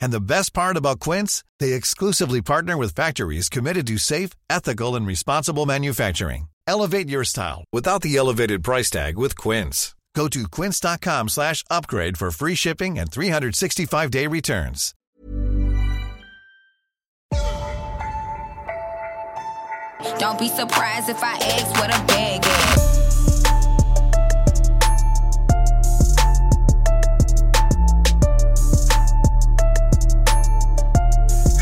And the best part about Quince, they exclusively partner with factories committed to safe, ethical, and responsible manufacturing. Elevate your style without the elevated price tag with Quince. Go to quince.com slash upgrade for free shipping and 365-day returns. Don't be surprised if I ask what a bag is.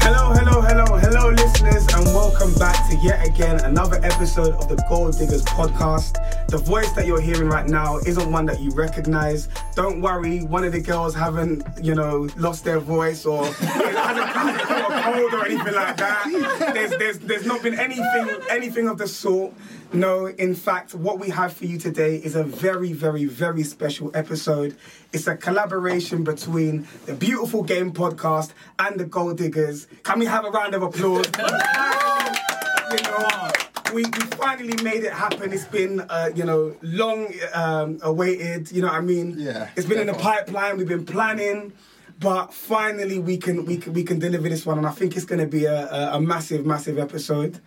Hello, hello, hello, hello, listeners, and welcome back to yet again another episode of the Gold Diggers podcast. The voice that you're hearing right now isn't one that you recognize. Don't worry, one of the girls haven't, you know, lost their voice or hasn't a cold or anything like that. There's, there's, there's not been anything, anything of the sort. No, in fact, what we have for you today is a very, very, very special episode. It's a collaboration between the Beautiful Game podcast and the Gold Diggers. Can we have a round of applause? you know, we, we finally made it happen. It's been, uh, you know, long um, awaited. You know what I mean? Yeah, It's been in the pipeline. We've been planning, but finally we can we can, we can deliver this one, and I think it's going to be a, a, a massive, massive episode.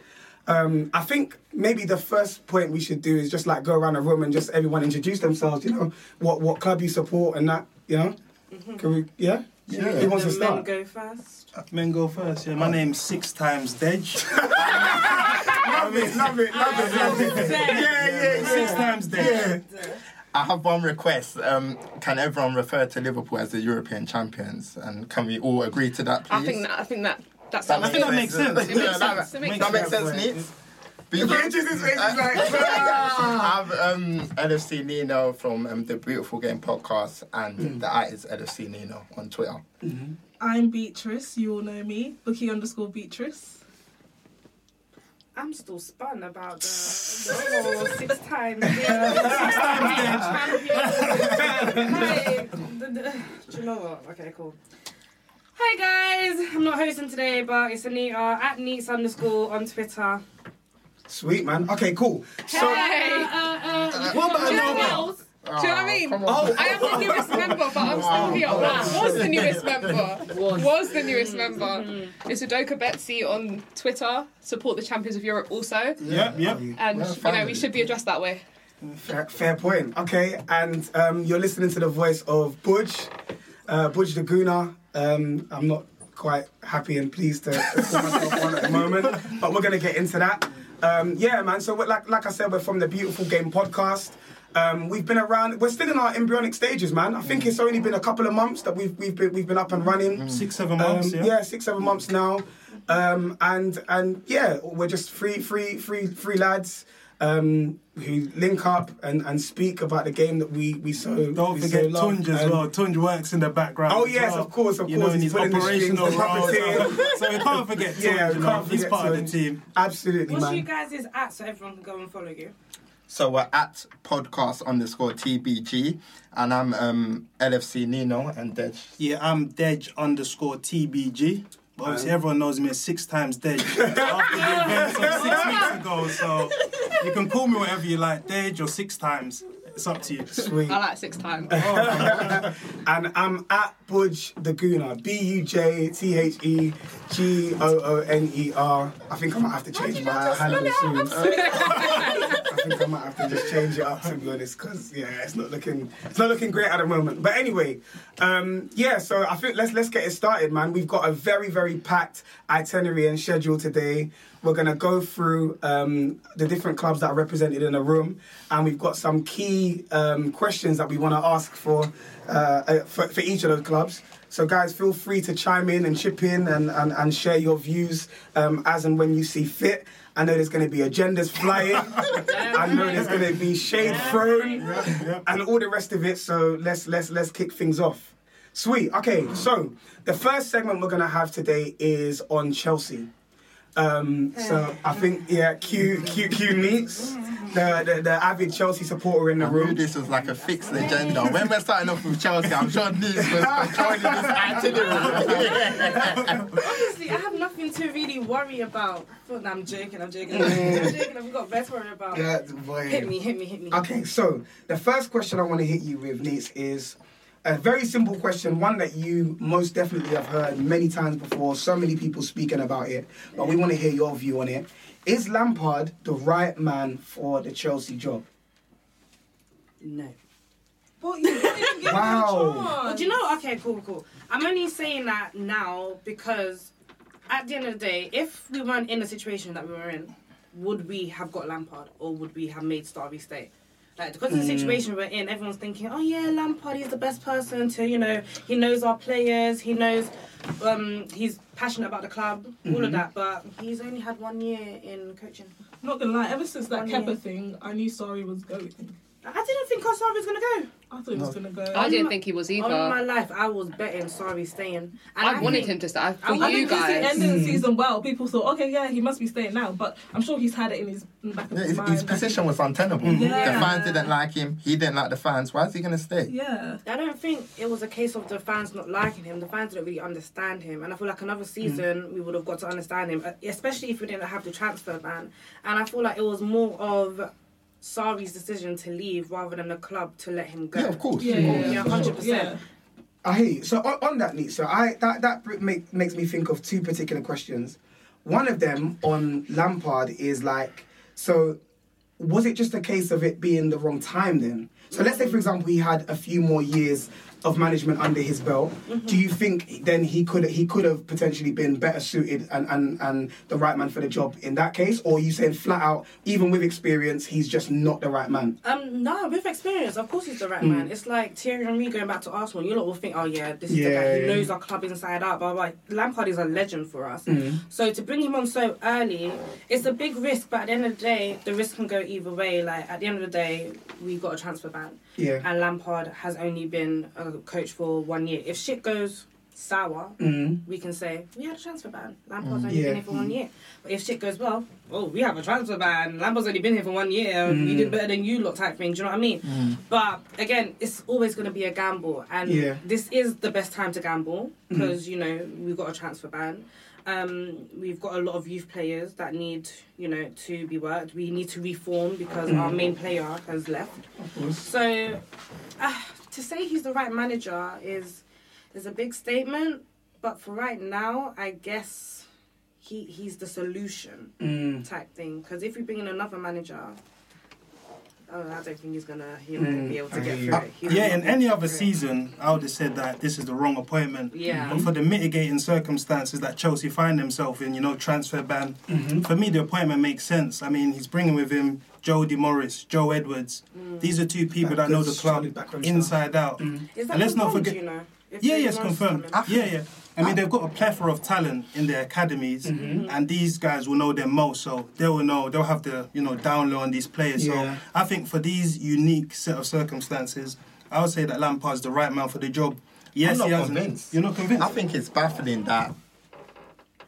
Um, I think maybe the first point we should do is just like go around the room and just everyone introduce themselves. You know, what what club you support and that. You know, can we? Yeah. Yeah. Who wants to The men go first. Men go first. Yeah, my name's six times Dej. Love it, love it, love it, love it. Yeah, yeah, yeah. Six times Dej. I have one request. Um, can everyone refer to Liverpool as the European champions? And can we all agree to that, please? I think that. I think that. That's. That I think that makes sense. Yeah, It makes that, sense. It makes that makes sense. sense, Neats. He pinches his face, like, "Ah." I have um, LFC Nino from um, the Beautiful Game podcast, and Mm. the at is LFC Nino on Twitter. I'm Beatrice. You all know me. Bookie underscore Beatrice. I'm still spun about the, the whole six times. Yeah, six times Hey, the- the- do you know what? Okay, cool. Hi guys, I'm not hosting today, but it's Anita uh, at Neats underscore on Twitter. Sweet man. Okay, cool. So Hey, uh, uh, What about Do you know Nova? what? Do you know what I mean? come on. Oh. I am the newest member, but I'm still here. Was the newest member? Was the newest member? It's Adoka Betsy on Twitter. Support the champions of Europe also, Yep, yep. and Yeah, you know we should be addressed that way. fair, fair point. Okay, and um, you're listening to the voice of Budge, uh, Budge the Gooner. Um, I'm not quite happy and pleased to to call myself one at the moment, but we're gonna get into that. Um, yeah, man. So, we're, like like I said, we're from the Beautiful Game podcast. Um, we've been around. We're still in our embryonic stages, man. I think it's only been a couple of months that we've we've been we've been up and running. Six, seven months. Um, yeah. six, seven months now. Um, and and yeah, we're just free, free, free, free lads um, who link up and, and speak about the game that we we so Don't we forget so love. Tunj as And- well. Tunj works in the background. Oh as yes, well. of course, of you course. know, in he's his the operational strings, the role. So, so we can't forget Tunj. Yeah, you know, can't he's forget part of the team. Absolutely, what's man. you guys' is at so everyone can go and follow you? So we're at podcast underscore TBG, and I'm um, LFC Nino and Dej. Yeah, I'm Dej underscore TBG. But obviously, everyone knows me as six times Dej after the events of six weeks ago. So you can call me whatever you like, Dej or six times. It's up to you. Sweet. I like six times. And I'm at Budge the Gooner. B U J T H E G O O N E R. I think I might have to change my handle soon. I think I might have to just change it up to be honest, because yeah, it's not looking it's not looking great at the moment. But anyway, um, yeah. So I think let's let's get it started, man. We've got a very very packed itinerary and schedule today. We're gonna go through um, the different clubs that are represented in the room, and we've got some key um, questions that we want to ask for, uh, uh, for for each of those clubs. So, guys, feel free to chime in and chip in and, and, and share your views um, as and when you see fit. I know there's going to be agendas flying. I know there's going to be shade thrown and all the rest of it. So let's let's let's kick things off. Sweet. Okay, so the first segment we're going to have today is on Chelsea. Um, so I think yeah, Q Q Q meets the, the the avid Chelsea supporter in the I knew room. this was like a fixed agenda. When we're starting off with Chelsea, I'm sure Nice was controlling this itinerary. Honestly, I have nothing to really worry about. Well, no, I'm joking. I'm joking. I'm joking. I've got better to worry about. Yeah, boy. Hit me, hit me, hit me. Okay, so the first question I want to hit you with, Neats, is a very simple question, one that you most definitely have heard many times before, so many people speaking about it, but we want to hear your view on it. Is Lampard the right man for the Chelsea job? No. But you didn't give me a Wow. chance. But do you know? Okay, cool, cool. I'm only saying that now because at the end of the day, if we weren't in the situation that we were in, would we have got Lampard or would we have made Starby stay? Like because of the situation we're in, everyone's thinking, oh yeah, Lampard is the best person to, you know, he knows our players, he knows, um, he's passionate about the club, all of that. But he's only had one year in coaching. Not gonna lie, ever since that One Kepa year. thing, I knew Sarri was going. I didn't think Sarri was gonna go. I thought he was gonna go. I didn't think he was either. All my life, I was betting Sarri staying. And I wanted think- him to stay. I For wanted you I think because he guys. ended the season well, people thought, okay, yeah, he must be staying now. But I'm sure he's had it in his in back of Yeah, his his, mind. his position was untenable. Yeah. The fans didn't like him. He didn't like the fans. Why is he going to stay? Yeah. I don't think it was a case of the fans not liking him. The fans didn't really understand him, and I feel like another season we would have got to understand him, uh, especially if we didn't have the transfer ban. And I feel like it was more of Sarri's decision to leave rather than the club to let him go. Yeah, of course. Yeah, of yeah, yeah, Yeah, 100%. I hear you. So on, on that, Neat, so I that that br- make, makes me think of two particular questions. One of them on Lampard is like, so was it just a case of it being the wrong time then? So let's say, for example, he had a few more years of management under his belt. Do you think then he could he could have potentially been better suited and, and, and the right man for the job in that case? Or are you saying flat out, even with experience, he's just not the right man? Um, no, with experience, of course he's the Mm. right man. It's like Thierry Henry going back to Arsenal. You lot will think, oh yeah, this is the guy. He yeah. knows our club inside out. Blah, blah. Lampard is a legend for us. Mm. So to bring him on so early, it's a big risk. But at the end of the day, the risk can go either way. Like at the end of the day, we've got a transfer ban, Yeah. and Lampard has only been a coach for one year. If shit goes sour, Mm. we can say we had a transfer ban. Lampard's only Yeah. been here for one year. But if shit goes well, oh, we have a transfer ban. Lampard's only been here for one year. We did better than you lot, type thing. Do you know what I mean? But again, it's always going to be a gamble, and Yeah. this is the best time to gamble because you know we've got a transfer ban. Um, we've got a lot of youth players that need, you know, to be worked. We need to reform because our main player has left. So, uh, to say he's the right manager is is a big statement. But for right now, I guess he he's the solution Mm. type thing. Because if we bring in another manager, oh, I don't think he's gonna you know be able to get hear through you. it. He's Yeah, in any other through it. season, I would have said that this is the wrong appointment. Yeah. But for the mitigating circumstances that Chelsea find themselves in, you know, transfer ban, mm-hmm. for me, the appointment makes sense. I mean, he's bringing with him Jody Morris, Joe Edwards. Mm. These are two people That that know the club solid backroom inside out. Mm-hmm. Is that And let's not forget. You know, If Yeah, Jody yes, Morris confirmed. Yeah, yeah. I mean, they've got a plethora of talent in their academies, mm-hmm. and these guys will know them most. So they will know. They'll have the you know down low on these players. Yeah. So I think for these unique set of circumstances, I would say that Lampard's the right man for the job. Yes, I'm not he hasn't. convinced. You're not convinced. I think it's baffling that.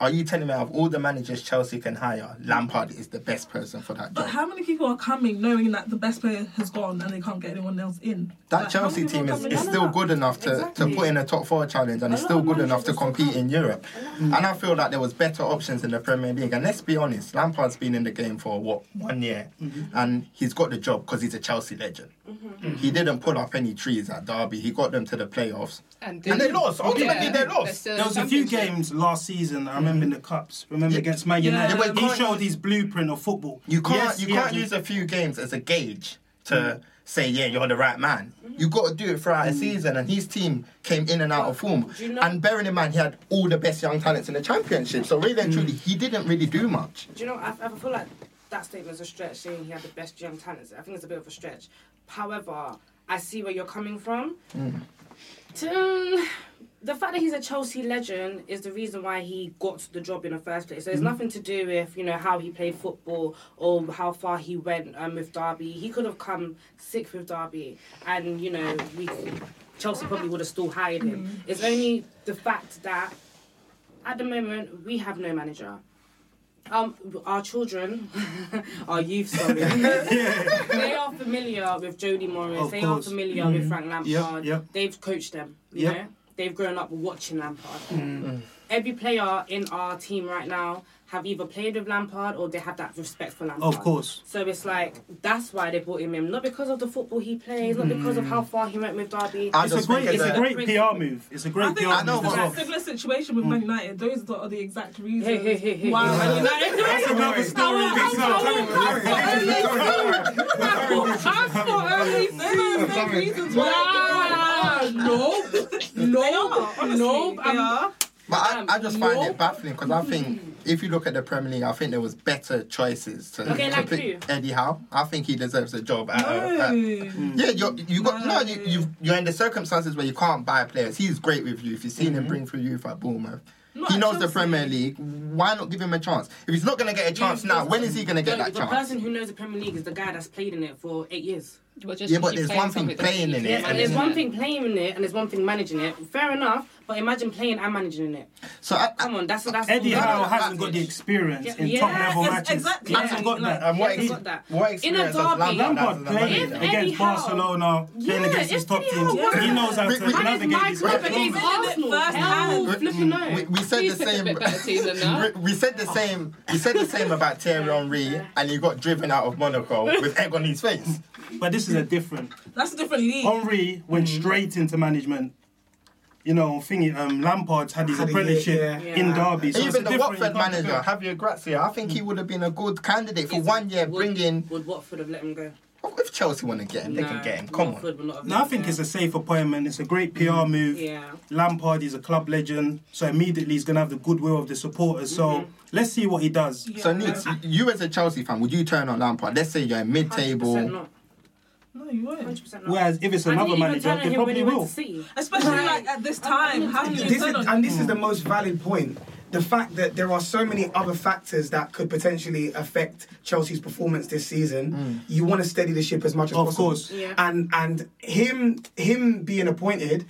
Are you telling me of all the managers Chelsea can hire, Lampard is the best person for that But job? how many people are coming knowing that the best player has gone and they can't get anyone else in? That Like, Chelsea team is, is still good enough to, Exactly. to put in a top four challenge and it's still good enough to compete still in Europe. And I feel like there was better options in the Premier League. And let's be honest, Lampard's been in the game for what one year, mm-hmm. and he's got the job because he's a Chelsea legend. Mm-hmm. He didn't pull up any trees at Derby. He got them to the playoffs, And, and they lost. Ultimately, they lost. There was a few games last season. I remember in mm. the cups. Remember against Man United, Yeah, he showed his blueprint of football. You can't Yes, you he can't use a few games as a gauge to mm. say yeah you're the right man. Mm. You got to do it throughout a season, and his team came in and out of form. You know- and bearing in mind he had all the best young talents in the championship, so really and truly he didn't really do much. Do you know? I, I feel like that statement's a stretch, saying he had the best young talents. I think it's a bit of a stretch. However, I see where you're coming from. To, the fact that he's a Chelsea legend is the reason why he got the job in the first place. So it's Mm-hmm. nothing to do with you know how he played football or how far he went um, with Derby. He could have come sixth with Derby, and you know we Chelsea probably would have still hired him. Mm-hmm. It's only the fact that at the moment we have no manager. Um, our children, our youth, sorry, they are familiar with Jody Morris. Of they course. are familiar with Frank Lampard. Yep, yep. They've coached them. You Yep. know, they've grown up watching Lampard. Mm. Every player in our team right now have either played with Lampard or they have that respect for Lampard. Of course. So it's like that's why they brought him in, not because of the football he plays, not because of how far he went with Derby. I It's a great, it's a great PR move. It's a I great I think PR I know, move as but- well. that similar situation with Man United. Those are the exact reasons. Hey, hey, hey, hey, Wow. hey. Man United- That's another story in itself. I've got only three reasons why. No, no, no. Yeah. But I, I just find no. it baffling because I think if you look at the Premier League, I think there was better choices to, Okay, to like pick who? Eddie Howe. I think he deserves a job. At, a- No. at- yeah, you're, you got no. You, you've, you're in the circumstances where you can't buy players. He's great with you if You've seen him mm-hmm. bring through youth at Bournemouth. Not he knows the Chelsea. Premier League. Why not give him a chance? If he's not going to get a chance now, when is he going to get the, that the chance? The person who knows the Premier League is the guy that's played in it for eight years. But just Yeah, but there's one thing playing in it Yes, and and there's then- one thing playing in it and there's one thing managing it. Fair enough, but imagine playing and managing it. So I, Come on, that's that's Eddie Howe hasn't got the experience Yeah, in yeah, top level ex- matches. exactly. He hasn't got that. and what, Yeah, ex- got that. what In a experience has derby- Lampard, Lampard has as a played manager? Eddie against Howe- Barcelona, playing Yeah, against his if top Eddie teams. He knows how We- to we- navigate my his club matches. against He's in it Arsenal. first Hell, hand. flipping no. We, we said the same. bit better team than that. We, we said the same. We said the same about Thierry Henry, and he got driven out of Monaco with egg on his face. But this is a different. That's a different league. Henry went mm-hmm. straight into management. You know, thingy, um, Lampard's had his Had a- apprenticeship yeah. in Yeah. Derby. So Even the Watford manager. Javier Gracia, I think he mm. would have been a good candidate for Is- one year. would- Bring in. Would Watford have let him go? If Chelsea want to get him, they can get him. Come on. Watford would No, I think it's a safe appointment. It's a great PR mm. move. Yeah. Lampard is a club legend, so immediately he's going to have the goodwill of the supporters. So mm-hmm. let's see what he does. So, Nix, you as a Chelsea fan, would you turn on Lampard? Let's say you're in mid-table. not. No, you won't. 100% Whereas if it's another manager, turn they probably he went will. to City. Especially like at this time. How can you this is, and this is the most valid point. The fact that there are so many other factors that could potentially affect Chelsea's performance this season. Mm. You want to steady the ship as much as Of possible. course. Yeah. And and him him being appointed,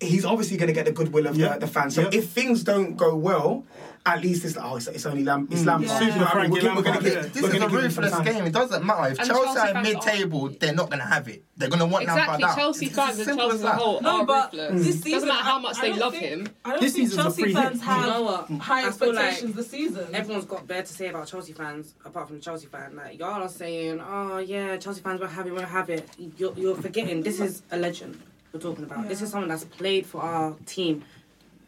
he's obviously going to get the goodwill of Yeah. the, the fans. So Yeah. if things don't go well, at least it's like, oh, it's, it's only Lam- it's mm. Lampard. Super You know what I mean? Frankie We're, we're going to Lampard, give, yeah. This we're is gonna a give him some ruthless game. It doesn't matter. If And Chelsea Chelsea are fans mid-table, they're not going to have it. They're going to want Exactly. Lampard out. Chelsea It's fans and Chelsea as as a whole No, are but ruthless. this season, Doesn't matter how much I they don't love think- him. I don't This think Chelsea fans hit. have You high I feel like expectations this season. Everyone's got better to say about Chelsea fans, apart from the Chelsea fan. Like y'all are saying, "Oh yeah, Chelsea fans won't have it, won't have it." You're, you're forgetting this is a legend we're talking about. This is someone that's played for our team,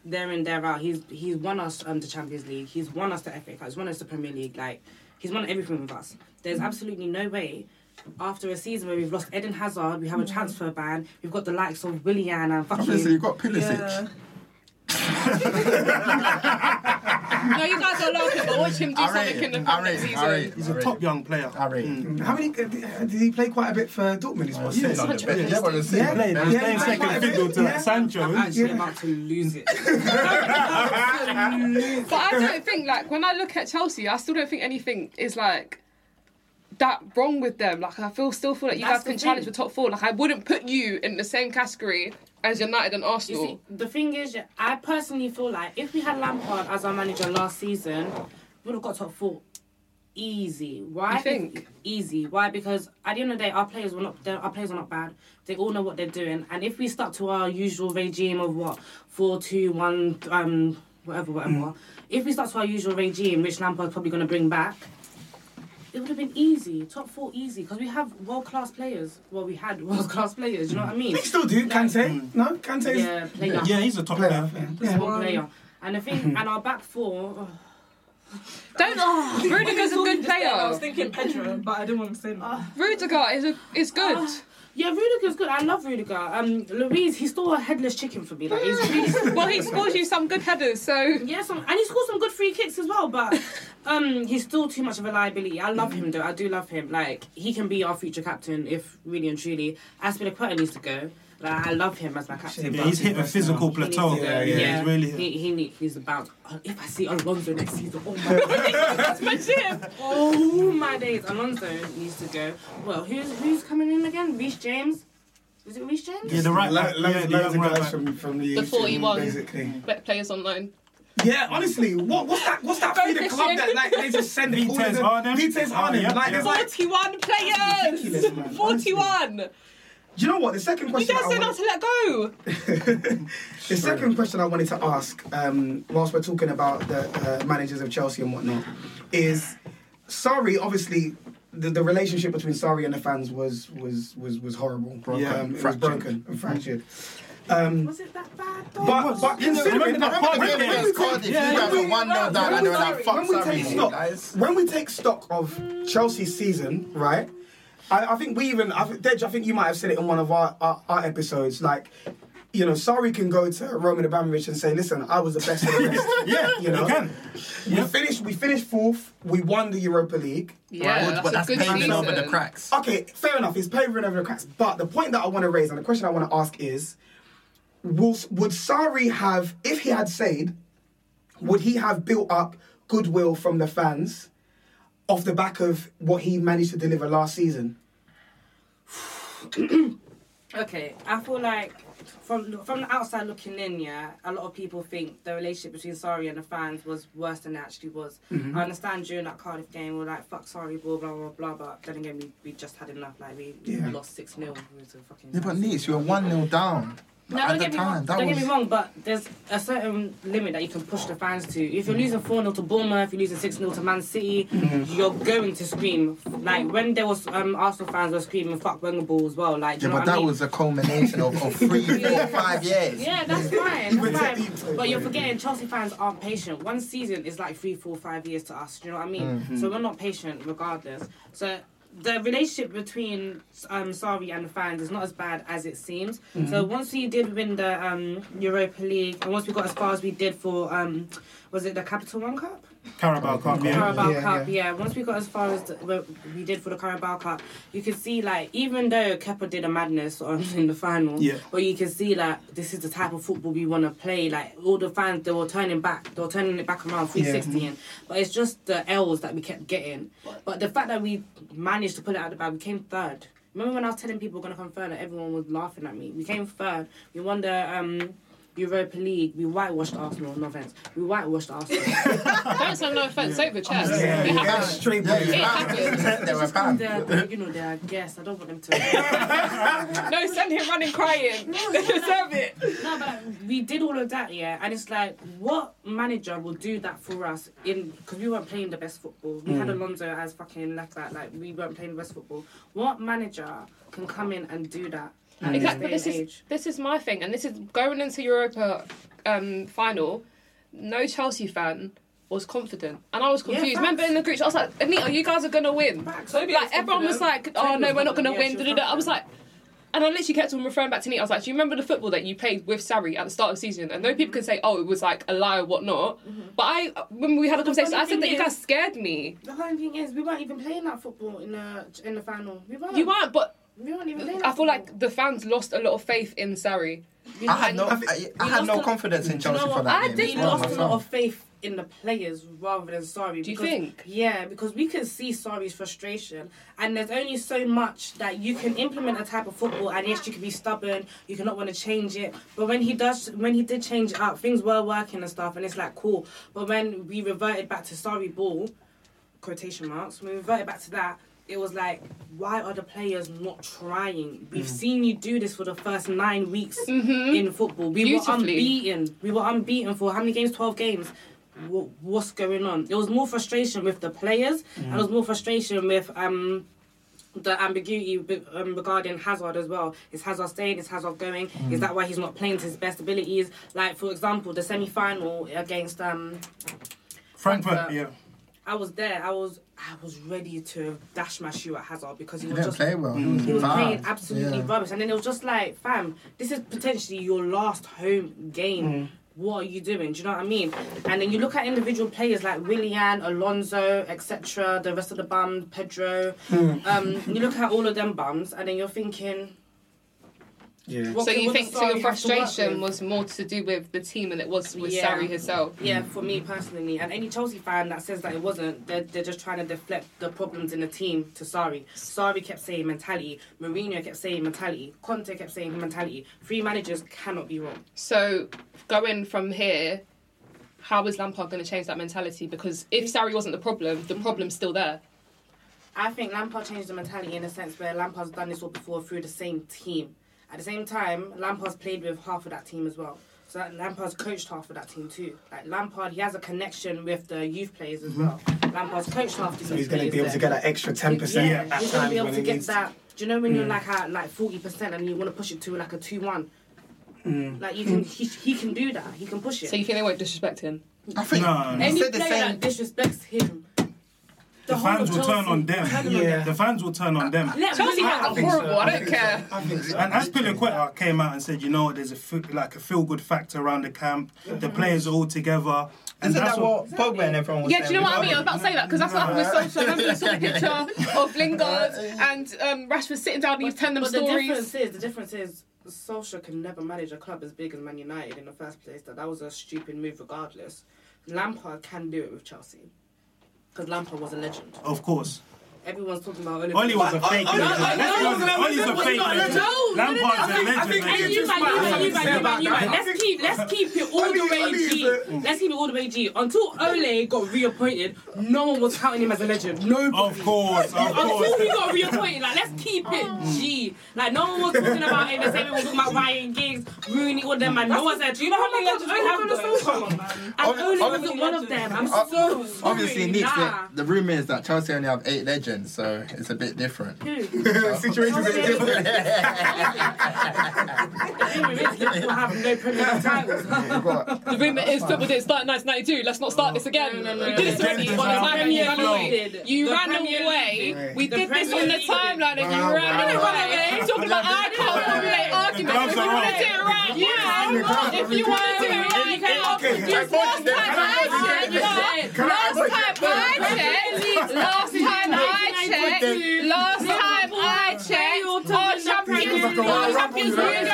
there in there out. He's he's won us um, the Champions League. He's won us the FA Cup. He's won us the Premier League. Like he's won everything with us. There's absolutely no way. After a season where we've lost Eden Hazard, we have a transfer ban. We've got the likes of Willian and fucking. Obviously, you've got Pulisic. Yeah. No, you guys are laughing, but watch him do I something rate in the. I next rate season. I rate. He's I a rate top young player. I rate it. How many? uh, Did he play quite a bit for Dortmund as well? Sitting on the bench. Yeah, but He Yeah. played, he playing second fiddle to Yeah. Sancho. I'm isn't actually about to lose it. But I don't think like when I look at Chelsea, I still don't think anything is like that wrong with them. Like I feel still feel like you That's guys can challenge the top four. Like I wouldn't put you in the same category as United and Arsenal. see, the thing is, I personally feel like if we had Lampard as our manager last season, we would have got top four. Easy. Why? You think? Easy. Why? Because at the end of the day, our players were not. Our players are not bad. They all know what they're doing. And if we stuck to our usual regime of what four, two, one, um, whatever, whatever. If we stuck to our usual regime, which Lampard's probably going to bring back, it would have been easy. Top four, easy. Because we have world class players. Well, we had world class players. You know what I mean? We still do. Kante? Mm. No, Kante's. Yeah, player. Yeah, he's a top Player. player. Yeah. He's one player. And the thing, and our back four. oh, Don't. Oh, oh Rudiger's a good player. I was thinking Pedro, but I didn't want to say that. Rudiger is a is good. Ah. Yeah, Rudiger's good. I love Rudiger. Um, Luiz, he stole a headless chicken for me. Like he's really. well, he scores you some good headers, so Yeah, some, and he scores some good free kicks as well. But um, he's still too much of a liability. I love him though. I do love him. Like he can be our future captain if really and truly. Azpilicueta needs to go. Like, I love him as my captain. Yeah, he's hit a physical he needs plateau. to go. Yeah, Yeah, he's really. He, he need, he's about. uh, If I see Alonso next season, oh my god, That's my shit. oh my days, Alonso needs to go. Well, who's who's coming in again? Reece James. Is it Reece James? Yeah, the right Lo- back. Yeah, the loads of right guys back. from, from the, The 41. basically. Bet players on loan. Yeah, honestly, what, what's that? What's that for the club that like they just send all of Vitesse them- Arnhem? Vitesse Oh, Arnhem. like, there's like, 41 players! 41! Do you know what? The second You question guys I said not to let go! the second question I wanted to ask, um, whilst we're talking about the uh, managers of Chelsea and whatnot, is Sarri. Obviously, the, the relationship between Sarri and the fans was was was was horrible. Broken. Um, it was Fractured. broken and fractured. Um, Was it that bad? though? but but considering remember I remember the Yeah, game yeah. against Cardiff. Yeah, you yeah. guys were one 0 down, and they were like, "Fuck, when we sorry, take stock, guys." when we take stock of Chelsea's season, right? I, I think we even, I, think- Dej, I think you might have said it in one of our, our, our episodes. Like, you know, Sarri can go to Roman Abramovich and say, "Listen, I was the best of the best." Yeah, you know. can. We finished. We finished fourth. We won the Europa League. Yeah, Good, but that's that's a paving season. over the cracks. Okay, fair enough. It's paving over the cracks. But the point that I want to raise and the question I want to ask is, will, would Sarri have, if he had said, would he have built up goodwill from the fans off the back of what he managed to deliver last season? Okay, I feel like from from the outside looking in, yeah, a lot of people think the relationship between Sarri and the fans was worse than it actually was. Mm-hmm. I understand during that Cardiff game, we are like, fuck Sarri, blah, blah, blah, blah, but then again, we, we just had enough. Like, we, Yeah. we lost 6 0. Yeah, but Nice, you were one 0 down. No, don't get me time, wrong. that Don't was get me wrong, but there's a certain limit that you can push the fans to. If you're losing 4 0 to Bournemouth, if you're losing 6 0 to Man City, Mm-hmm. you're going to scream. Like when there was um, Arsenal fans were screaming "fuck Wenger ball" as well. Like, Yeah, but what I that mean? was a culmination of, of three, four, five years. Yeah, that's fine. That's fine. But you're forgetting Chelsea fans aren't patient. One season is like three, four, five years to us. Do you know what I mean? Mm-hmm. So we're not patient regardless. So the relationship between um, Sarri and the fans is not as bad as it seems. Mm-hmm. So once we did win the um, Europa League, and once we got as far as we did for, um, was it the Capital One Cup? Carabao Cup, yeah. Carabao Yeah, Cup, yeah. yeah. Once we got as far as the, what we did for the Carabao Cup, you could see like even though Kepa did a madness on, in the final, Yeah. but you can see like this is the type of football we want to play. Like all the fans, they were turning back, they were turning it back around 360, and but it's just the L's that we kept getting. But the fact that we managed to pull it out of the bag, we came third. Remember when I was telling people we're gonna come third, and everyone was laughing at me. We came third. We won the um, Europa League. We whitewashed Arsenal. No offense. We whitewashed Arsenal. Don't say no offense over chest. Yeah, It yeah, straight Yeah, bully. you It haven't. They were banned. they're, you know, they're guests. I don't want them to. No, send him running crying. They deserve it. no, but we did all of that, yeah. And it's like, what manager will do that for us? In because we weren't playing the best football. We had hmm. Alonso as fucking left back. Like we weren't playing the best football. What manager can come in and do that? At Exactly. This This day and is age? this is my thing, and this is going into Europa um, final. No Chelsea fan was confident, and I was confused. facts. Remember in the group, I was like, "Anita, you guys are gonna win." Facts. Like everyone was like, "Oh no, we're not gonna. Yeah, win." I was like. And I literally kept on referring back to Nita. I was like, "Do you remember the football that you played with Sarri at the start of the season?" And though people can say, "Oh, it was like a lie or whatnot," but I, when we had a conversation, I said that you guys scared me. The funny thing is, we weren't even playing that football in the in the final. We weren't. You weren't, but We weren't even playing. I feel like the fans lost a lot of faith in Sarri. We I had no, I, I had no confidence in Do you know Chelsea for that I game. did We as well lost a lot myself. of faith in the players rather than Sarri. Do you think? Yeah, because we can see Sarri's frustration, and there's only so much that you can implement a type of football. And yes, you can be stubborn, you cannot want to change it. But when he does, when he did change it up, things were working and stuff, and it's like cool. But when we reverted back to Sarri ball, quotation marks, when we reverted back to that. It was like, why are the players not trying? We've seen you do this for the first nine weeks in football. We were unbeaten. We were unbeaten for how many games? Twelve games. Wha- What's going on? There was more frustration with the players, and there was more frustration with um, the ambiguity be- um, regarding Hazard as well. Is Hazard staying? Is Hazard going? Is that why he's not playing to his best abilities? Like for example, the semi-final against um, Frankfurt, Frankfurt. yeah. I was there. I was I was ready to dash my shoe at Hazard because he He was didn't just play well. He was, he was bad. playing absolutely Yeah. rubbish. And then it was just like, fam, this is potentially your last home game. What are you doing? Do you know what I mean? And then you look at individual players like Willian, Alonso, etc., the rest of the bums, Pedro. Um, you look at all of them bums, and then you're thinking, Yeah. So you think does so? Your Sarri have to work frustration was more to do with the team than it was with Yeah. Sarri himself. Yeah, for me personally, and any Chelsea fan that says that it wasn't, they're, they're just trying to deflect the problems in the team to Sarri. Sarri kept saying mentality, Mourinho kept saying mentality, Conte kept saying mentality. Three managers cannot be wrong. So going from here, how is Lampard going to change that mentality? Because if Sarri wasn't the problem, the problem's still there. I think Lampard changed the mentality in a sense where Lampard's done this all before through the same team. At the same time, Lampard's played with half of that team as well. So that Lampard's coached half of that team too. Like Lampard, he has a connection with the youth players as well. Lampard's coached half the So youth he's going to be able there. to get that extra ten percent Yeah, at he's times gonna be able when to get needs. that. Do you know when you're Mm. like at like forty percent and you want to push it to like a two one? Mm. Like you can, he, he can do that. He can push it. So you think they won't disrespect him? I think No, no. Any player that disrespects him, The whole fans will turn on them. Yeah. The fans will turn on them. Chelsea fans are horrible. I don't care. I so. And as Piliqueta came out and said, you know, there's a fe- like a feel good factor around the camp. The players are all together. And Isn't that's that what Pogba and everyone was Yeah, do you know what I mean? I was about to say that because that's what happened with Solskjaer. Remember you saw the picture of Lingard and um, Rashford sitting down and he was telling them But the stories. difference is, the difference is, Solskjaer can never manage a club as big as Man United in the first place. That that was a stupid move, regardless. Lampard can do it with Chelsea because Lampard was a legend. Of course. Everyone's talking about Oliver. Ole was oh, a fake legend. Ole's a fake legend. Lampard's a legend. And you, man, you, man, you, man, you, man. Let's keep, let's keep it all the way G. Let's keep it all the way G. Until Ole got reappointed, no one was counting him as a legend. No. Of course, of course. Until he got reappointed, like let's keep it G. Like no one was talking about him. The same way we talking about Ryan Giggs, Rooney, all them man. No one said, do you know how many legends we have? though? Come on, man. And Ole wasn't one of them. I'm so sorry. Obviously, Nick, Nah. the, the rumor is that Chelsea only have eight legends, so it's a bit different. Situation's a bit different. Liverpool have no Premier League titles. The rumour is football didn't start in 1992. Let's not start this oh. again. No, no, no, we did this already. The By the time you Premier ran away, you The ran Premier away. League. We The did this Premier on the League timeline and you Wow, ran wow, away. wow. Talking about I can't formulate arguments. gloves If you are want to off. do it right, you can. If you want to do it right, you can. Okay, Just last time I checked, you know, last time I checked, last time I checked, last time I checked, our champions, our champions were going to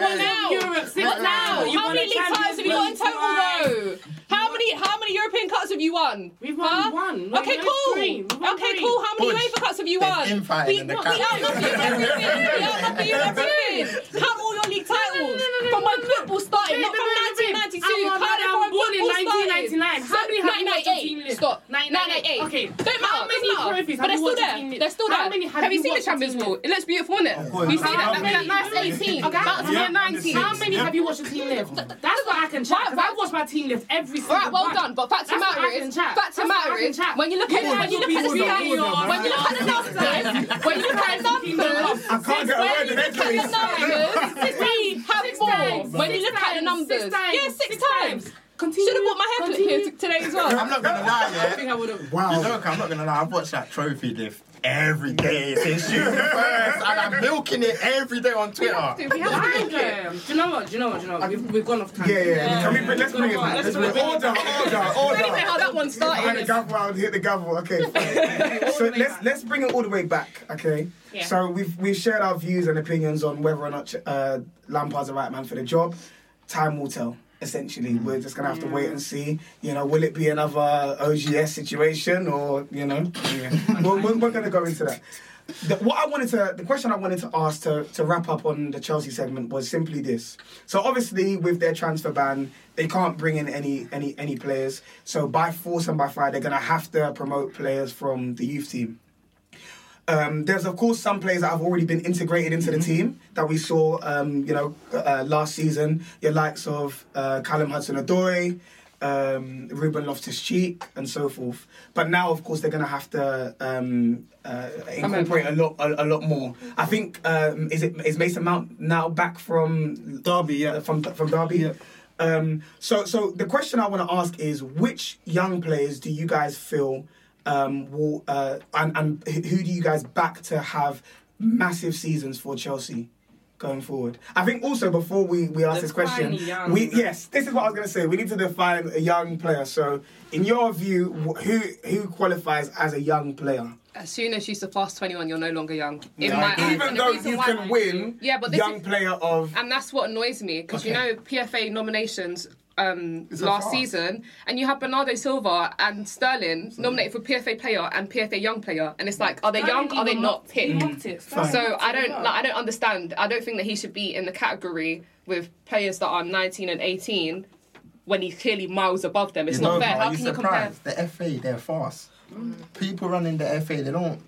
what now? What now? How many league titles have you got in total though? How many how many European cups have you won? We've won Huh? one. We've Okay, won cool. three. We've won Okay, three. cool. How many Push. UEFA cups have you won? infighting We, in the we cup. outnumber you in everything. We outnumber you in everything. Count all your league titles from when football started, not from 1992. I'm Count it from when in football started. 1999. How many have you watched your team 1998. Stop. 1998. 1998. Okay. Don't matter. How many doesn't matter. trophies But have they're you still watched your there. They're still there. have Have you you seen the Champions League? It looks beautiful, isn't it? course. You see that? How That, nice 18. Okay, That's 19. How many have you watched your team live? That's what I can check. I've watched my team live every single Alright, well one. done. But fact of the matter is, fact of the That's what I matter is, when you look at when you look at the numbers, when you look at the numbers, when you look at the numbers, I can't get a word in when you look at the numbers, we have more. When you look at the numbers, Six yeah, six Six times. Continue. Should have bought my headset here today as well. I'm not gonna lie, I yeah. think I would have. You know, I'm not gonna lie. I've watched that trophy lift every day since June the first, and I'm milking it every day on Twitter. Why though? Do you know what? Do you know what? Do you know what? We've, we've gone off time. Yeah, yeah. Can we bring, let's bring it back. Let's bring it Order, order, I don't how that one started. Hit the gavel, I'll hit the gavel. Okay, fine. so let's let's bring it all the way back. Okay. Yeah. So we've we've shared our views and opinions on whether or not uh, Lampard's the right man for the job. Time will tell. Essentially, we're just gonna have to wait and see. You know, will it be another OGS situation or you know? Yeah. we're, we're, we're gonna go into that. The, what I wanted to, the question I wanted to ask to, to wrap up on the Chelsea segment was simply this. So obviously, with their transfer ban, they can't bring in any any any players. So by force and by fire, they're gonna have to promote players from the youth team. Um, there's of course some players that have already been integrated into the team that we saw, um, you know, uh, last season. Your likes of uh, Callum Hudson-Odoi, um, Ruben Loftus-Cheek, and so forth. But now, of course, they're going to have to um, uh, incorporate a lot, a, a lot more. I think um, is it is Mason Mount now back from Derby, yeah. uh, from from Derby. Yeah. Um, so, so the question I want to ask is, which young players do you guys feel um, will, uh, and, and who do you guys back to have massive seasons for Chelsea going forward? I think also before we, we ask this question, young. we yes, this is what I was going to say. We need to define a young player. So, in your view, who who qualifies as a young player? As soon as you surpass 21, you're no longer young. In Yeah, my even And the though you can win Yeah, but this young is- player of And that's what annoys me because you know PFA nominations um, last farce. season, and you have Bernardo Silva and Sterling nominated for PFA player and PFA young player, and it's like, are they young? Are they not picked? Fine. So I don't like. I don't understand. I don't think that he should be in the category with players that are 19 and 18 when he's clearly miles above them. It's You not know, fair. are How you can you compare? surprised? The FA, they're fast. People running the FA, they don't.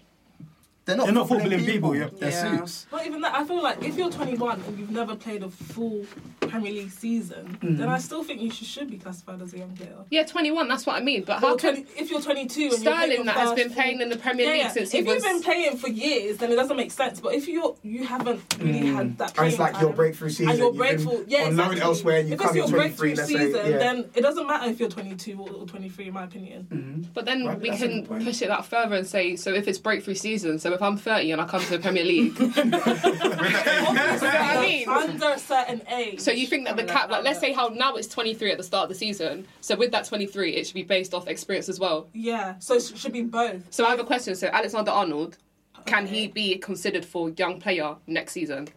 They're not, They're not footballing footballing people, yeah. They're Yeah. suits. Not even that. I feel like if you're 21 and you've never played a full Premier League season, Mm. then I still think you should, should be classified as a young player. Yeah, 21. That's what I mean. But how Or can 20, if you're 22 and you're playing Sterling that has been playing in the Premier Yeah, League yeah. since if he was you've been playing for years, then it doesn't make sense. But if you're you haven't really had that, And Mm. it's playing like your breakthrough season. and your you can- breakthrough, yeah, or known exactly. elsewhere, and you if come it's your breakthrough season, say. Yeah. then it doesn't matter if you're 22 or, or 23, in my opinion. But then Right, we can push it that further and say, so if it's breakthrough season, so if I'm 30 and I come to the Premier League, you know what I mean? Under a certain age. So you think that the cap, like let's say how now it's 23 at the start of the season, so with that 23, it should be based off experience as well. Yeah, so it should be both. So I have a question. So Alexander Arnold, can he be considered for young player next season?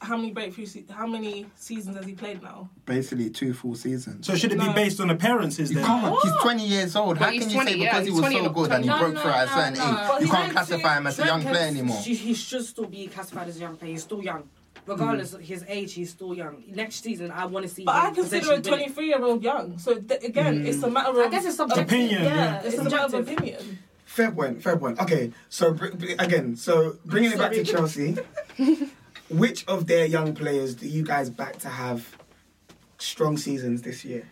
How many breakthrough? Se- how many seasons has he played now? Basically, two full seasons. So should it be based on appearances You then? can't. He's 20 years old. But How he's can you say yeah, because he was 20 so not good and he 20. broke No, through at a certain no. age? But You can't classify him as a young player anymore. He, he should still be classified as a young player. He's still young. Regardless of his age, he's still young. Next season, I want to see But him I consider a potentially win it. 23 year old young. So th- again, hmm. it's a matter of. I guess it's subjective. Opinion, Yeah, yeah. it's, It's a matter of opinion. Fair point, fair point. Okay, so br- br- again, so bringing it back to Chelsea, which of their young players do you guys back to have strong seasons this year?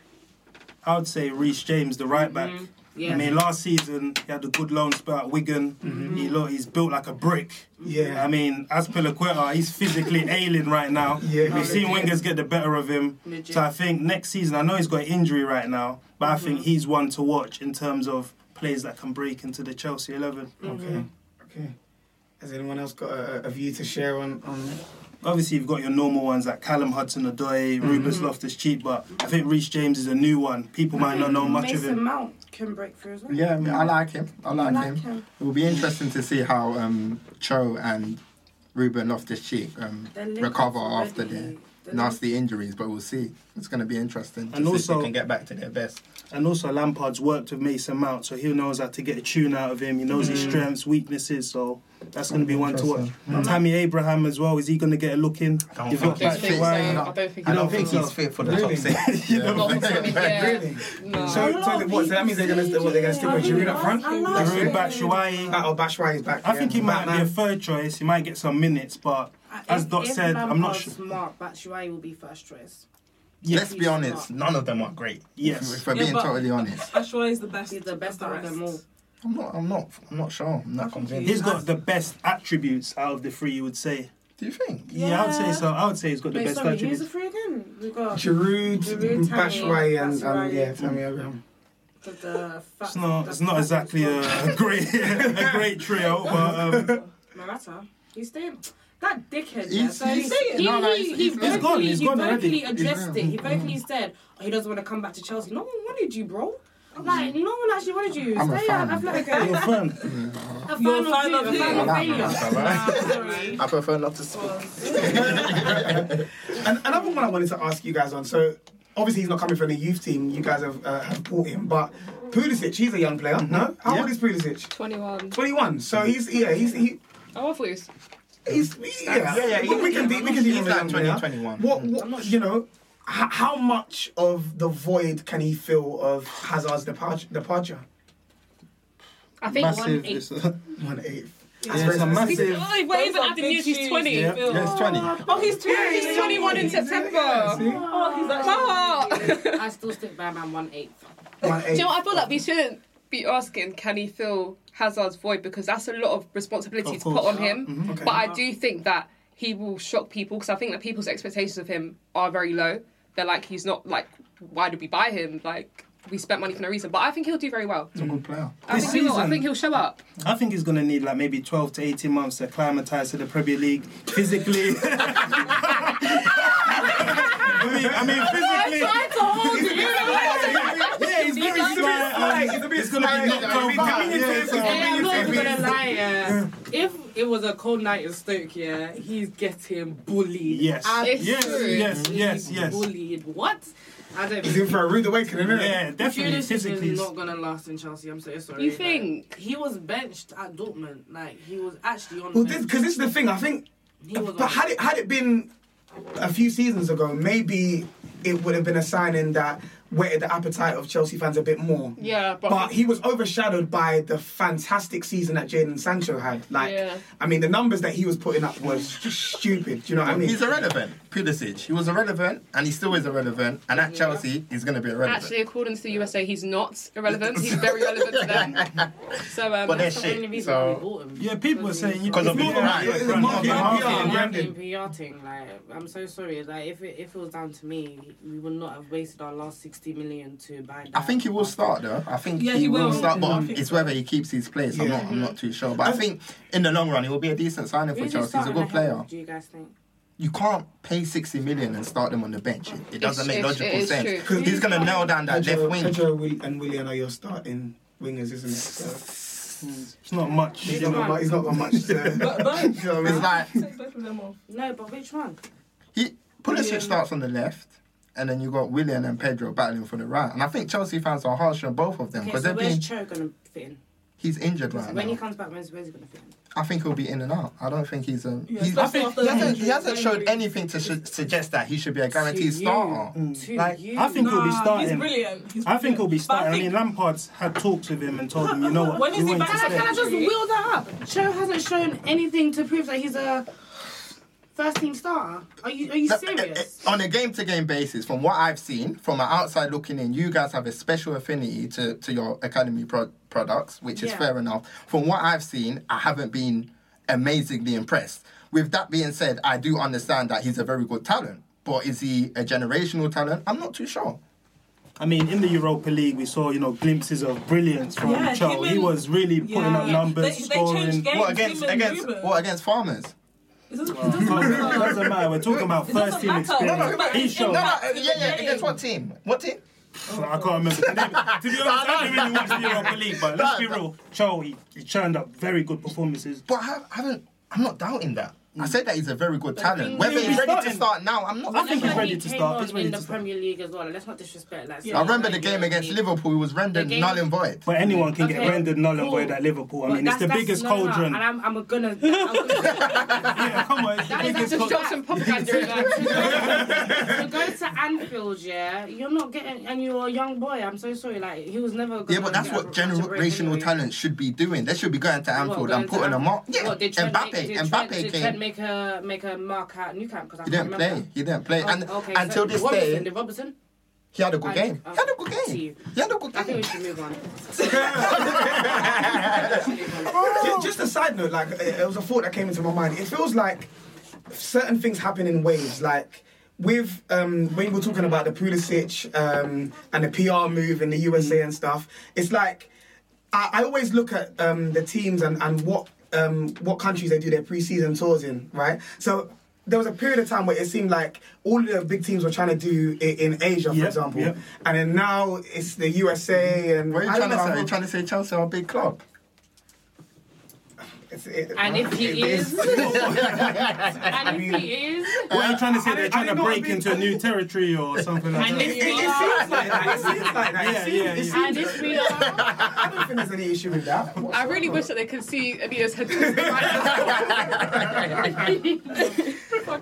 I would say Reece James, the right back. Yeah. I mean, last season he had a good loan spell at Wigan. Mm-hmm. He look, he's built like a brick. Yeah. I mean, Azpilicueta, he's physically ailing right now. Yeah. We've seen wingers get the better of him. Legit. So I think next season, I know he's got an injury right now, but I mm-hmm. think he's one to watch in terms of players that can break into the Chelsea 11. Okay, okay. Has anyone else got a, a view to share on on? Obviously, you've got your normal ones like Callum Hudson-Odoi, Rubens Loftus-Cheek, but I think Reece James is a new one. People might not know much of him. Mason. Mount can break through as well. Yeah, I, mean, I like him. I like, like him. him. It will be interesting to see how um, Cho and Ruben Loftus-Cheek um, recover up after their They're nasty injuries, but we'll see. It's going to be interesting to And see if also- they can get back to their best. And also, Lampard's worked with Mason Mount, so he knows how to get a tune out of him. He knows his strengths, weaknesses, so that's going to be one to watch. Mm-hmm. Tammy Abraham as well, is he going to get a look in? don't You've think got he's fit, to why- so- No, I don't think I don't does. think he's fit for the Really? top six. You know? Not for Premier- yeah. Really? No. So, so what? So that means they're gonna what, they're gonna stick with Giroud up front. Giroud it. back, Shuai. Oh, Batshuayi is back. I think he might be a third choice. He might get some minutes, but uh, as If- Dot if said, I'm not Lampard's sure. Smart, Batshuayi will be first choice. Let's be honest, none of them are great. Yes. If we're Yeah, being totally honest. Ashwa is the best. He's the best out of them all. I'm not, I'm not, I'm not sure. I'm not convinced. He's got the best attributes out of the three, you would say. Do you think? Yeah, I would say so. I would say he's got the Wait, best sorry, who's the three again? We've got Giroud, Giroud, Tammy, Batshuayi, and, and yeah, Tammy Abraham. the, the fat, It's not. the It's not exactly a, a great, a great trio, but um, Morata. He's staying. That dickhead. He's- yeah, so he's- he, no, no, he, he's- he, he's vocally, gone, he's he gone vocally already. addressed He's it. He gone. vocally said oh, he doesn't want to come back to Chelsea. No one wanted you, bro. Like, no one actually wanted you. I'm a Stay fan. at Athletic. you're a fan. A You're a fan fan of of who? A fan of I like failure. myself, right? Sorry. I prefer not to speak. And another one I wanted to ask you guys on. So obviously he's not coming from the youth team. You guys have uh, have bought him, but Pulisic, he's a young player. No, how Yeah. old is Pulisic? 21. Twenty-one. So he's yeah, he's he. Oh, I thought he was. He's, yeah, Yeah, yeah, we, we can he- we can he's do like 20, 21. What, what you know? H- how much of the void can he fill of Hazard's departure? departure? I think Massive. one eight. It's, One eighth. yeah, it's a massive. Oh, we're even Those are adding big years. He's 20. Yeah. Yeah, it's 20. Oh, he's 20. He's 21 in September. Oh, he's actually. Oh. I still stick by man one eighth. One Do you know what? I feel like we shouldn't be asking, can he fill Hazard's void? Because that's a lot of responsibility Of to put on him. Mm-hmm. Okay. But I do think that he will shock people because I think that people's expectations of him are very low. They're like, he's not like, why did we buy him? Like, we spent money for no reason. But I think he'll do very well. He's a good player. I think he will. I think he'll show up. I think he's going to need like maybe 12 to 18 months to acclimatise to the Premier League physically. I mean, I mean physically. Yeah, he's very slight. He's a bit He's going to be knocked over. Yeah, so- Hey, I'm not gonna lie, yeah. If it was a cold night in Stoke, yeah, he's getting bullied. Yes. Yes, yes, yes, yes. Bullied. What? I don't He's in for a rude awakening, isn't Yeah, definitely. Pulisic Physically. is not gonna last in Chelsea. I'm so sorry. You think? he was benched at Dortmund? Like he was actually on. Well, the because this is the thing. I think, He but had it had it been a few seasons ago, maybe it would have been a signing that whetted the appetite of Chelsea fans a bit more. Yeah, but, But he was overshadowed by the fantastic season that Jadon Sancho had. Like, Yeah. I mean, the numbers that he was putting up was just stupid. Do you know what I mean? He's irrelevant. Pulisic. He was irrelevant, and he still is irrelevant. And at Chelsea, he's going to be irrelevant. actually, according to the USA, he's not irrelevant. He's very relevant to them. So, um, But they're That's the only shit. reason why we So bought him. Yeah, people are saying you Because of it's his not brand. about It's the a brand, marketing- it's marketing marketing. brand. Branding PR thing, like I'm so sorry. Like if it if it was down to me, we would not have wasted our last sixty million to buy. I think he will start though. I think Yeah, he, he will will. start, but I think it's whether he keeps his place. I'm not. I'm not too sure. But I think in the long run, he will be a decent signing for Chelsea. He's a good player. of, Do you guys think? You can't pay 60 million and start them on the bench. It, it doesn't make logical it is sense. He's going to nail down that Pedro, left wing. Pedro Will- and Willian are your starting wingers, isn't it? So, It's not much. he's, not got, he's not got much to. But, but you know what I mean? It's like take both of them off. No, but which one? he Pulisic starts on the left. And then you got Willian and Pedro battling for the right, and I think Chelsea fans are harsh on both of them Okay, because so they're where's being. Cho gonna fit in? He's injured right when he comes back, where's, where's he gonna fit in? I think he'll be in and out. I don't think he's a. Yeah, he's, especially after he hasn't, he hasn't showed anything to sh- suggest that he should be a guaranteed To you. starter. Mm. Mm. To Like, you. I think he'll be starting. He's brilliant. He's I think he'll be brilliant. But I starting. I, mean, Lampard's had talks with him and told him, you know what, When we is he back Can I, can I just wheel that up? Cho hasn't shown anything to prove that he's a first team starter. Are you are you No, serious? uh, uh, On a game to game basis, from what I've seen, from an outside looking in, you guys have a special affinity to, to your academy pro- products, which is Yeah. fair enough. From what I've seen, I haven't been amazingly impressed. With that being said, I do understand that he's a very good talent, but is he a generational talent? I'm not too sure. I mean, in the Europa League, we saw, you know, glimpses of brilliance from Yeah, Cho. him He was really putting Yeah. up numbers, They- they scoring. changed games. What against him against Ruben. what against farmers? It doesn't, it doesn't matter. doesn't matter. We're talking about first team matter. experience. No, no, no, he showed. No, no, no, yeah, yeah. Against what team? What team? I can't remember. the name. to be honest, I didn't really watch the Europa League, but let's be real. Cho, he, he churned up very good performances. But I, I haven't. I'm not doubting that. I said that he's a very good talent. Whether is- he's ready to start now, I'm not. I think he's ready he to start. on He's ready in to the start. Premier League as well. Let's not disrespect. Like, I remember the game against Liverpool. Liverpool. He was rendered game- null and void. But anyone can get rendered null and void at Liverpool. I But mean, it's the that's- biggest cauldron. And I'm, I'm gonna. I'm gonna Yeah, come on, it's the That is just cauldron. drop some propaganda in there. to go to Anfield, yeah, you're not getting, and you're a young boy. I'm so sorry. Like he was never. Yeah, but that's what a- catch generational talent should be doing. They should be going to Anfield and putting them up. Yeah, What, did Trent Mbappe. Mbappe Trent, did Trent came. Make a make a mark at Nou Camp? Because I He can't didn't remember. play. He didn't play. Oh, And okay, until so this Robertson, day, did Robertson? he had a good I- game. oh, He had a good game. He had a good game. I think we game. should move on. Ju- Just a side note, like it it was a thought that came into my mind. It feels like certain things happen in waves. Like with um, when we're talking about the Pulisic um, and the PR move in the USA and stuff, it's like I, I always look at um, the teams and, and what um, what countries they do their preseason tours in, right? So. There was a period of time where it seemed like all the big teams were trying to do it in Asia, for Yep, example, yep. and then now it's the USA and What are you trying to say? Are you trying to say Chelsea are a big club? It's- it- And if he it is, and if he is, What are you trying to say? They're trying to break no, I mean- into a new territory or something like that. And if It, it seems like that. It seems like that. Yeah, yeah, yeah. and if we are, I don't think there's any issue with that. I really wish that they could see Abia's head right.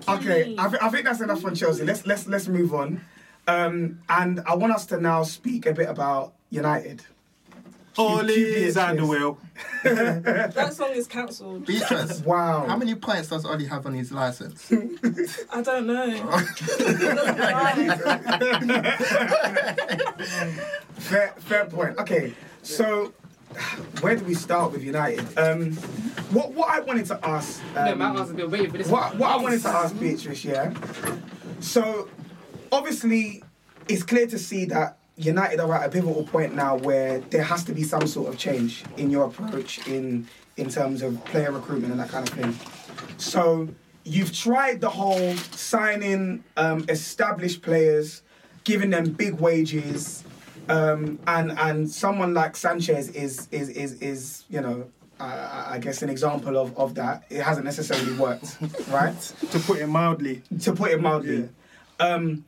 Okay, I, I think that's enough on Chelsea. Let's let's let's move on. Um, and I want us to now speak a bit about United. Ole's out the wheel. That song is cancelled. Beatrice. Wow. How many points does Ole have on his license? I don't know. Fair, fair point. Okay, so where do we start with United? Um, what what I wanted to ask. Um, no, my answer's been waiting for this. what what I wanted to ask Beatrice, yeah. So obviously, it's clear to see that United are at a pivotal point now where there has to be some sort of change in your approach in in terms of player recruitment and that kind of thing. So you've tried the whole signing um, established players, giving them big wages, um, and and someone like Sanchez is is is is you know. Uh, I guess an example of, of that. It hasn't necessarily worked, right? to put it mildly. To put it mildly. Um,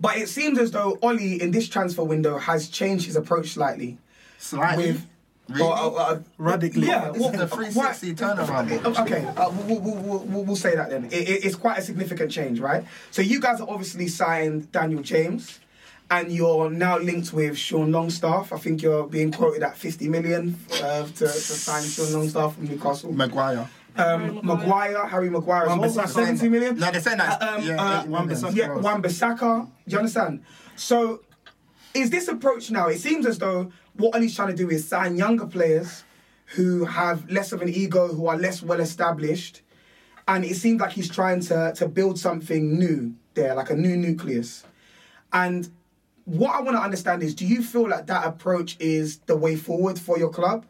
but it seems as though Ole in this transfer window has changed his approach slightly. Slightly? With, Really? uh, uh, Radically. Yeah. Is the 360 turnaround. Okay, uh, we'll, we'll, we'll, we'll, we'll say that then. It, it- it's quite a significant change, right? So you guys are obviously signed Daniel James, and you're now linked with Sean Longstaff. I think you're being quoted at 50 million uh, to, to sign Sean Longstaff from Newcastle. Maguire. Um, Maguire, Harry Maguire, as well, Wan-Bissaka. 70 million. No, they're saying that. Um, yeah, uh, eight million. Wan-Bissaka. Yeah, Wan Bissaka. Do you understand? So, is this approach now? It seems as though what Ole's trying to do is sign younger players who have less of an ego, who are less well established, and it seems like he's trying to to build something new there, like a new nucleus. And what I want to understand is, do you feel like that approach is the way forward for your club?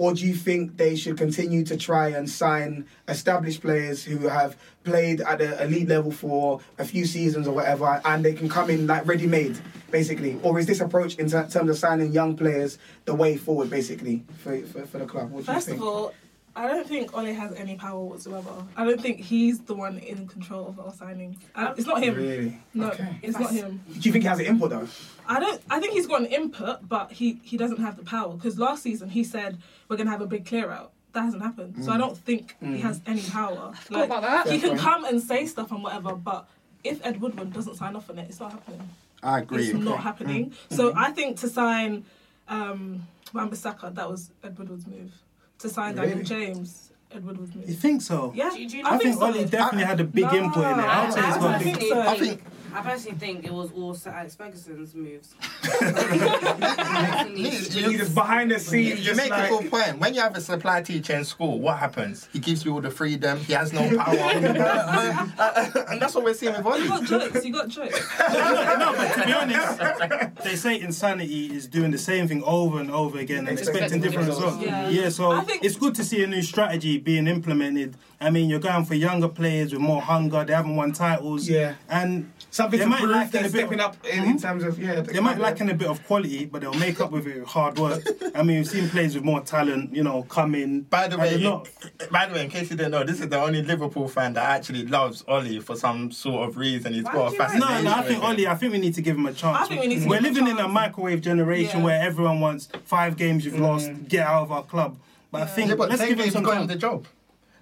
Or do you think they should continue to try and sign established players who have played at the elite level for a few seasons or whatever, and they can come in like ready made, basically? Or is this approach in terms of signing young players the way forward, basically, for, for, for the club? What do First you think? of all, I don't think Ole has any power whatsoever. I don't think he's the one in control of our signing. Uh, it's not him. Really? No, Okay. it's not him. Do you think he has an input though? I don't. I think he's got an input, but he he doesn't have the power. Because last season he said we're gonna have a big clear out. That hasn't happened. So I don't think he has any power. forgot about that. He Fair can point. come and say stuff and whatever, but if Ed Woodward doesn't sign off on it, it's not happening. I agree. It's not happening. So I think to sign um, Wan-Bissaka, that was Ed Woodward's move. To sign Daniel Really? James, Ed Woodward's You move. think so? Yeah, Do you- do you I, I think, think Ole so. definitely had a big No, input in it. I would say he's I got a big. think so. I think I personally think it was all Sir Alex Ferguson's moves. He just behind the scenes, you just make like, a good point. When you have a supply teacher in school, what happens? He gives you all the freedom. He has no power, uh, and that's what we're seeing with You Ole. got jokes. You got jokes. no, but to be honest, they say insanity is doing the same thing over and over again and expecting different results. Yeah. Yeah, so think- it's good to see a new strategy being implemented. I mean, you're going for younger players with more hunger. They haven't won titles. Yeah. and something they to might prove lack in they're a bit stepping of- up in, in mm-hmm. terms of yeah. They might lack in a bit of quality, but they'll make up with it with hard work. I mean, we've seen players with more talent, you know, come in. By the way, you- not- by the way, in case you didn't know, this is the only Liverpool fan that actually loves Ole for some sort of reason. He's Why got a do fascination. No, no, I think with him. Ole. I think we need to give him a chance. I think we need to We're give him a living in a microwave generation Yeah. where everyone wants five games you've mm. lost, get out of our club. But I think Yeah, but let's give him some got time. the job.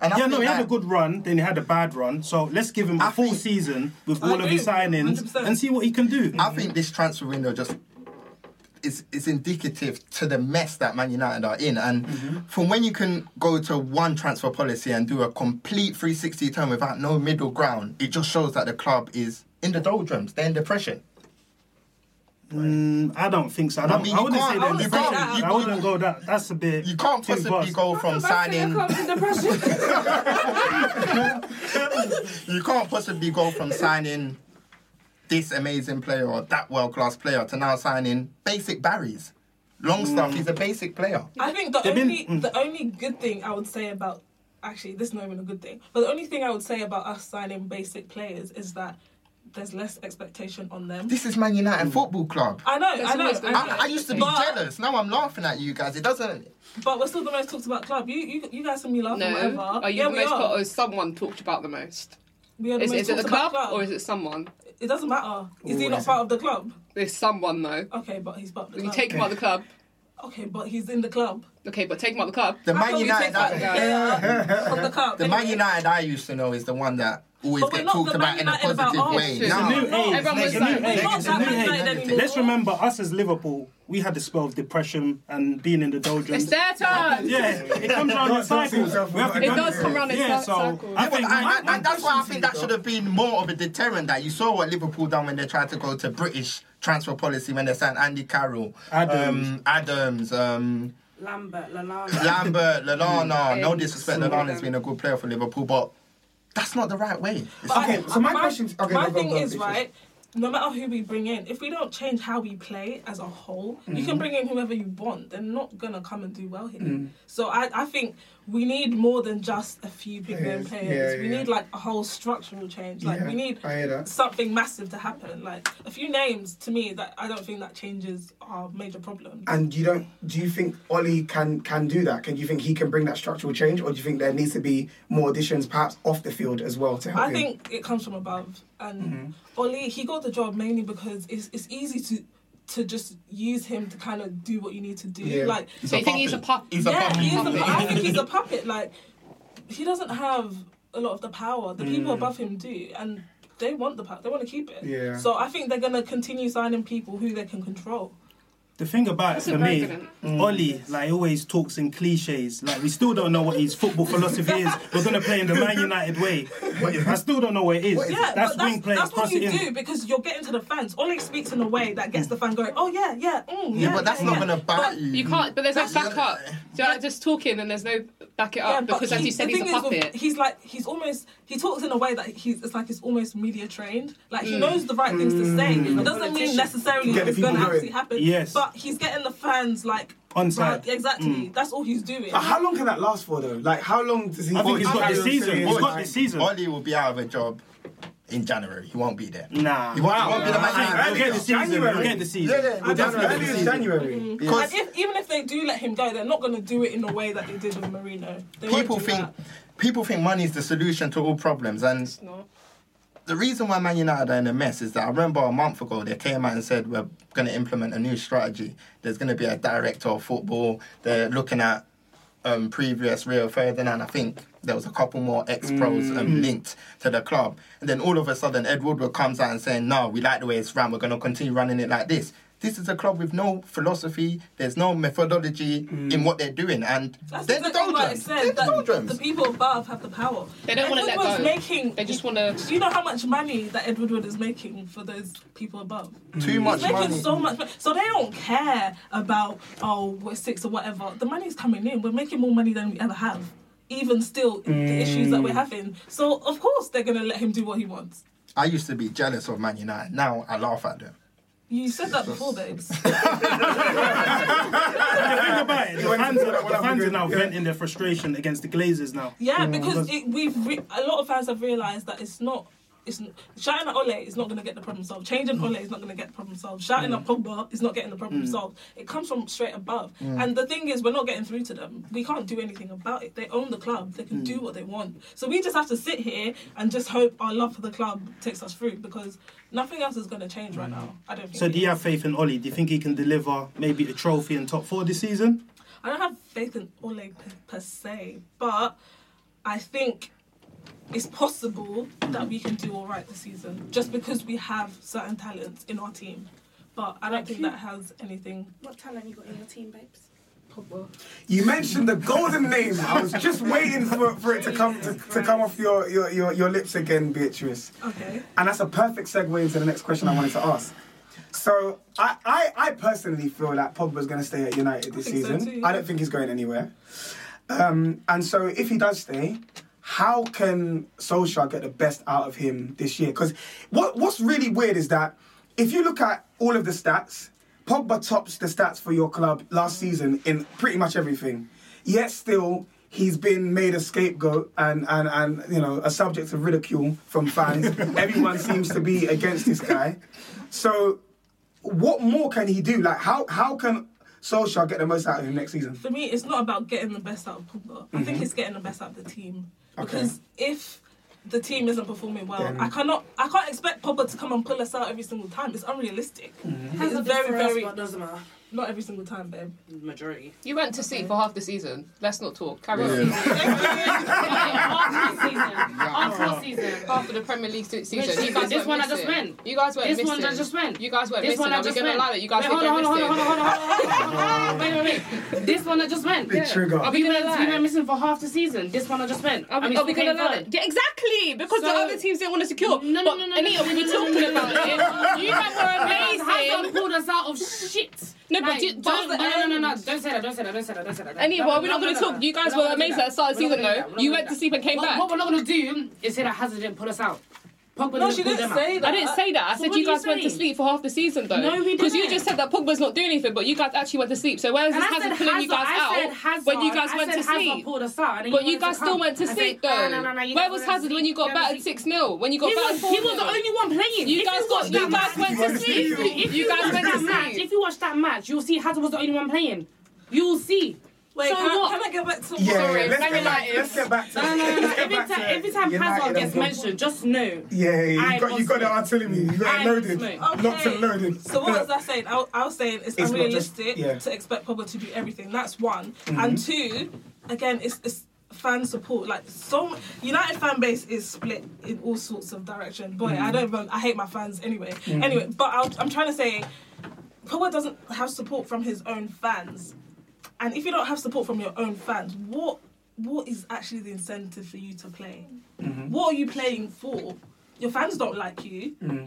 And I Yeah, no, he had a good run, then he had a bad run. So let's give him a I full think- season with I all of his signings 100%. and see what he can do. I think this transfer window just is is indicative to the mess that Man United are in. And Mm-hmm. from when you can go to one transfer policy and do a complete 360 turn without no middle ground, it just shows that the club is in the doldrums. They're in depression. Mm, I don't think so. I, don't, mean, I you wouldn't can't- say I wouldn't, I, say that. I wouldn't go that. That's a bit. You can't possibly vast. go from signing. You can't possibly go from signing this amazing player or that world class player to now signing basic Barry's. Longstaff, he's a basic player. I think the They've been- only mm. the only good thing I would say about actually this is not even a good thing, but the only thing I would say about us signing basic players is that there's less expectation on them. This is Man United mm. Football Club. I know, I know, always I, know. I, I used to be but, jealous. Now I'm laughing at you guys. It doesn't. But we're still the most talked about club. You you, you guys can be laughing No, whatever. are you yeah, the we most? are. Or is someone talked about the most? We are the Is, most is it the talked about club or is it someone? It doesn't matter. Is he not is part of the club? There's someone though. Okay, but he's part of the You club. take him out of the club. Okay, but he's in the club. Okay, but take him out of the club. The How Man United, take that that, player from the club? the Man United I used to know is the one that always But we're get not talked about in a United about positive way. It's It's Now, a new age. Everyone was It's a new like- We're not that Man. United anymore. Let's remember, us as Liverpool, we had the spell of depression and being in the doldrums. It's their turn. Yeah, it comes around in cycles. We have to It go- does come around in yeah, cir- so circles. I Yeah, think but I, my- I, I, that's why I think that should have been more of a deterrent. That you saw what Liverpool done when they tried to go to British transfer policy when they signed Andy Carroll, Adams. um, Adams, um, Lambert, Lallana. Lambert, Lallana. No disrespect, Lallana's been a good player for Liverpool, but that's not the right way. But Okay, I- so my question- okay, my go, go, thing go, is Beatrice. right. no matter who we bring in, if we don't change how we play as a whole, you can Mhm. bring in whoever you want. They're not gonna come and do well here. Mm. So I, I think we need more than just a few big name Players, players. yeah, we yeah. need like a whole structural change. Like Yeah, we need I hear that. something massive to happen. Like a few names to me that I don't think that changes our major problems. And you don't? Do you think Ole can can do that? Can you think he can bring that structural change, or do you think there needs to be more additions, perhaps off the field as well, to help I him? think it comes from above. And Mhm. Ole, he got the job mainly because it's it's easy to to just use him to kind of do what you need to do. Yeah. Like, So you think he's a pup- He's a yeah, puppet. he is a Puppet. pu- I think he's a puppet. Like, he doesn't have a lot of the power. The people Mm. above him do, and they want the power. They want to keep it. Yeah. So I think they're gonna continue signing people who they can control. The thing about it for me, good Mm. Ole, like he always talks in cliches. Like we still don't know what his football philosophy is. We're gonna play in the Man United way. I still don't know what it is. Yeah, that's but wing play, that's what you in. do because you're getting to the fans. Ole speaks in a way that gets the fan going, "Oh yeah, yeah, mm, yeah." Yeah, but that's yeah, not yeah." gonna back But- you. You can't, but there's no back up. So like just talking and there's no back it up Yeah, but because, as he- you said, the he's a thing is with- puppet. he's like he's almost he talks in a way that he's it's like he's almost media trained. Like he Mm. knows the right things to say. Mm. It doesn't mean necessarily Get it's going to actually happen. Yes. But he's getting the fans like On side. right, exactly. Mm. That's all he's doing. But how long can that last for, though? Like, how long does he? I think he's got this season. He's got this season. Ole will be out of a job in January. He won't be there. Nah. He won't, he won't be the Nah. man. I think he'll get the season. January. He'll get the season. Yeah, yeah, He'll definitely get the January. season. January. And Because if, even if they do let him go, they're not going to do it in the way that they did with Mourinho. They won't people do think that. people think money is the solution to all problems, and the reason why Man United are in a mess is that I remember a month ago they came out and said we're going to implement a new strategy. There's going to be a director of football. They're looking at um, previous Rio Ferdinand. I think there was a couple more ex pros um, Mm. linked to the club, and then all of a sudden Ed Woodward comes out and saying, "No, we like the way it's run. We're going to continue running it like this." This is a club with no philosophy. There's no methodology in mm. what they're doing, and That's they're the exactly what I doldrums. said. They're the doldrums. the people above have the power. They don't wanna let Woodward's go. Making, They just want to. Do you know how much money that Ed Woodward is making for those people above? Too mm. He's much making money. so much money. So they don't care about, oh, we're six or whatever. The money's coming in. We're making more money than we ever have. Even still, the issues that we're mm. having. So, of course, they're going to let him do what he wants. I used to be jealous of Man United. Now I laugh at them. You said that before, babes. The thing about it, the fans are, the fans are now venting their frustration against the Glazers now. Yeah, Mm. because it, we've re- a lot of fans have realised that it's not. It's shouting at Ole is not going to get the problem solved. Changing Ole is not going to get the problem solved. Shouting at Pogba is not getting the problem Mm. solved. It comes from straight above. Mm. And the thing is, we're not getting through to them. We can't do anything about it. They own the club. They can Mm. do what they want. So we just have to sit here and just hope our love for the club takes us through because nothing else is going to change right now. I don't think. So do you have faith in Ole? Do you think he can deliver maybe a trophy in top four this season? I don't have faith in Ole per, per se, but I think it's possible that we can do all right this season just because we have certain talents in our team. But I don't think that has anything. What talent you got in your team, babes? Pogba. You mentioned the golden name. I was just waiting for, for it to come to, to come off your, your, your, your lips again, Beatrice. Okay. And that's a perfect segue into the next question I wanted to ask. So I, I, I personally feel that Pogba's going to stay at United this I think so season. too, I don't think he's going anywhere. Um, and so if he does stay, how can Solskjaer get the best out of him this year? Because what, what's really weird is that if you look at all of the stats, Pogba tops the stats for your club last season in pretty much everything. Yet still, he's been made a scapegoat and, and, and you know a subject of ridicule from fans. Everyone seems to be against this guy. So, what more can he do? Like, how how can Solskjaer get the most out of him next season? For me, it's not about getting the best out of Pogba. I think Mhm. it's getting the best out of the team. Okay. Because if the team isn't performing well, Then- I cannot. I can't expect Pogba to come and pull us out every single time. It's unrealistic. Has It's a very, very. but doesn't matter. Not every single time, babe. Majority. You went to sea for half the season. Let's not talk. Carry on. Half the season. Half the season. Half of the Premier League se- season. Which You guys season? This one I just went. You guys weren't This missing. one I just went. You guys weren't This missing. one I Are we just gonna went. lie that you guys Wait, think hold on, hold on, missing? hold on, hold on, hold on, hold on. Wait, wait, wait. This one I just went. Big trigger. Are we gonna we went missing for half the season? This one I just went. Are we, And are we gonna came lie Yeah, exactly. Because the So- other teams didn't want to secure. No, no, but no, no, Anita, no, we were no, talking no, no, about no, it. no. You guys were Because Hazard amazing. pulled us out of shit. No, but don't, no, no, no, no, don't say that, don't say that, don't say that, don't say that. Anyway, we're not no, going to talk. You guys We're amazing at the start of the season, though. that. We're not You went to sleep and came back. What we're not gonna do is say that Hazard didn't pull us out. Pogba No, didn't she didn't them out. say that. I didn't say that. I So said you do you guys went to sleep for half the season, though. No, we Because you just said that Pogba's not doing anything, but you guys actually went to sleep. So where is And this I Hazard pulling you guys I out Hazard, when you guys I went said to Hazard sleep? pulled us out, and But he you guys still went to I sleep, "No, though. no, no, no, you Where was went Hazard when you got You battered 6 0? When you got He battered was, 4 he was the only one playing. You guys got- you that guys match- went to sleep. If You you guys went to that match, sleep. if you watch that match, you'll see Hazard was the only one playing. You will see. Wait, so can, what? can I get back to Yeah, Sorry, let's, Man get back, let's get back to No, no, no. let's get Every back time, to every time United Hazard gets mentioned, just know. Yeah, you I'm got you got the artillery. You got it I'm loaded, smoke. locked and loaded. So what was I saying? I, I was saying it's, It's not just- unrealistic yeah. to expect Pogba to do everything. That's one. Mm-hmm. And two, again, it's, it's fan support. Like so, United fan base is split in all sorts of direction. Boy, Mm-hmm. I don't. even- I hate my fans anyway. Anyway, but I'll, I'm trying to say, Pogba doesn't have support from his own fans. And if you don't have support from your own fans, what what is actually the incentive for you to play? Mm-hmm. What are you playing for? Your fans don't like you. Mm-hmm.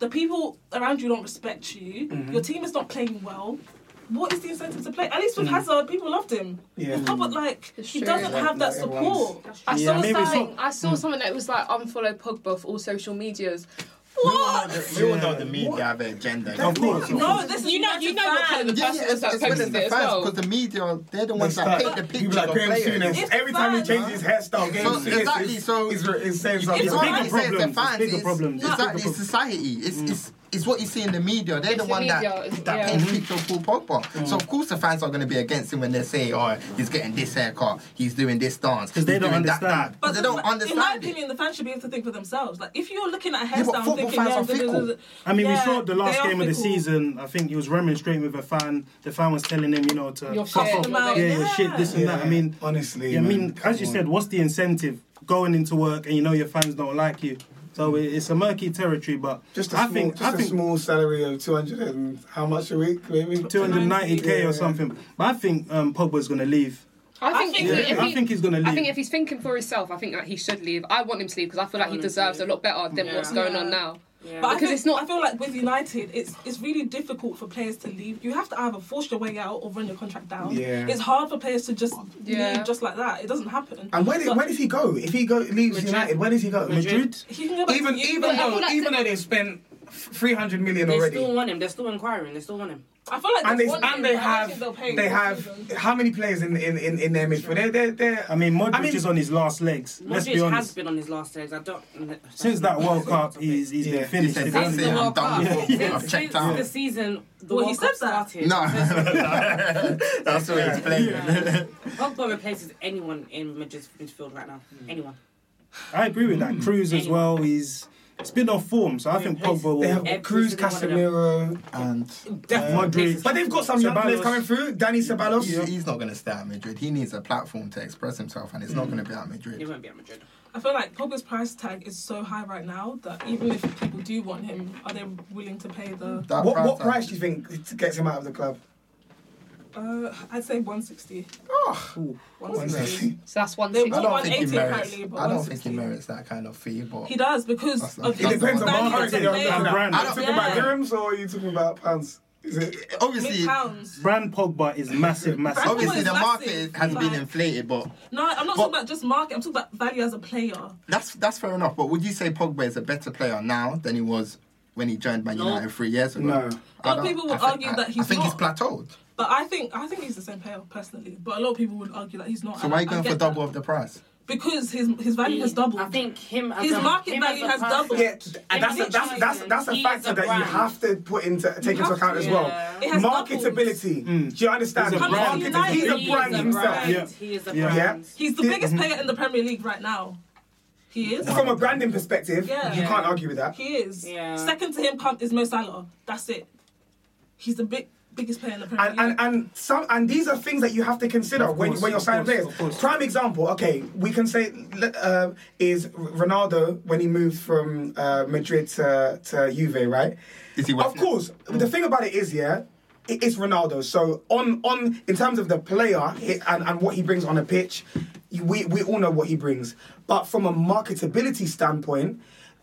The people around you don't respect you. Mm-hmm. Your team is not playing well. What is the incentive to play? At least with Hazard, people loved him. Mm. Yeah. With Pogba, like It's he true. doesn't Like- have that like support. I Yeah, saw maybe something. not- I saw something that was like unfollow Pogba off all social medias. We all know the, we all know the media have an agenda. Of course. No, this is You know, you know what kind of the Yeah, person yeah, was that as well as the it as fans, well. because the media, they're the ones that start. paint the People picture like of Graham players. Souness. It's Every time he fans. changes his hairstyle, Graham So, Souness exactly, so- is, is saying It's something. It's fans. bigger When he says the problems. It's bigger it's- problems. It's Exactly, it's problems. society. It's, it's, it's what you see in the media. They're It's the the one media, that, that yeah. paint the picture of Paul Pogba. So mm. of course the fans are going to be against him when they say, "Oh, he's getting this haircut, he's doing this dance," because they don't doing that, understand. that." But they don't fa- understand In my it. opinion, the fans should be able to think for themselves. Like if you're looking at a but hairstyle football thinking, fans yeah, are da- da- da- fickle. da- I mean, yeah, we saw the last they are game of the season. I think he was remonstrating with a fan. The fan was telling him, you know, to Your fuck off. Yeah, shit. your shit, this and that. I mean, honestly, I mean, as you said, what's the incentive going into work and you know your fans don't like you? So it- it's a murky territory. But just a I small, think just I a think small salary of two hundred and how much a week, maybe 290k Yeah. or something. But I think um, Pogba's going to leave. I think, think if, that- if I think he's going to leave. I think if he's thinking for himself, I think that he should leave. I want him to leave because I feel like he want him to deserves a lot better than Yeah. what's going on now. Yeah. But I Because think, it's not- I feel like with United, it's it's really difficult for players to leave. You have to either force your way out or run your contract down. Yeah. It's hard for players to just Yeah. leave just like that. It doesn't happen. And where, did, But where does he go? If he go leaves Madrid. United, where does he go? Madrid. he can go back Even to even though like even the- though they've spent three hundred million They already, still want him. They're still inquiring. They still want him. I feel like and they want him, and they but I don't have they'll pay they him have season. how many players in in in, in their midfield? They're they're, they're I mean, Modric I mean- is on his last legs. Let's Modric be has honest. been on his last legs. I don't. Since that World Cup, he's he's Yeah. been He finished. said, to be "That's honest. it, I'm World Cup. with football. Since, I've checked out." the season, the Well, he World said Cup that. started. No, that's what he's playing. Pogba replaces anyone in Madrid's midfield right now. Hmm. Anyone. I agree with that. Kroos as well. He's it's been off form, so I think Pogba will. they have Kroos, single one of them. Casemiro, And Definitely. Uh, Modric. replaces but they've got some young Ceballos. players coming through. Dani Ceballos. he- he's not going to stay at Madrid. He needs a platform to express himself, and it's not mm. going to be at Madrid. He Madrid. won't be at Madrid. I feel like Pogba's price tag is so high right now that even if people do want him, are they willing to pay the? That What what tag- price do you think gets him out of the club? Uh, I'd say 160. Oh, 160. So that's one They six. I don't think he 180 merits. apparently, but I don't think he 160. merits that kind of fee, but He does because That's- of that's it his depends on the value one. as a market. You're player. looking brand. Are you talking about Yeah. dirhams or are you talking about pounds? Is it? obviously, pounds. Brand Pogba is massive, massive. Brand obviously is the market massive, has been like- inflated, but No, I'm not But- talking about just market. I'm talking about value as a player. that's that's fair enough. But would you say Pogba is a better player now than he was when he joined Man No. United three years ago? No. I A lot of don't- people would I think- argue I- that he's I think he's not. plateaued. But I think I think he's the same player personally. But a lot of people would argue that he's not. So and why are I- you I going for double that. of the price? Because his his value has doubled. I think him as His a, market him value as a has doubled. Yeah, and that's a, Him that's that's that's a factor a that you have to put into take into account to, as well. It has Marketability. Mm. Do you understand? He's a brand. Marketability. He's a brand he's a himself. Yeah. He is a brand. Yeah. He's the biggest mm-hmm. player in the Premier League right now. He is. From a branding perspective, Yeah. you Yeah. can't argue with that. He is. Yeah. Second to him come, is Mo Salah. That's it. He's the big biggest player in the Premier And, League. and and some and these are things that you have to consider Of when when you're signing course, players. Prime example, okay, we can say uh, is Ronaldo when he moved from uh, Madrid to to Juve, right? Is he Of worth it? course, the thing about it is, yeah, it is Ronaldo. So on on in terms of the player and, and what he brings on a pitch, we we all know what he brings. But from a marketability standpoint,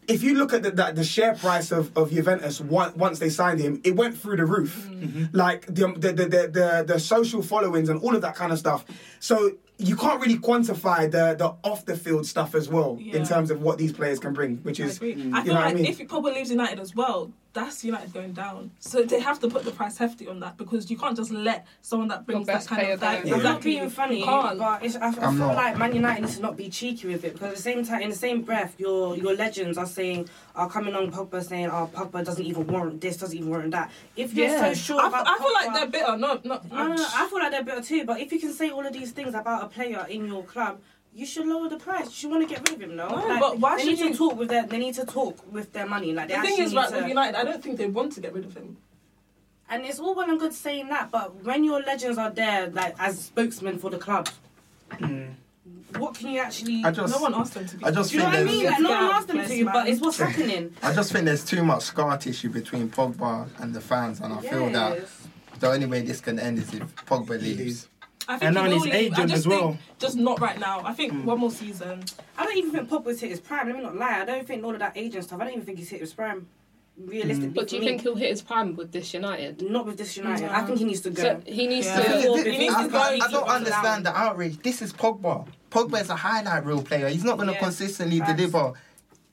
if you look at the, the, the share price of, of Juventus once, once they signed him, it went through the roof. Mm. Mm-hmm. Like the, um, the, the, the, the, the social followings and all of that kind of stuff. So you can't really quantify the, the off the field stuff as well Yeah. in terms of what these players can bring, which I is, agree. Mm, I feel know like what I mean? if Pogba leaves United as well, that's United going down. So they have to put the price hefty on that because you can't just let someone that brings that kind of that. go. I'm not being funny, You can't. but it's, I, I feel not. like Man United needs to not be cheeky with it because at the same time, in the same breath, your your legends are saying, are coming on Pogba saying, oh, Pogba doesn't even warrant this, doesn't even warrant that. If you're Yeah. so sure I, about I feel like they're bitter. No. No, no, no, I feel like they're better too. But if you can say all of these things about a player in your club, you should lower the price. You should want to get rid of him, no? No, Like, but why they should need you- to talk with their? They need to talk with their money. Like they the thing is, right to, with United, I don't think they want to get rid of him. And it's all well and good saying that, but when your legends are there, like as spokesmen for the club, hmm. what can you actually? I just, No one asked them to be. I just Do you know what I mean? Like, no one Yeah, asked them bless to, but it's what's happening. I just think there's too much scar tissue between Pogba and the fans, and I feel that the only way this can end is if Pogba leaves. I think And he on will his leave. I just as think well. Just not right now. I think hmm. one more season. I don't even think Pogba's hit his prime. Let me not lie. I don't think all of that agent stuff. I don't even think he's hit his prime. Realistically, But do you me. think he'll hit his prime with this United? Not with this United. No. I think he needs to go. So he needs Yeah. to. Before- I, he needs to go, I- I don't understand the outrage. This is Pogba. Pogba is a highlight reel player. He's not going to Yeah. consistently Facts. deliver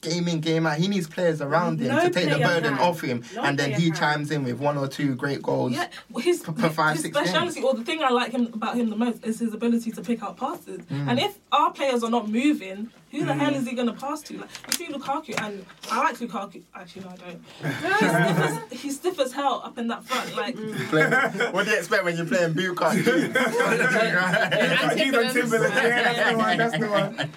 game in, game out. He needs players around him No to take the burden can. off him. No and then he can. chimes in with one or two great goals. Yeah, well, his, For- for five, his speciality, games. or the thing I like him about him the most, is his ability to pick out passes. Mm. And if our players are not moving, who the hell is he going to pass to? Like, you see Lukaku, and I like Lukaku. Actually, no, I don't. he's, stiff as, he's stiff as hell up in that front. Like, Play- what do you expect when you're playing Bukayo? Timberland. Timberland, yeah, that's the one, that's the one.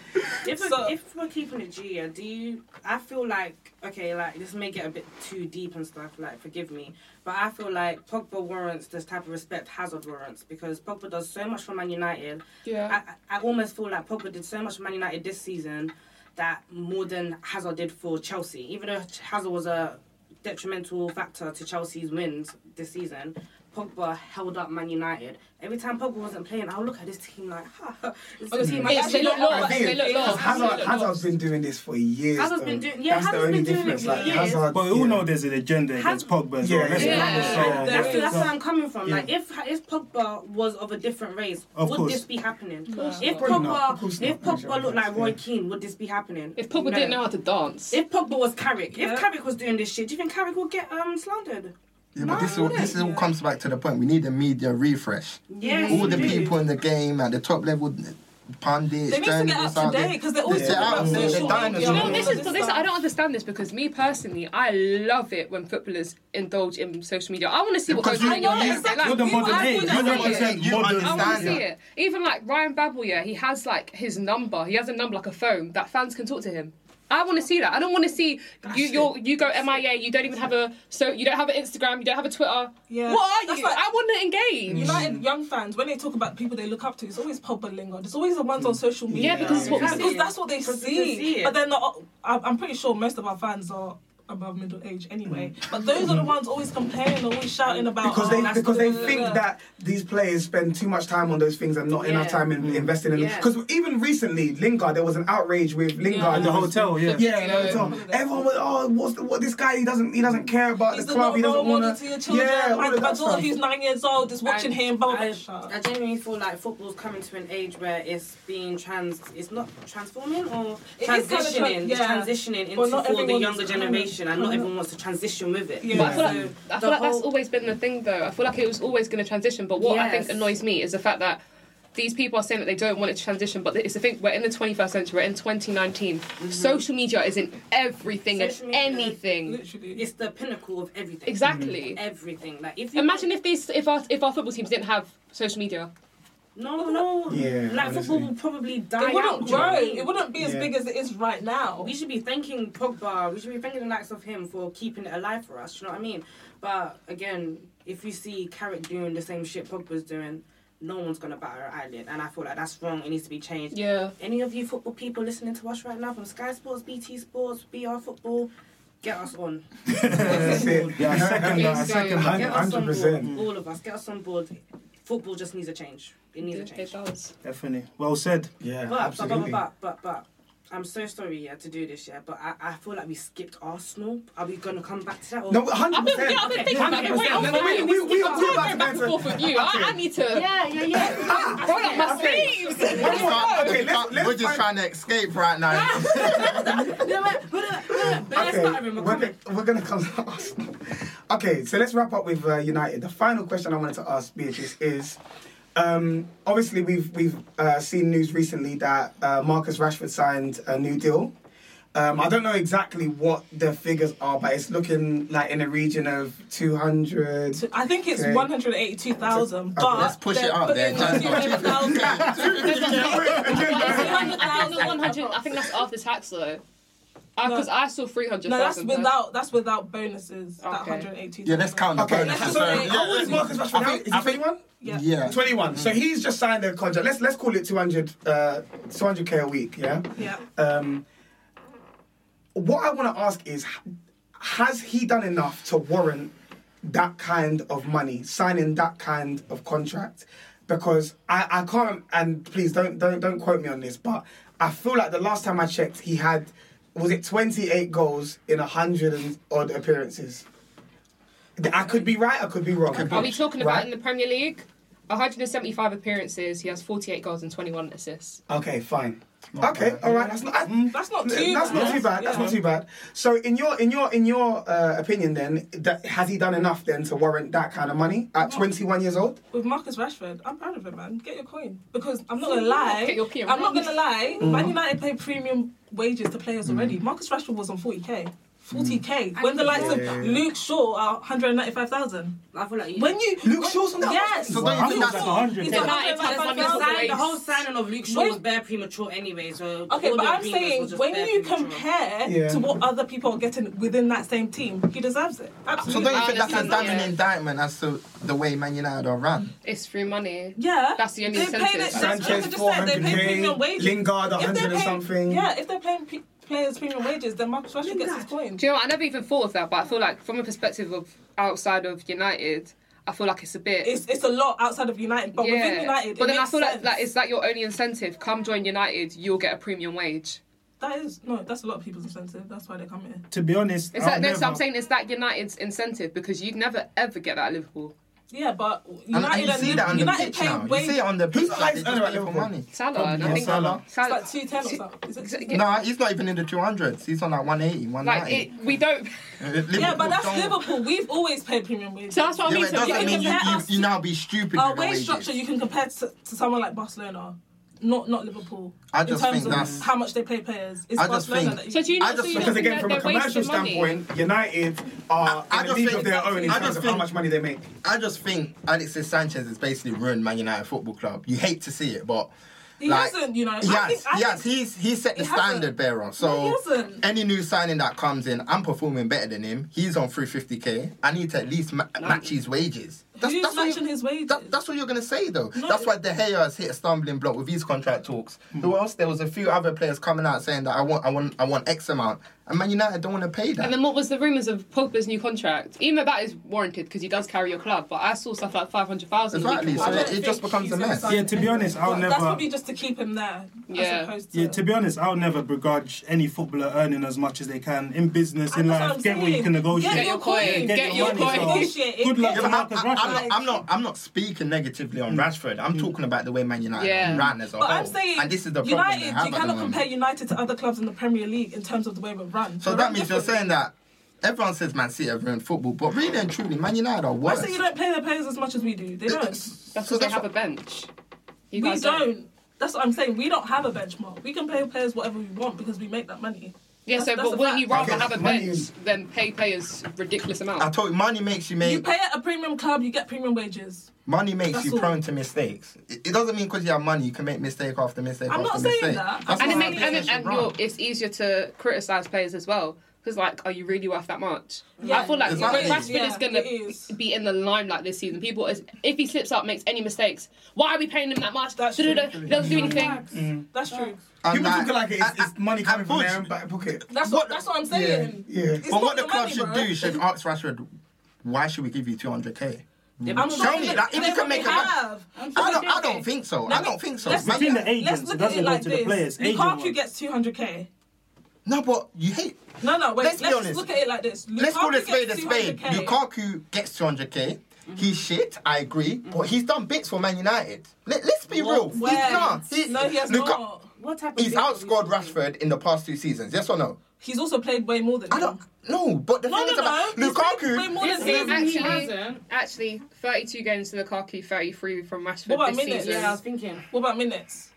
If, we're, So- if we're keeping it G, do you? I feel like okay, like this may get a bit too deep and stuff. Like, forgive me, but I feel like Pogba warrants this type of respect Hazard warrants because Pogba does so much for Man United. Yeah. I, I almost feel like Pogba did so much for Man United this season that more than Hazard did for Chelsea. Even though Hazard was a detrimental factor to Chelsea's wins this season. Pogba held up Man United. Every time Pogba wasn't playing, I'll look at this team like, ha, this is a team I actually they look lost. like. They look lost. Hazard, Hazard's been doing this for years. Hazard's though. been doing- yeah, That's the only been doing difference. it for Like years. Hazard, But we all yeah. know there's an agenda against Pogba as well. Yeah, Let's be yeah, yeah. That's, that's where I'm coming from. Yeah. Like, if if Pogba was of a different race, Of would course. this be happening? If Probably Pogba, not. Of course if. Pogba looked like Roy Keane, would this be happening? If Pogba didn't know how to dance. If Pogba was Carrick, if Carrick was doing this shit, do you think Carrick would get um slandered? Yeah, No, but this I all this wouldn't. all comes back to the point. We need a media refresh. Yes, all the do. people in the game at the top level, pundits, they need to get up journalists to out date because they're always They're out about there, social media. You know, this is this. I don't understand this because me personally, I love it when footballers indulge in social media. I want to see what Because goes on you- in your you- head. Like, You're the modern I day. You see represent it. You modern. I want to see it. Even like Ryan Babel, yeah, he has like his number. He has a number like a phone that fans can talk to him. I want to see that. I don't want to see you. You you go MIA. You don't even have a so you don't have an Instagram. You don't have a Twitter. Yeah. What are That's you? like- I want to engage. United young fans, when they talk about people they look up to, it's always Pogba Lingard. It's always the ones on mm. social media. Yeah, because it's what we because that's what they Because see. see. But they're not. I'm I'm pretty sure most of our fans are above middle age anyway. Mm. But those are the ones always complaining, always shouting about. because oh, they that's because the- they the- the- think the- that these players spend too much time on those things and not enough time in mm. investing in them. Because even recently, Lingard, there was an outrage with Lingard Yeah. in The hotel, yeah. Yeah, in the hotel. Everyone was, oh, what's the, what? This guy, he doesn't, he doesn't care about He's the the club. He doesn't want to your children. Yeah, my, my daughter, who's nine years old, is watching I- him. Blah, blah, blah. I, I genuinely feel like football's coming to an age where it's being trans. It's not transforming or It is kinda tra- transitioning. It's yeah. transitioning into for the everyone younger is generation, and not everyone wants to transition with it. Yeah. But I feel like, I feel like that's always been the thing, though. I feel like it was always going to transition. But what I think annoys me is the fact that these people are saying that they don't want it to transition. But it's the thing, we're in the 21st century, we're in 2019. Social media is in everything Mm-hmm. Social and anything. Literally. It's the pinnacle of everything. Exactly. Everything. Like if you Imagine if these, if our, if our football teams didn't have social media. No, no, Yeah, like honestly. football will probably die It wouldn't out. do you know grow. what I mean? It wouldn't be as Yeah. big as it is right now. We should be thanking Pogba. We should be thanking the likes of him for keeping it alive for us. You know what I mean? But again, if you see Carrick doing the same shit Pogba's doing, no one's gonna bat an eyelid, and I feel like that's wrong. It needs to be changed. Yeah. Any of you football people listening to us right now from Sky Sports, BT Sports, BR Football, get us on. Yeah, I second that. I second that. Get us on 100%. board. All of us, get us on board. Football just needs a change. It needs a change. It does. Definitely. Well said. Yeah, But, but, but, absolutely. but, but, but, I'm so sorry, yeah, to do this, yeah, but I, I feel like we skipped Arsenal. Are we gonna come back to that? Or? No, 100%. I've been, I've been thinking about it. Wait, I'm No, no, we- we- We we- got we're time about going to back and answer- forth with you. I, I need to. Yeah, yeah, yeah. Roll up my Okay. sleeves. Okay, let's, let's We're just find- trying to escape right now. Okay, we're, we're gonna come to Arsenal. Okay, so let's wrap up with uh, United. The final question I wanted to ask Beatrice is, um, obviously we've we've uh, seen news recently that uh, Marcus Rashford signed a new deal. Um, I don't know exactly what the figures are, but it's looking like in the region of two hundred. I think it's Okay. 182,000. But let's push it they're up there. putting 200,000. I think the 100. I think that's after tax though. Because I saw three hundred. No, that's so- without that's without bonuses. That Okay. 182,000. Yeah, let's count the Okay, bonuses. so Sorry, how old is Marcus Rashford now? Is he twenty one? Yeah. Yeah. 21. So he's just signed a contract. Let's let's call it 200 uh 200k a week, yeah? Yeah. Um what I want to ask is has he done enough to warrant that kind of money, signing that kind of contract? Because I, I can't and please don't don't don't quote me on this, but I feel like the last time I checked he had was it 28 goals in 100 and odd appearances. I could be right, I could be wrong. Are we talking about Right? in the Premier League? 175 appearances. He has 48 goals and 21 assists. Okay, fine. Okay, all right. That's not. I, That's not too That's not bad. too bad. That's Yeah. not too bad. So, in your in your in your uh, opinion, then, that, has he done enough then to warrant that kind of money at 21 years old? With Marcus Rashford, I'm proud of him, man. Get your coin. Because I'm not gonna lie. Get your PM. I'm not gonna lie. Mm. Man United pay premium wages to players already. Marcus Rashford was on 40k. 40k. Mm. When the likes of Yeah. Luke Shaw are 195,000. I feel like you. When you Luke Shaw's on that Yes. So don't you think Luke that's Shaw, 100? he's Yeah, on no, it's- it's 195,000. one of Sign- the whole signing of Luke Shaw When- was bare premature anyway. So Okay, all but I'm saying when you premature. compare Yeah. to what other people are getting within that same team, he deserves it. So don't you think that's a damning yeah. indictment as to the way Man United are run? It's free money. Yeah, That's the only They incentive. Sanchez, like I just said, they pay 400k, premium wages. Lingard, If they're 100 and paying- something. Yeah, if they're paying pe- players premium wages, then Marcus Rashford gets his point. Do you know what? I never even thought of that, but I feel like from a perspective of outside of United, I feel like it's a bit. It's it's a lot outside of United, but within United, but it then I makes feel sense. like, like is that your only incentive? Come join United, you'll get a premium wage. that is no, that's a lot of people's incentive. That's why they come here. To be honest, Is I'll that, no, so I'm saying is that United's incentive because you'd never ever get that at Liverpool. Yeah, but United and you see that on the pitch pay now. You see it on the pitch. Who's the Like, highest earner at for Liverpool? money. Salah, and I think Salah. It's like two ten or something. It? Yeah. No, he's not even in the 200s. He's on like 180, like 190. it, we don't. Yeah, but that's don't- Liverpool. We've always paid premium wages. So that's what I mean. but it So doesn't can mean you, compare you, us you now be stupid Our wage structure you can compare to, to someone like Barcelona, not not Liverpool. I in terms think of that's- how much they pay players. It's I just Barcelona think- that you, So do you I not just see think- Because again, from a commercial wasting money? standpoint, United are I in a just league think- of their own in I terms just of how much money they make. I just think Alexis Sanchez has basically ruined Man United Football Club. You hate to see it, but He like, hasn't, you know. He I has. think- I he has. He's he's set the He hasn't. standard bearer. No, So he any new signing that comes in, I'm performing better than him. He's on 350k. I need to at least ma- match his wages. Who's what matching you- his wages? that- that's what you're gonna say though. No. That's why De Gea has hit a stumbling block with his contract talks. Mm. Who else? There was a few other players coming out saying that I want, I want, I want X amount, and Man United don't want to pay that. And then what was the rumours of Pogba's new contract? Even that is warranted because he does carry your club, but I saw stuff like five hundred thousand. Exactly, so I it just becomes a mess. Yeah, to be honest, I'll But never- That's probably just to keep him there. Yeah. As opposed to, Yeah, to be honest, I'll never begrudge any footballer earning as much as they can in business, in That's what life. I'm Get what you can negotiate. Get your coin. Get Get your your money, coin. so- Good luck to Marcus I'm, I'm, not, I'm not. I'm not speaking negatively on mm. Rashford. I'm mm. talking about the way Man United Yeah. ran as a But whole. I'm saying and this is the problem United, they you have at cannot compare United to other clubs in the Premier League in terms of the way we run. So We're that means you're saying that everyone says Man City have ruined football, but really and truly, Man United are worse. I worse. say you don't play their players as much as we do. They don't. That's So because they that's have a bench. You we guys don't. That's what I'm saying. We don't have a benchmark. We can pay players whatever we want because we make that money. Yeah, That's- so that's but a wouldn't you rather Okay, have a money bench is- than pay players ridiculous amounts? I amount? told you, money makes you make You make. pay at a premium club, you get premium wages. Money makes That's you all. prone to mistakes. It, it doesn't mean because you have money you can make mistake after mistake I'm after not saying mistake. that. That's and it not makes how and, business and should you're, it's easier to criticize players as well. Because like, are you really worth that much? Yeah. I feel like Exactly. Rashford Yeah, is gonna it is. be in the limelight this season. People, is, if he slips up, makes any mistakes, why are we paying him that much? That's true. He doesn't do anything. That's true. And People like- talking like it's, it's money coming from their own back pocket. That's What- what. That's what I'm saying. Yeah. It's But what the your club money, should bro. do should ask Rashford, why should we give you 200k? I'm Show sure me, they- like, if you can make a already back- have. I don't. I don't think so. I don't think so. let's Man Between United- the agents, Let's look at it like this. players. Agent Lukaku one. gets 200k. No, but you hate. No, no, wait. Let's Let's, be honest. look at it like this. Let's call Lukaku a spade a spade. Lukaku gets 200k. Mm-hmm. He's shit. I agree, mm-hmm. but he's done bits for Man United. Let, let's be real. Where? He's not. He, no, he has Luka- not. What type of He's bit have we outscored? Rashford in the past two seasons. Yes or no? He's also played way more than I don't. No, but the No, thing no, is about no. He's way Lukaku. more This than season him. he Actually, hasn't. actually, 32 games to Lukaku, 33 from Rashford What about this minutes? season. Yeah, I was thinking. What about minutes?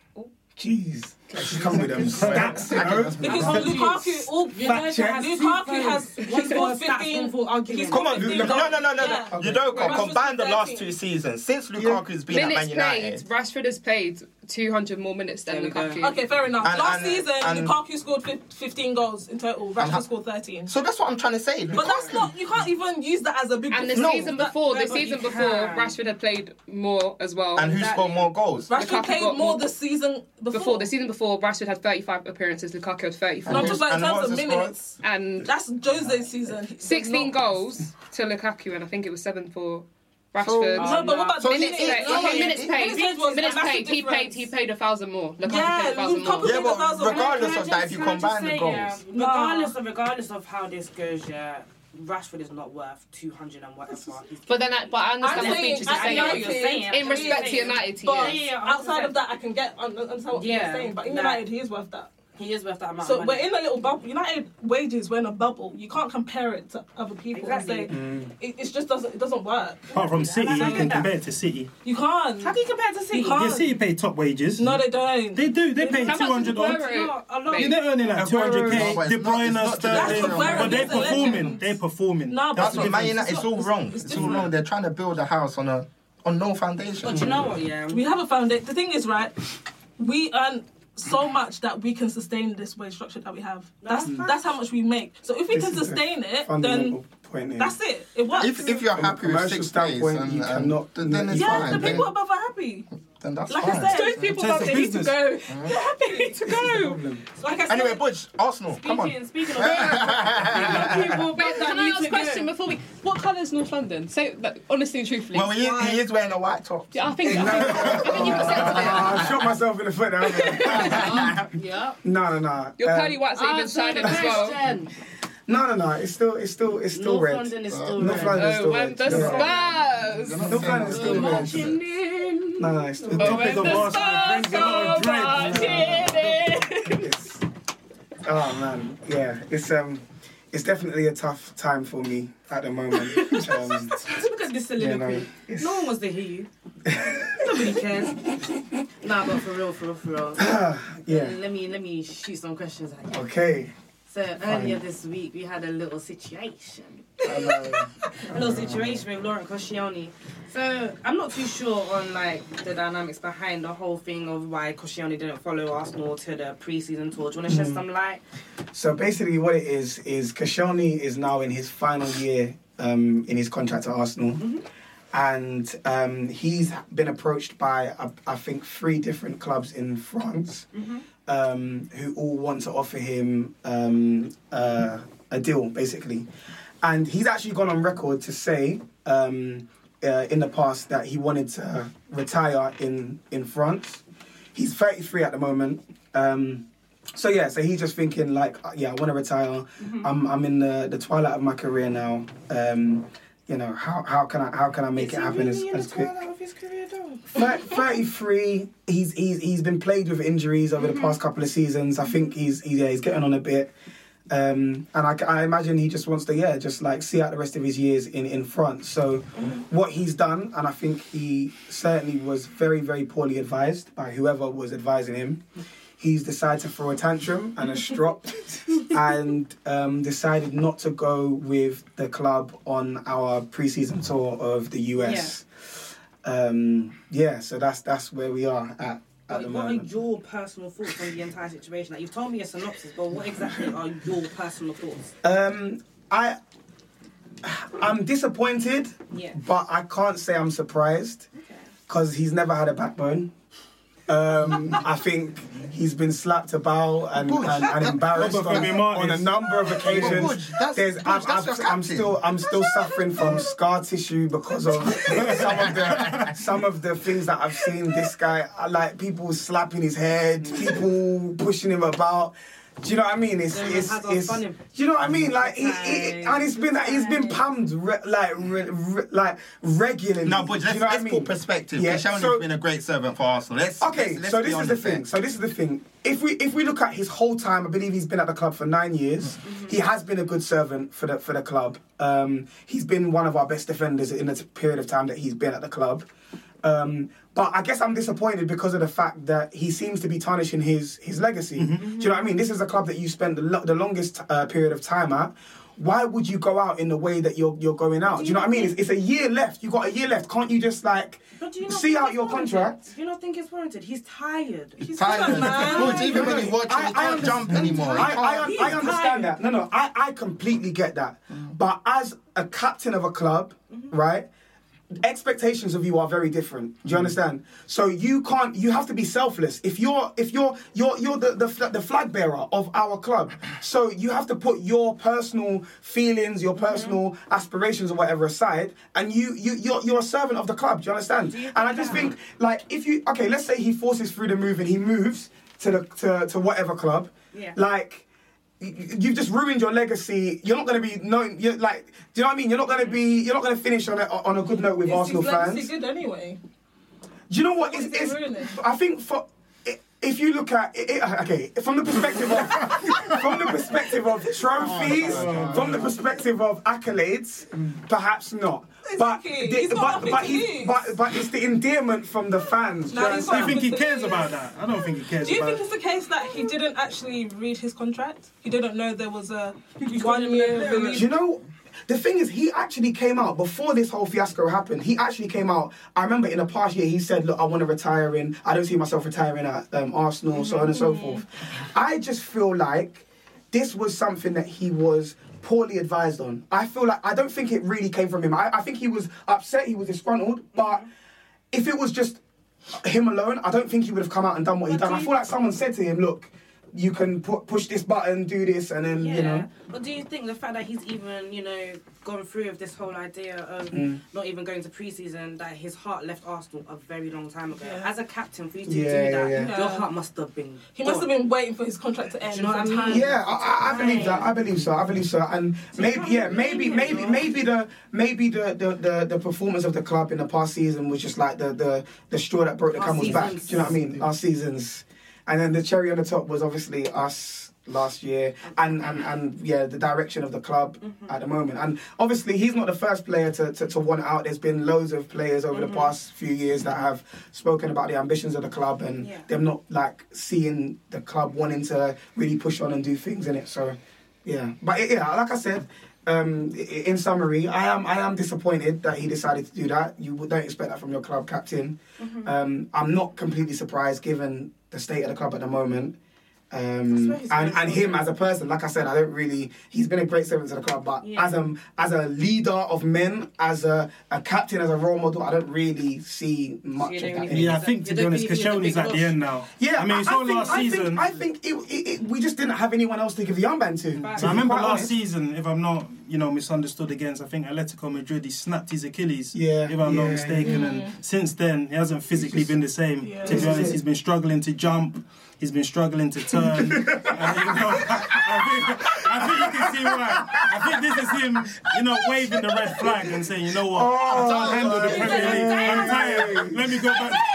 Jeez. She's come with them stats, you know? Because Lukaku, all, Fact check. Lukaku oh, has One he's scored 15. for argument. he's Come on, 15 no, no, no, no, no. Yeah. You don't Rashford's combine the last two seasons since Lukaku's been at Man Minutes played, United. Rashford has played 200 more minutes than There we go. Lukaku. Okay, fair enough. And- Last and- season, and- Lukaku scored 15 goals in total. Rashford ha- scored 13. So that's what I'm trying to say. But that's not. You can't even use that as a big. And the difference. season That- before, the season before, can. Rashford had played more as well. And who Exactly. scored more goals? Rashford Lukaku played more more- the season before. before the season before, Rashford had 35 appearances, Lukaku had 34. No, I'm just like in terms of was the score? minutes. and That's Jose's season. 16 goals to Lukaku, and I think it was seven for Rashford. No, but what about So minutes he- minutes? paid. no, okay, he- minutes paid. minutes was Minutes a massive paid. He paid. He paid a thousand more. Lukaku Yeah, paid a thousand more. Yeah, but thousand. regardless Can of that, if you can I combine the say, goals. yeah, regardless of regardless of how this goes, yeah, Rashford is not worth two hundred and whatever. But then, I, but I understand I'm what saying- Finch is I- I saying. what you're saying. In respect to United, But yeah. Yeah, yeah, outside of that, I can get un- understand what Yeah, you're saying. But in United, he is worth that. He is worth that amount. So of we're in a little bubble. United wages, we're in a bubble. You can't compare it to other people Exactly. and say mm. it, it just doesn't. It doesn't work. Apart from City, you can that. compare it to City. You can't. How can you compare to City? You can't. Yeah, City pay top wages. No, they don't. They do. They pay How two much hundred odd. A lot. Yeah, they're earning like two hundred k. De Bruyne, it's not to that Sterling, but they're Aguero is a performing. They're performing. No, but That's what Man. United. It's all wrong. it's It's all wrong. They're trying to build a house on a on no foundation. But you know what? Yeah. We have a foundation. The thing is, right? We earn so much that we can sustain this wage structure that we have. That's That's that's how much we make. So if we This can sustain it, then point that's it. It works. If if you're From happy with six standpoint, days, and, you um, cannot- then, then it's yeah, fine. the Then, people above are happy. Then that's Like I said, Those people Just above they need to business. go. They're happy to go. Like I said, Anyway, Budge, Arsenal, come on. Speaking, speaking of People, that can I ask a question before we? What colour is North London? Say, like, honestly and truthfully. Well, he, is- he is wearing a white top. yeah, I think. I think, I think you've got it. I shot myself in the foot there. haven't I? Yeah. no, no, no. Your Um, pearly whites are even Answer shining as well. Question. No, no, no. It's still, it's still, it's still North red. London is still North red. London is Oh, still when red. the Spurs. North London is still red. Marching in. No, no, it's the The Oh, topic when of the brings a lot of Spurs dread. are marching in. Oh man, yeah. It's um, it's definitely a tough time for me at the moment. Um, Look at this you know, soliloquy. No one wants to hear you. Nobody cares. nah, but for real, for real, for real. yeah. Let me let me shoot some questions at you. Okay. So earlier this week we had a little situation. A little situation with Laurent Koscielny. So I'm not too sure on like the dynamics behind the whole thing of why Koscielny didn't follow Arsenal to the pre-season tour. Do you want to shed some light? So basically, what it is is Koscielny is now in his final year um, in his contract at Arsenal, and um, he's been approached by uh, I think three different clubs in France, um, who all want to offer him um, uh, a deal, basically. And he's actually gone on record to say um, uh, in the past that he wanted to retire in in France. He's 33 at the moment. Um, so yeah, so he's just thinking like, uh, yeah, I want to retire. I'm I'm in the, the twilight of my career now. You know, how how can I how can I make it happen as, as quick? of his career though? 33 he's he's he's been plagued with injuries over the past couple of seasons. I think he's, he's yeah he's getting on a bit. Um, and I, I imagine he just wants to yeah just like see out the rest of his years in in france so what he's done and i think he certainly was very very poorly advised by whoever was advising him he's decided to throw a tantrum and a strop and um, decided not to go with the club on our preseason tour of the us um, yeah, so that's that's where we are at at What, what are your personal thoughts on the entire situation? Like you've told me a synopsis, but what exactly are your personal thoughts? Um, I I'm disappointed, Yeah. but I can't say I'm surprised because he's never had a backbone. Um, I think he's been slapped about and, and, and embarrassed on, on a number of occasions. There's, I'm, that's I'm, your I'm still I'm still suffering from scar tissue because of some of the some of the things that I've seen. This guy, like people slapping his head, people pushing him about. Do you know what I mean? It's Then it's, it's do you know what I mean? Like he, he, and it's been he's been pammed re, like re, re, like regularly. No, but let's, you know let's I mean? put perspective. Yeah, Koscielny's so- been a great servant for Arsenal. Let's Okay, let's, let's so this on is the fair. thing. So this is the thing. If we if we look at his whole time, I believe he's been at the club for nine years. He has been a good servant for the for the club. Um, he's been one of our best defenders in the period of time that he's been at the club. Um, but I guess I'm disappointed because of the fact that he seems to be tarnishing his his legacy. Do you know what I mean? This is a club that you spent the, lo- the longest uh, period of time at. Why would you go out in the way that you're you're going out? Do you know what I mean? It's, it's a year left. You got a year left. Can't you just like you see out your warranted? contract? Do you not think it's warranted? He's tired. He's Tired. man. Budge, even when he watches, he can't jump anymore. He I, I, can't. un- He's I understand tired. that. No, no, I, I completely get that. But as a captain of a club, right, expectations of you are very different. Do you understand? So you can't. You have to be selfless. If you're, if you're, you're, you're the the, fl- the flag bearer of our club. So you have to put your personal feelings, your personal aspirations, or whatever aside, and you, you, you're, you're a servant of the club. Do you understand? and I just think, like, if you, okay, let's say he forces through the move and he moves to the to, to whatever club, Yeah. like you've just ruined your legacy. You're not going to be known. You're like, do you know what I mean? You're not going to be. You're not going to finish on a on a good note with Is Arsenal fans. good anyway? Do you know what? It's, it's. I think for if you look at it, it- okay, from the perspective of from the perspective of trophies, oh, from the perspective of accolades, perhaps not. But, Exactly. the- He's but, but, to he's, but, but it's the endearment from the fans. No, do you you think he cares about that? I don't think he cares Do you about think it's the case that he didn't actually read his contract? He didn't know there was a one year Do you know? The thing is, he actually came out before this whole fiasco happened. He actually came out. I remember in the past year, he said, "Look, I want to retire in. I don't see myself retiring at um, Arsenal, so on and so forth." I just feel like this was something that he was poorly advised on. I feel like I don't think it really came from him. I, I think he was upset. He was disgruntled, but if it was just him alone, I don't think he would have come out and done what he done. do I feel like someone said to him, "Look." You can pu- push this button, do this, and then Yeah. you know. But do you think the fact that he's even, you know, gone through with this whole idea of Mm. not even going to preseason, that his heart left Arsenal a very long time ago? Yeah. As a captain, for you to Yeah, do that, yeah. your heart must have been. He must have been waiting for his contract to end. Do you know what I mean? Yeah, I, I, I believe that. I believe so. I believe so. And maybe, yeah, blame maybe, him, maybe, though. maybe the maybe the, the, the, the performance of the club in the past season was just like the the, the straw that broke the Our camel's back. Do you know what I mean? Our seasons, and then the cherry on the top was obviously us last year, and and, and yeah, the direction of the club Mm-hmm. at the moment. And obviously, he's not the first player to, to, to want out. There's been loads of players over Mm-hmm. the past few years that have spoken about the ambitions of the club and Yeah. them not like seeing the club wanting to really push on and do things in it. So, yeah. But yeah, like I said, um, in summary, I am I am disappointed that he decided to do that. You don't expect that from your club captain. Mm-hmm. Um, I'm not completely surprised given the state of the club at the moment. Um, and, and he's him as a person, like I said, I don't really. He's been a great servant to the club, but Yeah. as a as a leader of men, as a, a captain, as a role model, I don't really see much You of that. really. Yeah, I think to be honest, really think it's a Koscielny's big at the end now. Yeah, I mean, it's I all think, last I season. Think, I think it, it, it, we just didn't have anyone else to give the armband to. Right. to So I remember last honest. season, if I'm not, you know, misunderstood against, I think Atletico Madrid, he snapped his Achilles, Yeah, if I'm not yeah, mistaken. And since then, he hasn't physically been the same. Yeah. To be honest, he's been struggling to jump. He's been struggling to turn. and, you know, I, think, I think you can see why. I think this is him, you know, waving the red flag and saying, you know what, I can't handle the Premier League. I'm tired. Let me go back.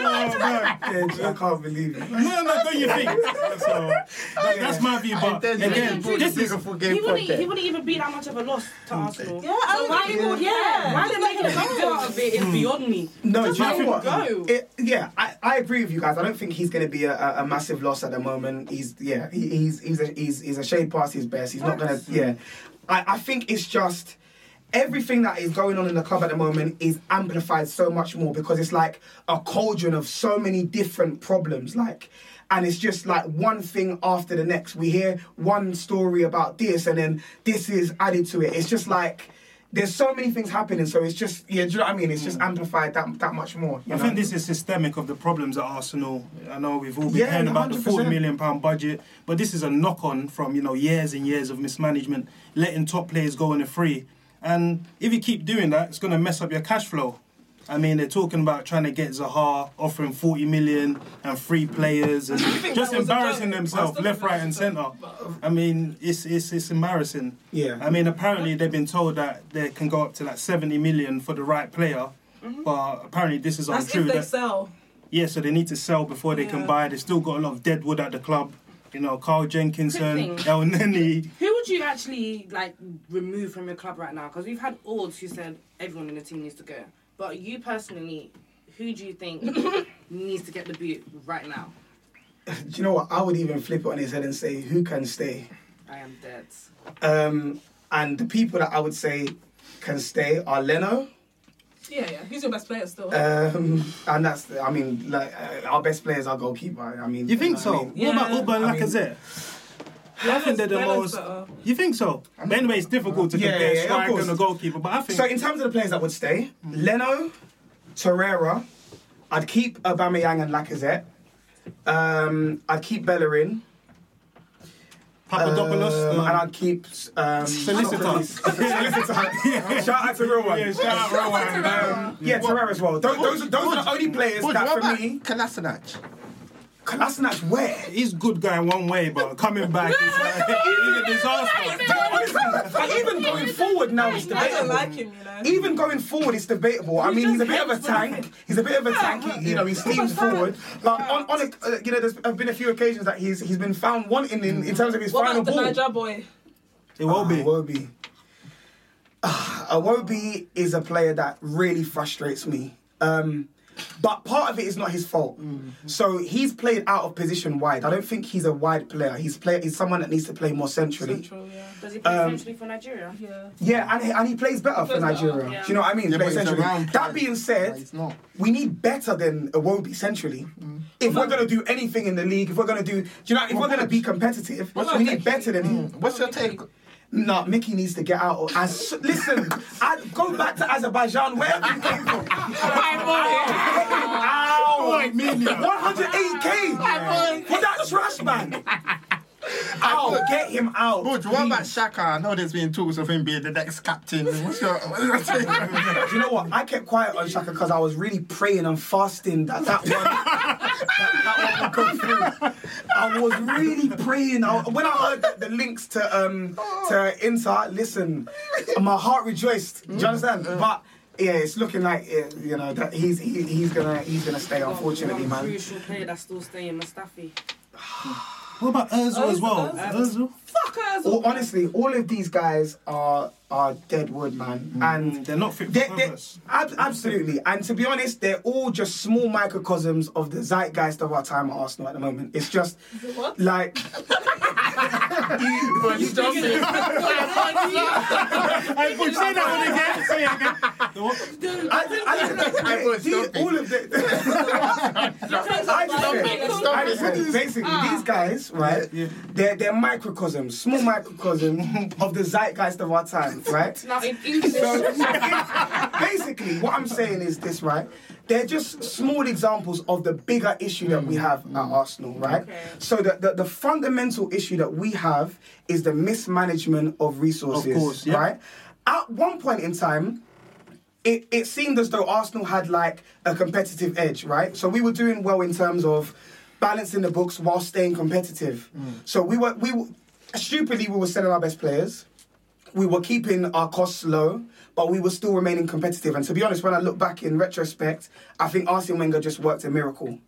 oh, man. I can't believe it. No, no, don't you think? So that, that's my view. But again, this is He wouldn't, he wouldn't even be that much of a loss to mm. Arsenal. Yeah, I so why agree. people, yeah, why they're making a big deal out of it is beyond me. No, do you know what? go. It, yeah, I, I agree with you guys. I don't think he's going to be a, a, a massive loss at the moment. He's yeah, he, he's he's a, he's he's a shade past his best. He's not going to yeah. I, I think it's just everything that is going on in the club at the moment is amplified so much more because it's like a cauldron of so many different problems like and it's just like one thing after the next we hear one story about this and then this is added to it it's just like there's so many things happening. So it's just yeah, do you know what I mean? It's just hmm. amplified that that much more. You I know? think this is systemic of the problems at Arsenal. I know we've all been Yeah, hearing about the 100%. forty million pound budget, but this is a knock on from you know years and years of mismanagement, letting top players go on a free. And if you keep doing that, it's going to mess up your cash flow. I mean, they're talking about trying to get Zaha, offering 40 million and free players, and just that was a embarrassing themselves left, right, and centre. I mean, it's, it's it's embarrassing. Yeah. I mean, apparently they've been told that they can go up to like 70 million for the right player, mm-hmm. but apparently this is That's untrue. if they that- sell. yeah, so they need to sell before they can buy. They still got a lot of dead wood at the club. You know, Carl Jenkinson, Elneny. Who would you actually like remove from your club right now? Because we've had Ords who said everyone in the team needs to go. But you personally, who do you think needs to get the boot right now? do you know what? I would even flip it on his head and say, who can stay? I am dead. Um, and the people that I would say can stay are Leno. Yeah, yeah. Who's your best player still? Um, and that's, I mean, like uh, our best players are goalkeeper. I mean, You think know so? what I mean? What about Yeah. Auba and I mean- Lacazette? I think they're the most. better. You think so? But anyway, it's difficult to Yeah, compare yeah, yeah, striker and a goalkeeper. But I think So in terms of the players that would stay, Leno, Torreira, I'd keep Aubameyang and Lacazette. Um, I'd keep Bellerin. Papadopoulos. Um, no. and I'd keep um, Solicitor. Solicitor. Shout out to real one. Yeah, shout out Rowan. Um, yeah, Torreira as well. Those, those, those are the only players But that what for about me. Kolasinac? Kolasinac, where? He's good guy one way, but coming back, he's, like, he's a disaster. Honestly, even going forward now, it's I don't debatable. like him, you know. Even going forward, it's debatable. I mean, he's a bit of a tank. He's a bit of a tank. He, you know, he steams forward. Like on, on a, uh, you know, there's have been a few occasions that he's he's been found wanting in, in terms of his What final about the ball. Niger boy? It won't be. Iwobi. Ah, Iwobi is a player that really frustrates me. Um, but part of it is not his fault. Mm-hmm. So he's played out of position wide. I don't think he's a wide player. He's play, he's someone that needs to play more centrally. Central, yeah. Does he play Um, essentially for Nigeria? Yeah. Yeah, and he, and he plays better for plays better, Nigeria. yeah. Do you know what I mean? Yeah, Plays but centrally. around That playing. being said, he's not. we need better than Iwobi centrally. Mm-hmm. If we're going to do anything in the league, if we're going to do, do you know, if we're going to be competitive, we need better than mm. him. What's your take? No, Mickey needs to get out. Of, as listen, I, go back to Azerbaijan, Where you came from. Ow! 180k for that trash man. Ow! Get him out. But what about. Xhaka? I know there's been talks of him being the next captain. What's your, what's your take? Do you know what? I kept quiet on Xhaka because I was really praying and fasting that that one, that, that one would go through. I was really praying. I, when I heard the, the links to um to Inter, listen, my heart rejoiced. Do you understand? But yeah, it's looking like you know that he's he, he's gonna he's gonna stay. Unfortunately, One man. crucial player that's still staying, Mustafi. What about Özil as well? Özil. Özil? Fuck us. All, honestly, all of these guys are are dead wood, man, and Mm, They're not fit for They- they- purpose. ab- absolutely. And to be honest, they're all just small microcosms of the zeitgeist of our time at Arsenal at the moment. It's just What? like. Hey, but say that one again. Say it again. The what? I, I, I, these, all of the. I just said, I just said, basically, ah. these guys, right? Yeah. They're they're microcosms, small microcosm of the zeitgeist of our time, right? Now in English, So basically, what I'm saying is this, right? They're just small examples of the bigger issue that we mm. have at mm. Arsenal, right? Okay. So the, the, the fundamental issue that we have is the mismanagement of resources, Of course, yeah. right? At one point in time, it, it seemed as though Arsenal had like a competitive edge, right? So we were doing well in terms of balancing the books while staying competitive. Mm. So we were we were, stupidly we were selling our best players. We were keeping our costs low, but we were still remaining competitive. And to be honest, when I look back in retrospect, I think Arsene Wenger just worked a miracle.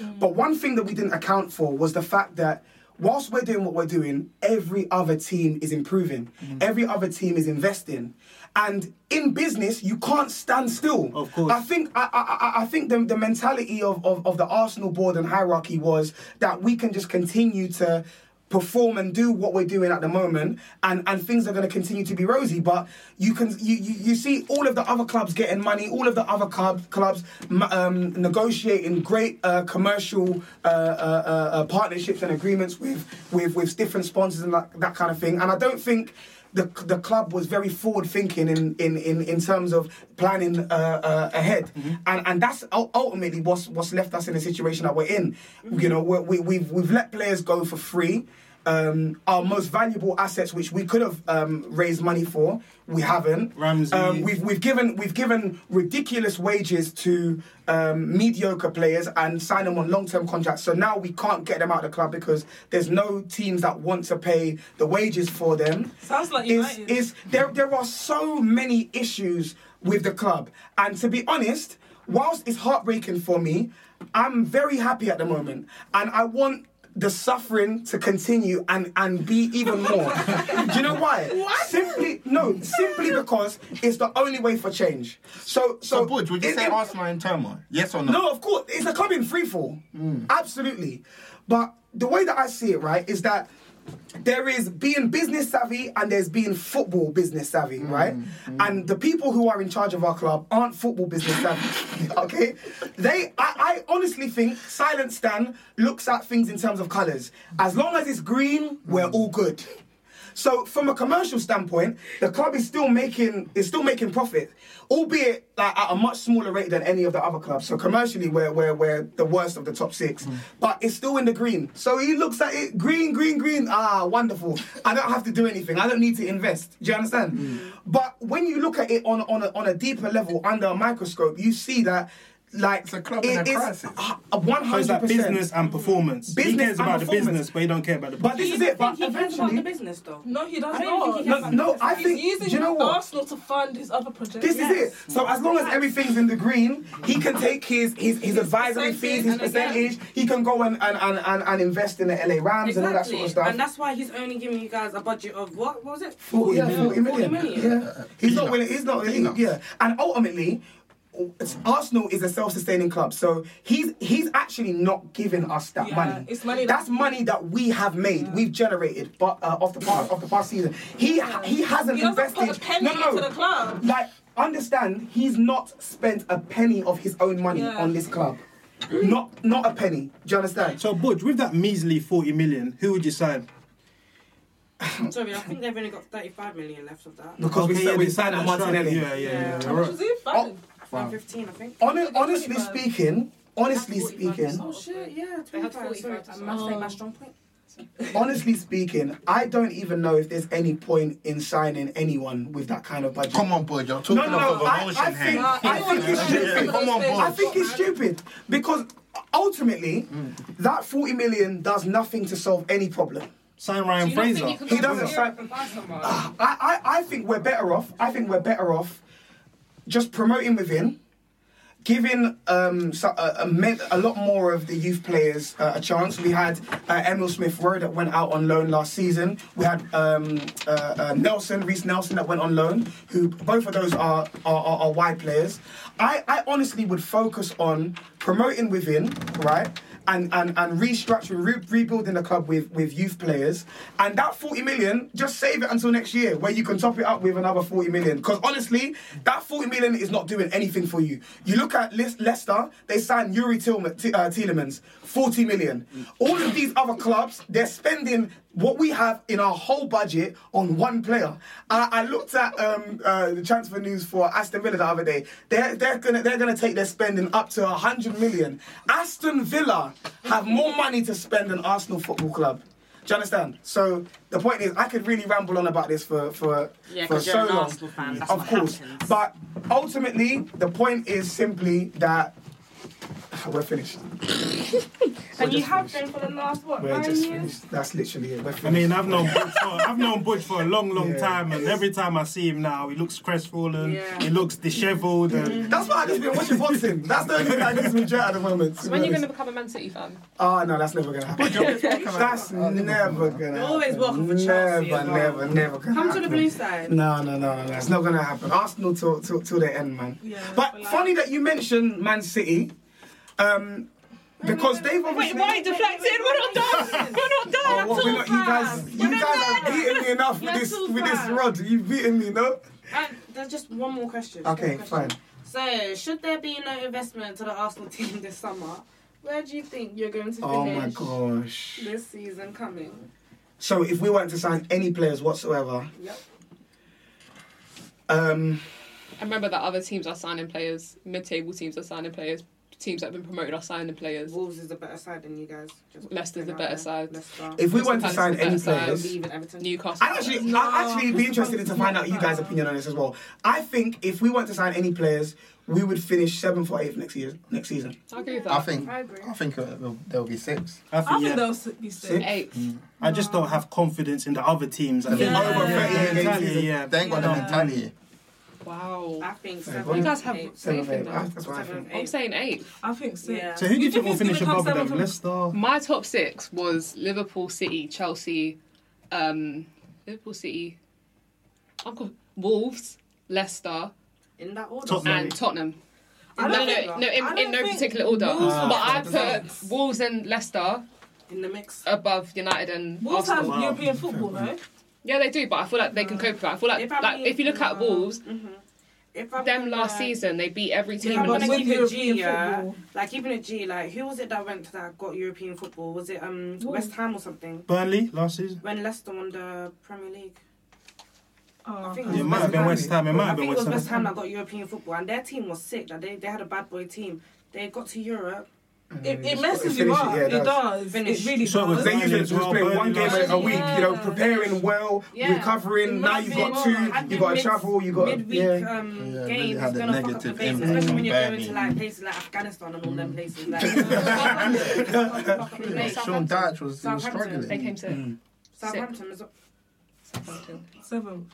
Mm. But one thing that we didn't account for was the fact that whilst we're doing what we're doing, every other team is improving. Mm. Every other team is investing. And in business, you can't stand still. Of course. I think I, I, I- I think the, the mentality of, of, of the Arsenal board and hierarchy was that we can just continue to perform and do what we're doing at the moment and, and things are going to continue to be rosy but you can you, you, you see all of the other clubs getting money all of the other club, clubs um, negotiating great uh, commercial uh, uh, uh, uh, partnerships and agreements with, with with different sponsors and that, that kind of thing. And I don't think the the club was very forward thinking in, in, in, in terms of planning uh, uh, ahead, and and that's ultimately what's what's left us in the situation that we're in. You know, we, we, we've we've let players go for free. Um, our most valuable assets, which we could have um, raised money for, we haven't. Ramsey. Um, we've we've given we've given ridiculous wages to um, mediocre players and signed them on long term contracts. So now we can't get them out of the club because there's no teams that want to pay the wages for them. Sounds like is United. is there there are so many issues with the club, and to be honest, whilst it's heartbreaking for me, I'm very happy at the moment, and I want. The suffering to continue and, and be even more. Do you know why? Simply no, simply because it's the only way for change. So so, So, Budge, would you it- say it- Arsenal in turmoil? Yes or no? no, of course. It's a club in free fall. Mm. Absolutely. But the way that I see it, right, is that there is being business savvy and there's being football business savvy, mm, right? Mm. And the people who are in charge of our club aren't football business savvy. okay? They I, I honestly think Silent Stan looks at things in terms of colours. As long as it's green, we're all good. So from a commercial standpoint, the club is still making is still making profit, albeit like, at a much smaller rate than any of the other clubs. So commercially, we're we're, we're the worst of the top six, but it's still in the green. So he looks at it green, green, green. Ah, wonderful! I don't have to do anything. I don't need to invest. Do you understand? But when you look at it on on a, on a deeper level under a microscope, you see that. Like It's a club in a it is crisis. a one So it's hundred percent business and performance. he Business cares about the business, but he don't care about the. business. But this is it. But he cares about the business though. No, he does I don't not. think he no, cares no, I He's think. using you know what? Arsenal to fund his other projects. This Yes. is it. So as long as everything's in the green, he can take his his, his advisory fees, his and again- percentage. He can go and, and, and, and, and invest in the LA Rams and all that sort of stuff. And that's why he's only giving you guys a budget of what? What was it? 40, yeah, 40 million. 40 million. Yeah. He's not willing. He's not. He, yeah. And ultimately. It's- Arsenal is a self-sustaining club, so he's he's actually not giving us that Yeah, money. it's money that- That's money that we have made, we've generated, but uh, off the past off the past season, he he hasn't He invested. put a penny no, no, into the club. Like, understand, he's not spent a penny of his own money Yeah. on this club. Not not a penny. Do you understand? So, Budge, with that measly 40 million, who would you sign? Sorry, I think they've only got 35 million left of that. Because we Okay, said yeah, we they signed that a Martinelli. strike. Yeah, yeah, yeah. How much was he? Five. Around 15, I think. Hon- honestly speaking, honestly speaking, Oh shit, yeah, They had 25. Sorry, 45. I must say oh. my strong point. honestly speaking, I don't even know if there's any point in signing anyone with that kind of budget. Come on, Budge, you're talking No, no, off of I- emotion I here. think- I think it's stupid. Come on, boy. I think it's stupid because ultimately, mm. that 40 million does nothing to solve any problem. Sign Ryan Do you not think Fraser. He doesn't sign- Europe and buy someone? Ah, I, I, I think we're better off. I think we're better off just promoting within, giving um, so, uh, a, a lot more of the youth players uh, a chance. We had uh, Emile Smith Rowe that went out on loan last season. We had um, uh, uh, Nelson, Reiss Nelson that went on loan, who both of those are, are, are, are wide players. I, I honestly would focus on promoting within, right? And, and, and restructuring, re- rebuilding the club with, with youth players. And that 40 million, just save it until next year where you can top it up with another 40 million. Because honestly, that 40 million is not doing anything for you. You look at Le- Leicester, they signed Yuri Tillman, T- uh, Tielemans, 40 million. All of these other clubs, they're spending what we have in our whole budget on one player. I, I looked at um, uh, the transfer news for Aston Villa the other day. They're, they're gonna they're gonna take their spending up to 100 million. Aston Villa have more money to spend than Arsenal Football Club. Do you understand? So the point is, I could really ramble on about this for for, Yeah, for so long. Arsenal fan, of course, happens. but ultimately, the point is simply that we're finished. and you have finished. been for the last, what, We're nine just years? finished. That's literally it. We're finished. I mean, I've known Butch for, I've known Butch for a long, long Yeah. time, and every time I see him now, he looks crestfallen. Yeah. He looks dishevelled. And mm-hmm. That's why I just been watching boxing. That's the only thing that gives me joy at the moment. So when are you going to become a Man City fan? Oh no, that's never gonna happen. that's oh, never gonna. You're always welcome for Chelsea Never, as well. never, never gonna Come to the blue side. No, no, no, no, no. It's not gonna happen. Arsenal till till, till the end, man. Yeah, but but funny that you mentioned Man City, um, because they've obviously. Wait, why deflecting? We're not done. We're not done. Oh, what, we're not, you guys, you guys have beaten me enough with this too with this rod. You've beaten me, no? And there's just one more question. Okay, one question. fine. So, should there be no investment to the Arsenal team this summer? Where do you think you're going to Oh finish my gosh. this season coming? So if we weren't to sign any players whatsoever, Yep. Um, I remember that other teams are signing players. Mid-table teams are signing players. Teams that have been promoted are signing the players. Wolves is a better side than you guys. Just Leicester's the better out side. Leicester. if we want to Palace sign any better side. players, Everton. Newcastle. I'd actually, No, I'd actually be interested Palace to find out you guys' opinion on this as well. I think if we want to sign any players, we would finish seventh or eighth next year. Next season. I agree with that. I think I agree. I think uh, there'll, there'll be six. I I think, think yeah. they'll s- be sick. Eighth. I just don't have confidence in the other teams. I think Yeah. over Yeah. 30 Yeah. mentality, yeah. They ain't got Yeah. the mentality. Wow. I think Yeah, seven. You guys have eight. faith in them. eighth. That's what I Seven, think. I'm saying eight. I think six. Yeah. So who do you think will finish above them? seventh and- Leicester? My top six was Liverpool, City, Chelsea, um, Liverpool, City, Uncle Wolves, Leicester, In that order. Tottenham. and Tottenham. I No, no, no, no, in, in no particular order. Wolves Ah. but I put Wolves and Leicester In the mix. above United and Wolves have Arsenal. Wow. European football, though. Yeah, they do, but I feel like they can cope with that. I feel like, If I like mean- if you look at Wolves, If I'm them gonna- last season they beat every If team I'm in gonna keep it European G, yeah, football. like keeping it G, like who was it that went to that got European football? Was it um West Ham or something? Burnley last season? When Leicester won the Premier League, Oh, I think Yeah, it might have been West Ham. It might I have been think it was West West Ham Ham. that got European football, and their team was sick. That they, they had a bad boy team. They got to Europe. It, it It messes you finishes- up. yeah, it it does. does. Finish. It really So does. They usually as just well, play one game last a, a week, you know, preparing well, Yeah. recovering. Now you've got two, Imagine you've got to mid- travel, you've got midweek yeah. um, Yeah, really games. had It's a gonna fuck up the negative impact especially when you're going to like places like Afghanistan and all them places. Like, Sean Dyche was, he was Southampton. struggling. They came to Southampton is Southampton. Seven.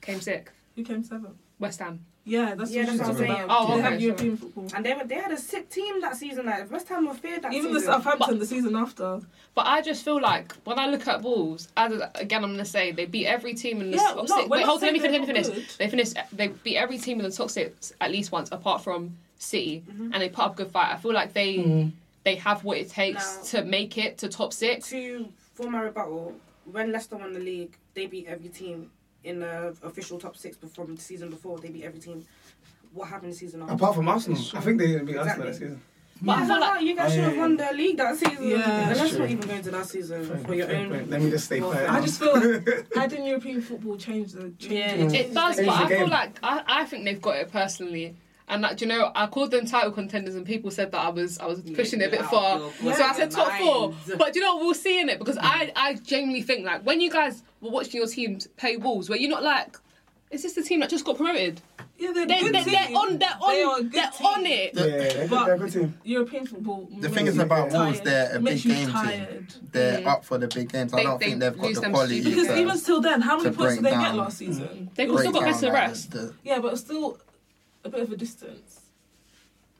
Came sixth. Who came seven? West Ham. Yeah, that's Yeah, what that's she's what I'm talking saying. about. Oh, they okay, have sure. European football. and they were they had a sick team that season. Like West Ham were feared that Even the season. Southampton the season after. But I just feel like when I look at Wolves, as again I'm gonna say they beat every team in the Yeah, top no, six. Wait, hold on, let me finish. Let me they're finish. They finished. They beat every team in the top six at least once, apart from City, mm-hmm. and they put up a good fight. I feel like they mm-hmm. they have what it takes Now- to make it to top six. to for my rebuttal, when Leicester won the league, they beat every team in the official top six from the season before. They beat every team. What happened the season after? Apart from Arsenal, I think they didn't beat Arsenal that season. But I I feel feel like like you guys should have won the league that season. Yeah. and That's let's true. not even go into that season for your Fair own. point. Let me just stay Well, quiet. I now. just feel like adding European football changed the changed Yeah. it. it does, Change but I feel like I, I think they've got it personally. And like, do you know, I called them title contenders, and people said that I was I was pushing it a bit out far. of So I said top four. But do you know what? We'll see in it because I I genuinely think like when you guys were watching your teams play Wolves, were you not like, is this the team that just got promoted? Yeah, they're, They, good they, they're on they're They are a on good they're team. on it. Yeah, they're, But- they're a good team. European football. The thing is about Wolves, they're a big makes you game team. They're up for the big games. I don't they think they've got the quality. Because to- even still then, how many points did break they get last season? They've still got better best of rest. the- the- Yeah, but still a bit of a distance.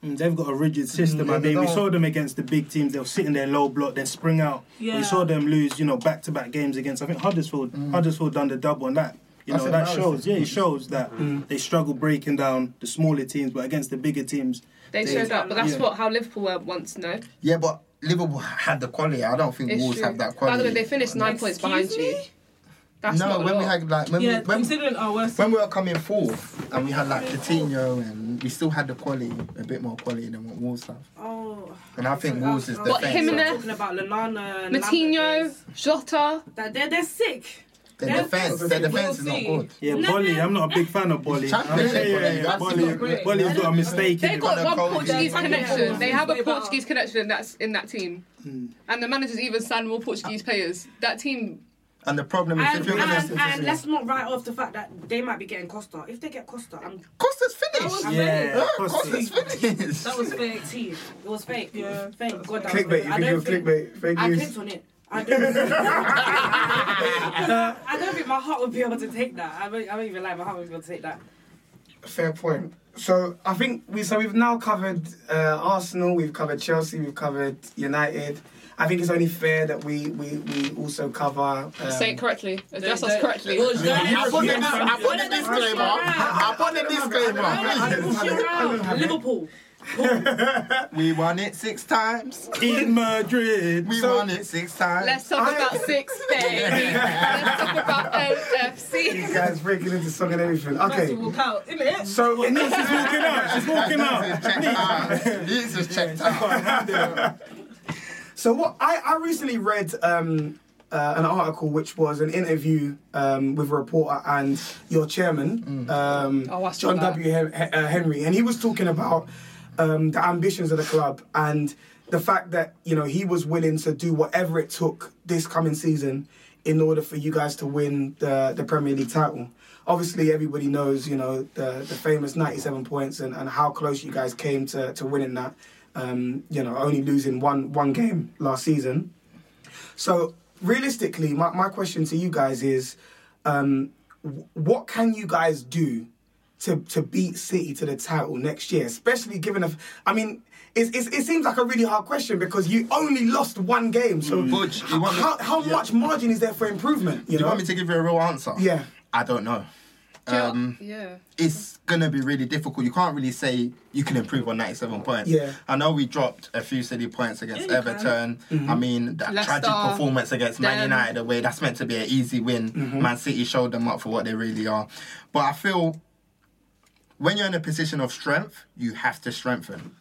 Mm, They've got a rigid system. Mm, I mean, we saw them against the big teams. They'll sit in their low block, then spring out. Yeah. We saw them lose, you know, back-to-back games against. I think Huddersfield. Huddersfield done the double on that. You That's know, that shows. Yeah, it shows that they struggle breaking down the smaller teams, but against the bigger teams, They They- showed up, but that's Yeah. what how Liverpool were once. No, Yeah, but Liverpool had the quality. I don't think it's Wolves true. have that quality. By the way, they finished nine points behind Excuse you. Me? That's no, not a when we had like when yeah, we when, considering our worst. when we were coming fourth and we had like Coutinho and we still had the quality, a bit more quality than what Wolves have. Oh. And I think I Wolves is was- I was defensive. Jimenez, Talking about Lallana and Matinho, Lambert days. Jota. That they're they're sick. Their They're defense, sick. their defense is not good. yeah, No, Boly. I'm not a big fan of Boly. Championship I'm- yeah, Boly, yeah, Boly. Boly's got a mistake They in got one Portuguese connection. They have a Portuguese connection that's in that team, hmm. and the managers even signed more Portuguese players. That team, And the problem is And, if you're and, gonna and let's not write off the fact that they might be getting Costa. If they get Costa, I'm Costa's finished. Yeah, Yeah, Costa. Costa's finished. that was fake. T. It was fake. Yeah. Thank God. That Clickbait, Was you I think it don't was clickbait? Fake I clicked on it. I don't, I don't think my heart would be able to take that. I don't, I don't even like my heart would be able to take that. Fair point. So I think we so we've now covered uh, Arsenal, we've covered Chelsea, we've covered United. I think it's only fair that we we, we also cover. Um, say it correctly, address They- us they- correctly. Well, I put the dis- I put the disclaimer. I put the disclaimer. push it around. Liverpool. We won it six times. In Madrid. We So- won it six times. Let's talk I- about six days. Let's talk about You LFC. guys breaking into song and everything. Nice to Okay. walk out, innit? So She's walking out. She's walking out. checked out. Leeds is checked out. So what I, I recently read um, uh, an article which was an interview um, with a reporter and your chairman, um, Oh, I saw John that. W. Hen- uh, Henry, and he was talking about um, the ambitions of the club and the fact that you know he was willing to do whatever it took this coming season in order for you guys to win the the Premier League title. Obviously, everybody knows you know the the famous 97 points and, and how close you guys came to, to winning that. Um, you know, only losing one one game last season. So realistically, my, my question to you guys is, um, what can you guys do to to beat City to the title next year? Especially given a, I mean. It's, it's, it seems like a really hard question because you only lost one game. So want me- how, how yeah. much margin is there for improvement? You Do you know? want me to give you a real answer? Yeah. I don't know. Um, yeah. it's gonna be really difficult. You can't really say you can improve on 97 points. Yeah. I know we dropped a few silly points against Yeah, Everton. Mm-hmm. I mean, that Leicester, tragic performance against Man them. United away, that's meant to be an easy win. Mm-hmm. Man City showed them up for what they really are. But I feel when you're in a position of strength, you have to strengthen.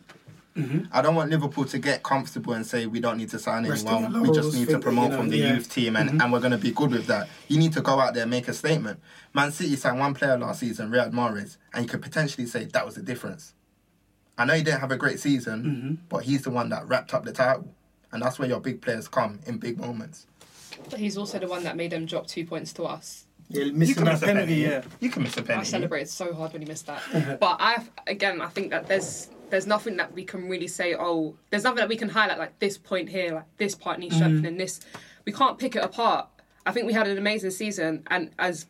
Mm-hmm. I don't want Liverpool to get comfortable and say we don't need to sign Rest on anyone. We just need to think that, promote you know, from the yeah. Mm-hmm. youth team and, and we're going to be good with that. You need to go out there and make a statement. Man City signed one player last season, Riyad Mahrez, and you could potentially say that was the difference. I know he didn't have a great season, Mm-hmm. but he's the one that wrapped up the title. And that's where your big players come in big moments. But he's also the one that made them drop two points to us. Yeah, You missing can miss a penalty, penny. yeah. You can miss a penny. I celebrated so hard when he missed that. but I, again, I think that there's there's nothing that we can really say. Oh, there's nothing that we can highlight like this point here, like this part needs mm-hmm. strengthening. This we can't pick it apart. I think we had an amazing season, and as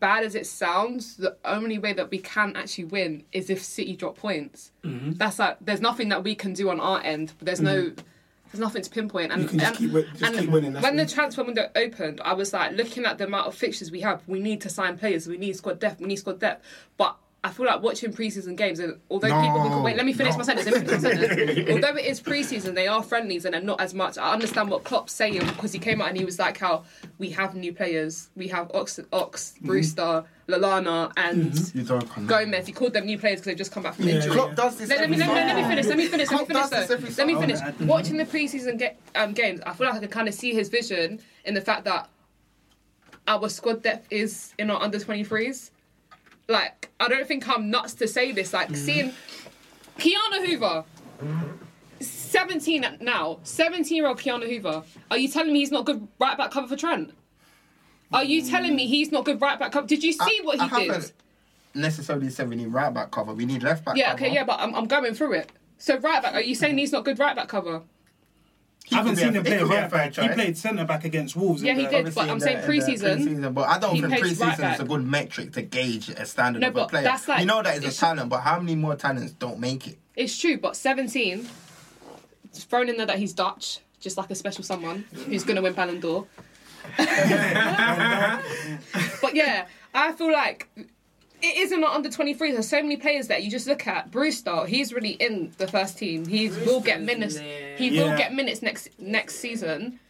bad as it sounds, the only way that we can actually win is if City drop points. Mm-hmm. That's like there's nothing that we can do on our end. But There's no. Mm-hmm. There's nothing to pinpoint, and, You can just and, keep and keep winning, when the transfer window opened, I was like looking at the amount of fixtures we have. We need to sign players. We need squad depth. We need squad depth. But I feel like watching preseason games, and although people can No, wait, let me finish no. my sentence. Finish my sentence. although it is preseason, they are friendlies and they're not as much. I understand what Klopp's saying because he came out and he was like, "How we have new players. We have Ox, Ox, Mm-hmm. Brewster, Lallana, and You don't come Gomez. He called them new players because they've just come back from Yeah, injury. Klopp does this Let, let me, let, me, let me finish. Let me finish. Let me finish. does this Though. every Let me finish. Watching the preseason get, um, games, I feel like I can kind of see his vision in the fact that our squad depth is in our under 23s. Like, I don't think I'm nuts to say this. Like, mm. seeing Ki-Jana Hoever, 17 now, 17 year old Ki-Jana Hoever. Are you telling me he's not good right back cover for Trent? Are you telling me he's not good right back cover? Did you see what he I did? haven't necessarily said we need right back cover. We need left back Yeah, cover. okay, yeah, but I'm, I'm going through it. So right back, are you saying he's not good right back cover? He I haven't seen him play could a right back. He played centre back against Wolves. Yeah, in he the- did. Obviously but I'm in saying the- in the pre-season. pre-season, But I don't think plays pre-season right is back. a good metric to gauge a standard No, of a player. that's like- you know that is a it's- talent, but how many more talents don't make it? It's true, but 17, thrown in there that he's Dutch, just like a special someone who's going to win Ballon d'Or. but yeah, I feel like it isn't under 23. There's so many players that you just look at. Brewster, he's really in the first team. He will get minutes. there. He will get minutes next next season.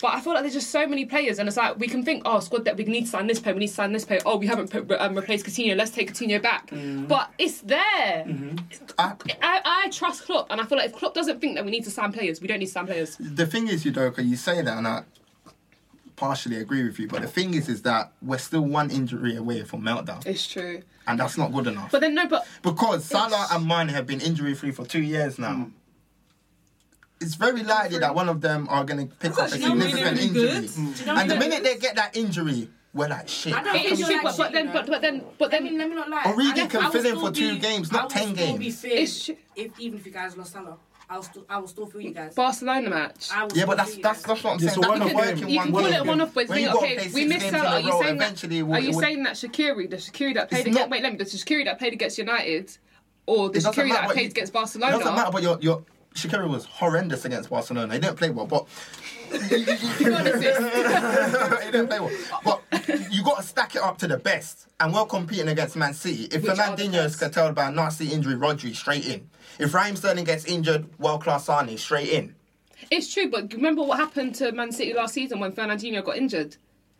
But I feel like there's just so many players, and it's like we can think, oh, squad that we need to sign this player, we need to sign this player. Oh, we haven't put, um, replaced Coutinho. Let's take Coutinho back. But it's there. I, I, I trust Klopp, and I feel like if Klopp doesn't think that we need to sign players, we don't need to sign players. the thing is, Udoka, you say that, and I partially agree with you. But the thing is, is that we're still one injury away from meltdown, It's true. and that's not good enough. But then no, but Because Salah and Mane have been injury free for two years now. Hmm. It's very likely that one of them are going to pick up a you know what significant really injury. good? Hmm. Do you know And the minute they get that injury, we're like, shit. I don't it is think true. you're But, but then, shit, but, you but then, but Let me, then, let me not lie. Origi can fill in still for two be- games, I not 10 still games. fair It's sh- if even if you guys lost Salah, I'll still I will still feel you guys. Barcelona match. I will Yeah, still but that's feel you that's guys. that's what I'm Yeah, saying. so That one can of work them- in You one can call it one off, but When you gotta okay, we six missed games out. in a Are you row, saying that? eventually it will- Are you it will- saying that Shaqiri, the Shaqiri that played It's against? not- Wait, let me. The Shaqiri that played against United, or the It doesn't Shaqiri matter, that but played you- against Barcelona? It doesn't matter, but your your Shakira was horrendous against Barcelona. He didn't play well, but he didn't play well. But you got to stack it up to the best, and we're competing against Man City. If Which are the Fernandinho is best? curtailed by a nasty injury, Rodri straight in. If Raheem Sterling gets injured, world class Sane straight in. It's true, but remember what happened to Man City last season when Fernandinho got injured?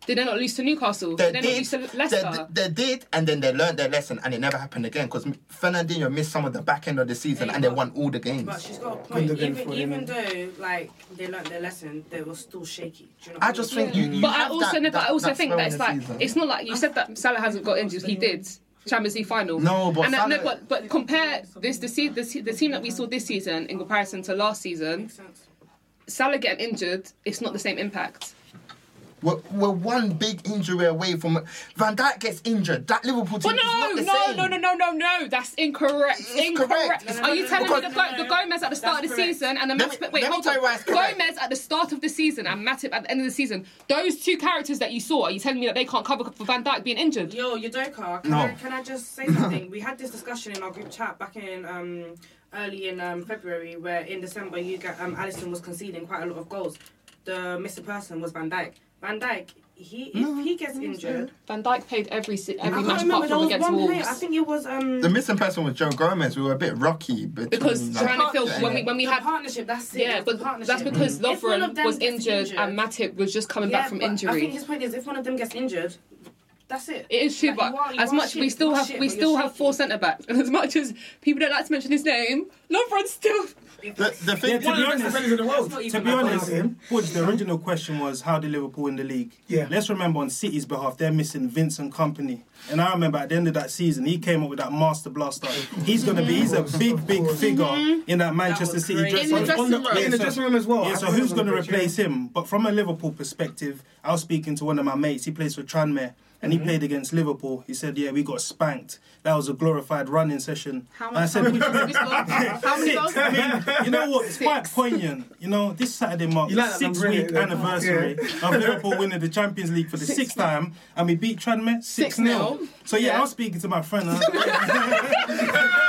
Did they not lose to Newcastle? They did they not lose to did, Leicester? they, they did, and then they learned their lesson, and it never happened again because Fernandinho missed some of the back end of the season, Yeah, and they won all the games. But she's got a point. Even, even though like they learned their lesson, they were still shaky. Do you know I just mean? think you. you But I also, that, no, but I also that think that it's like season. it's not like you said that Salah hasn't got injured. He did. Champions League final. No, but and uh, no, but but compare this the, se- the, se- the team that we saw this season in comparison to last season. Makes. Salah getting injured, it's not the same impact. We're, we're one big injury away from Van Dijk gets injured. That Liverpool team Well, is not no, the no, same. no, no, no, no, no. That's incorrect. It's incorrect. correct. Are you telling me the, Because- Go- the Gomez at the start of the correct. season and the Matip? Wait, let me hold tell on. you why it's correct. Gomez at the start of the season and Matip at the end of the season. Those two characters that you saw, are you telling me that they can't cover for Van Dijk being injured? Yo, Udoka, can, No. I, can I just say something? we had this discussion in our group chat back in um, early in um, February, where in December you got um, Alisson was conceding quite a lot of goals. The missing person was Van Dijk. Van Dijk, he if he gets injured, Van Dijk played every every can't match remember. apart from against one Wolves. player. I think it was um, The missing person was Joe Gomez. We were a bit rocky because like, trying to feel when we when we the had partnership. That's it. yeah, but partnership. that's because If one of Lovren them was gets injured, and Matip was just coming back from but I think injury. his point is, if one of them gets injured, that's it. It is true, Like, but you are- you as much shit, we still have shit, we still you're have four centre backs, and as much as people don't like to mention his name, Lovren's still. The, the thing Yeah, to be of the best honest, in the world. To be honest, point. Budge, the original question was how did Liverpool win the league? Yeah. Let's remember on City's behalf, they're missing Vincent Company. And I remember at the end of that season, he came up with that master blaster. He's going to be, he's a big, big figure mm-hmm. in that Manchester was City dressing In the room. dressing On the- room. in the dressing room as well. Yeah, so who's going to replace him? But from a Liverpool perspective, I was speaking to one of my mates. He plays for Tranmere, and he Mm-hmm. played against Liverpool. He said, "Yeah, we got spanked. That was a glorified running session." How And I many, said, how many goals have we scored? How many goals? I mean, you know what? It's quite poignant. You know, this Saturday marks the like six number, week innit? anniversary of Liverpool winning the Champions League for the sixth time, and we beat Tranmere 6 0. 6-0. So, yeah, Yeah. I was speaking to my friend.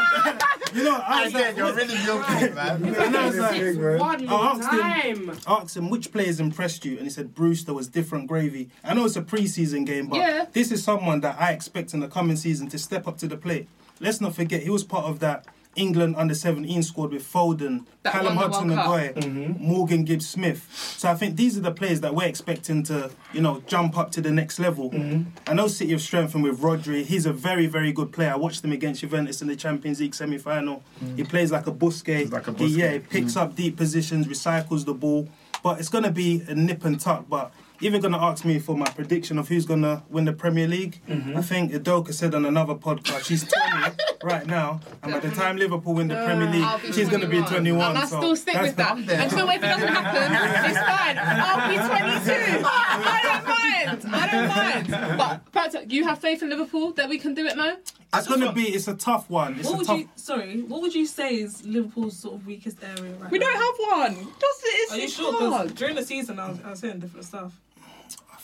and I- you know, I I was said like, you're really guilty, man. and I was like, I asked him- time. I asked him which players impressed you, and he said Brewster was different gravy. I know it's a pre-season game, but Yeah. this is someone that I expect in the coming season to step up to the plate. Let's not forget he was part of that England under 17 squad with Foden, That Callum won the Hudson World Cup. Odoi, Morgan Gibbs Smith. So I think these are the players that we're expecting to, you know, jump up to the next level. Mm-hmm. I know City have strengthened with Rodri. He's a very, very good player. I watched him against Juventus in the Champions League semi-final. Mm. He plays like a Busquets. Like a He- yeah, he Busquets. picks mm. up deep positions, recycles the ball. But it's going to be a nip and tuck. But if you're going to ask me for my prediction of who's going to win the Premier League, mm-hmm. I think Udoka said on another podcast, she's 20 right now. And by the time Liverpool win the Premier uh, League, be she's going to be 21. And I so still stick that's with that. And so if it doesn't happen, it's fine. I'll be 22. I don't mind. I don't mind. But, but you have faith in Liverpool that we can do it now? It's going to be, it's a tough one. It's What a would tough you? Sorry, what would you say is Liverpool's sort of weakest area right We now? don't have one. Just it's, Are you it's sure? 'Cause during the season, I was, I was saying different stuff.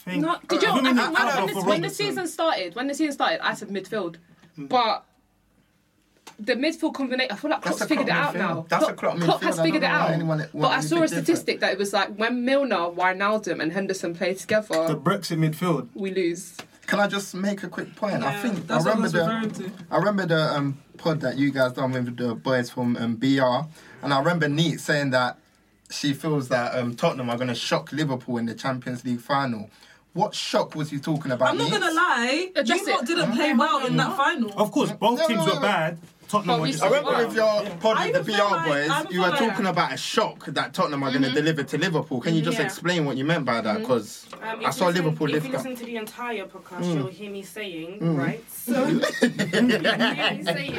I think. No, did you? Who I, many I, when, cover the, when the season started, when the season started, I said midfield, but the midfield combination. I feel like That's Klopp's a figured it out midfield. now. That's a Klopp, Klopp Klopp has figured it don't know why out. anyone But I saw a anything different. statistic that it was like when Milner, Wijnaldum, and Henderson play together, The together, Brexit midfield. we lose. Can I just make a quick point? I Yeah, think I that's what I remember was the referring to. I remember the um, pod that you guys done with the boys from um, BR, and I remember Neat saying that she feels that um, Tottenham are going to shock Liverpool in the Champions League final. What shock was you talking about? I'm not gonna lie, Address you lot it. didn't play well in that final. Of course, both teams were bad. Tottenham But were we just I remember with your pod I with the even BR like- boys, I even you were feel like- talking about a shock that Tottenham are going to deliver to Liverpool. Can you just Yeah. explain what you meant by that? Because Um, I if saw you listen- Liverpool If lift you up. listen to the entire podcast, Mm. you'll hear me saying, right? So, you'll hear me saying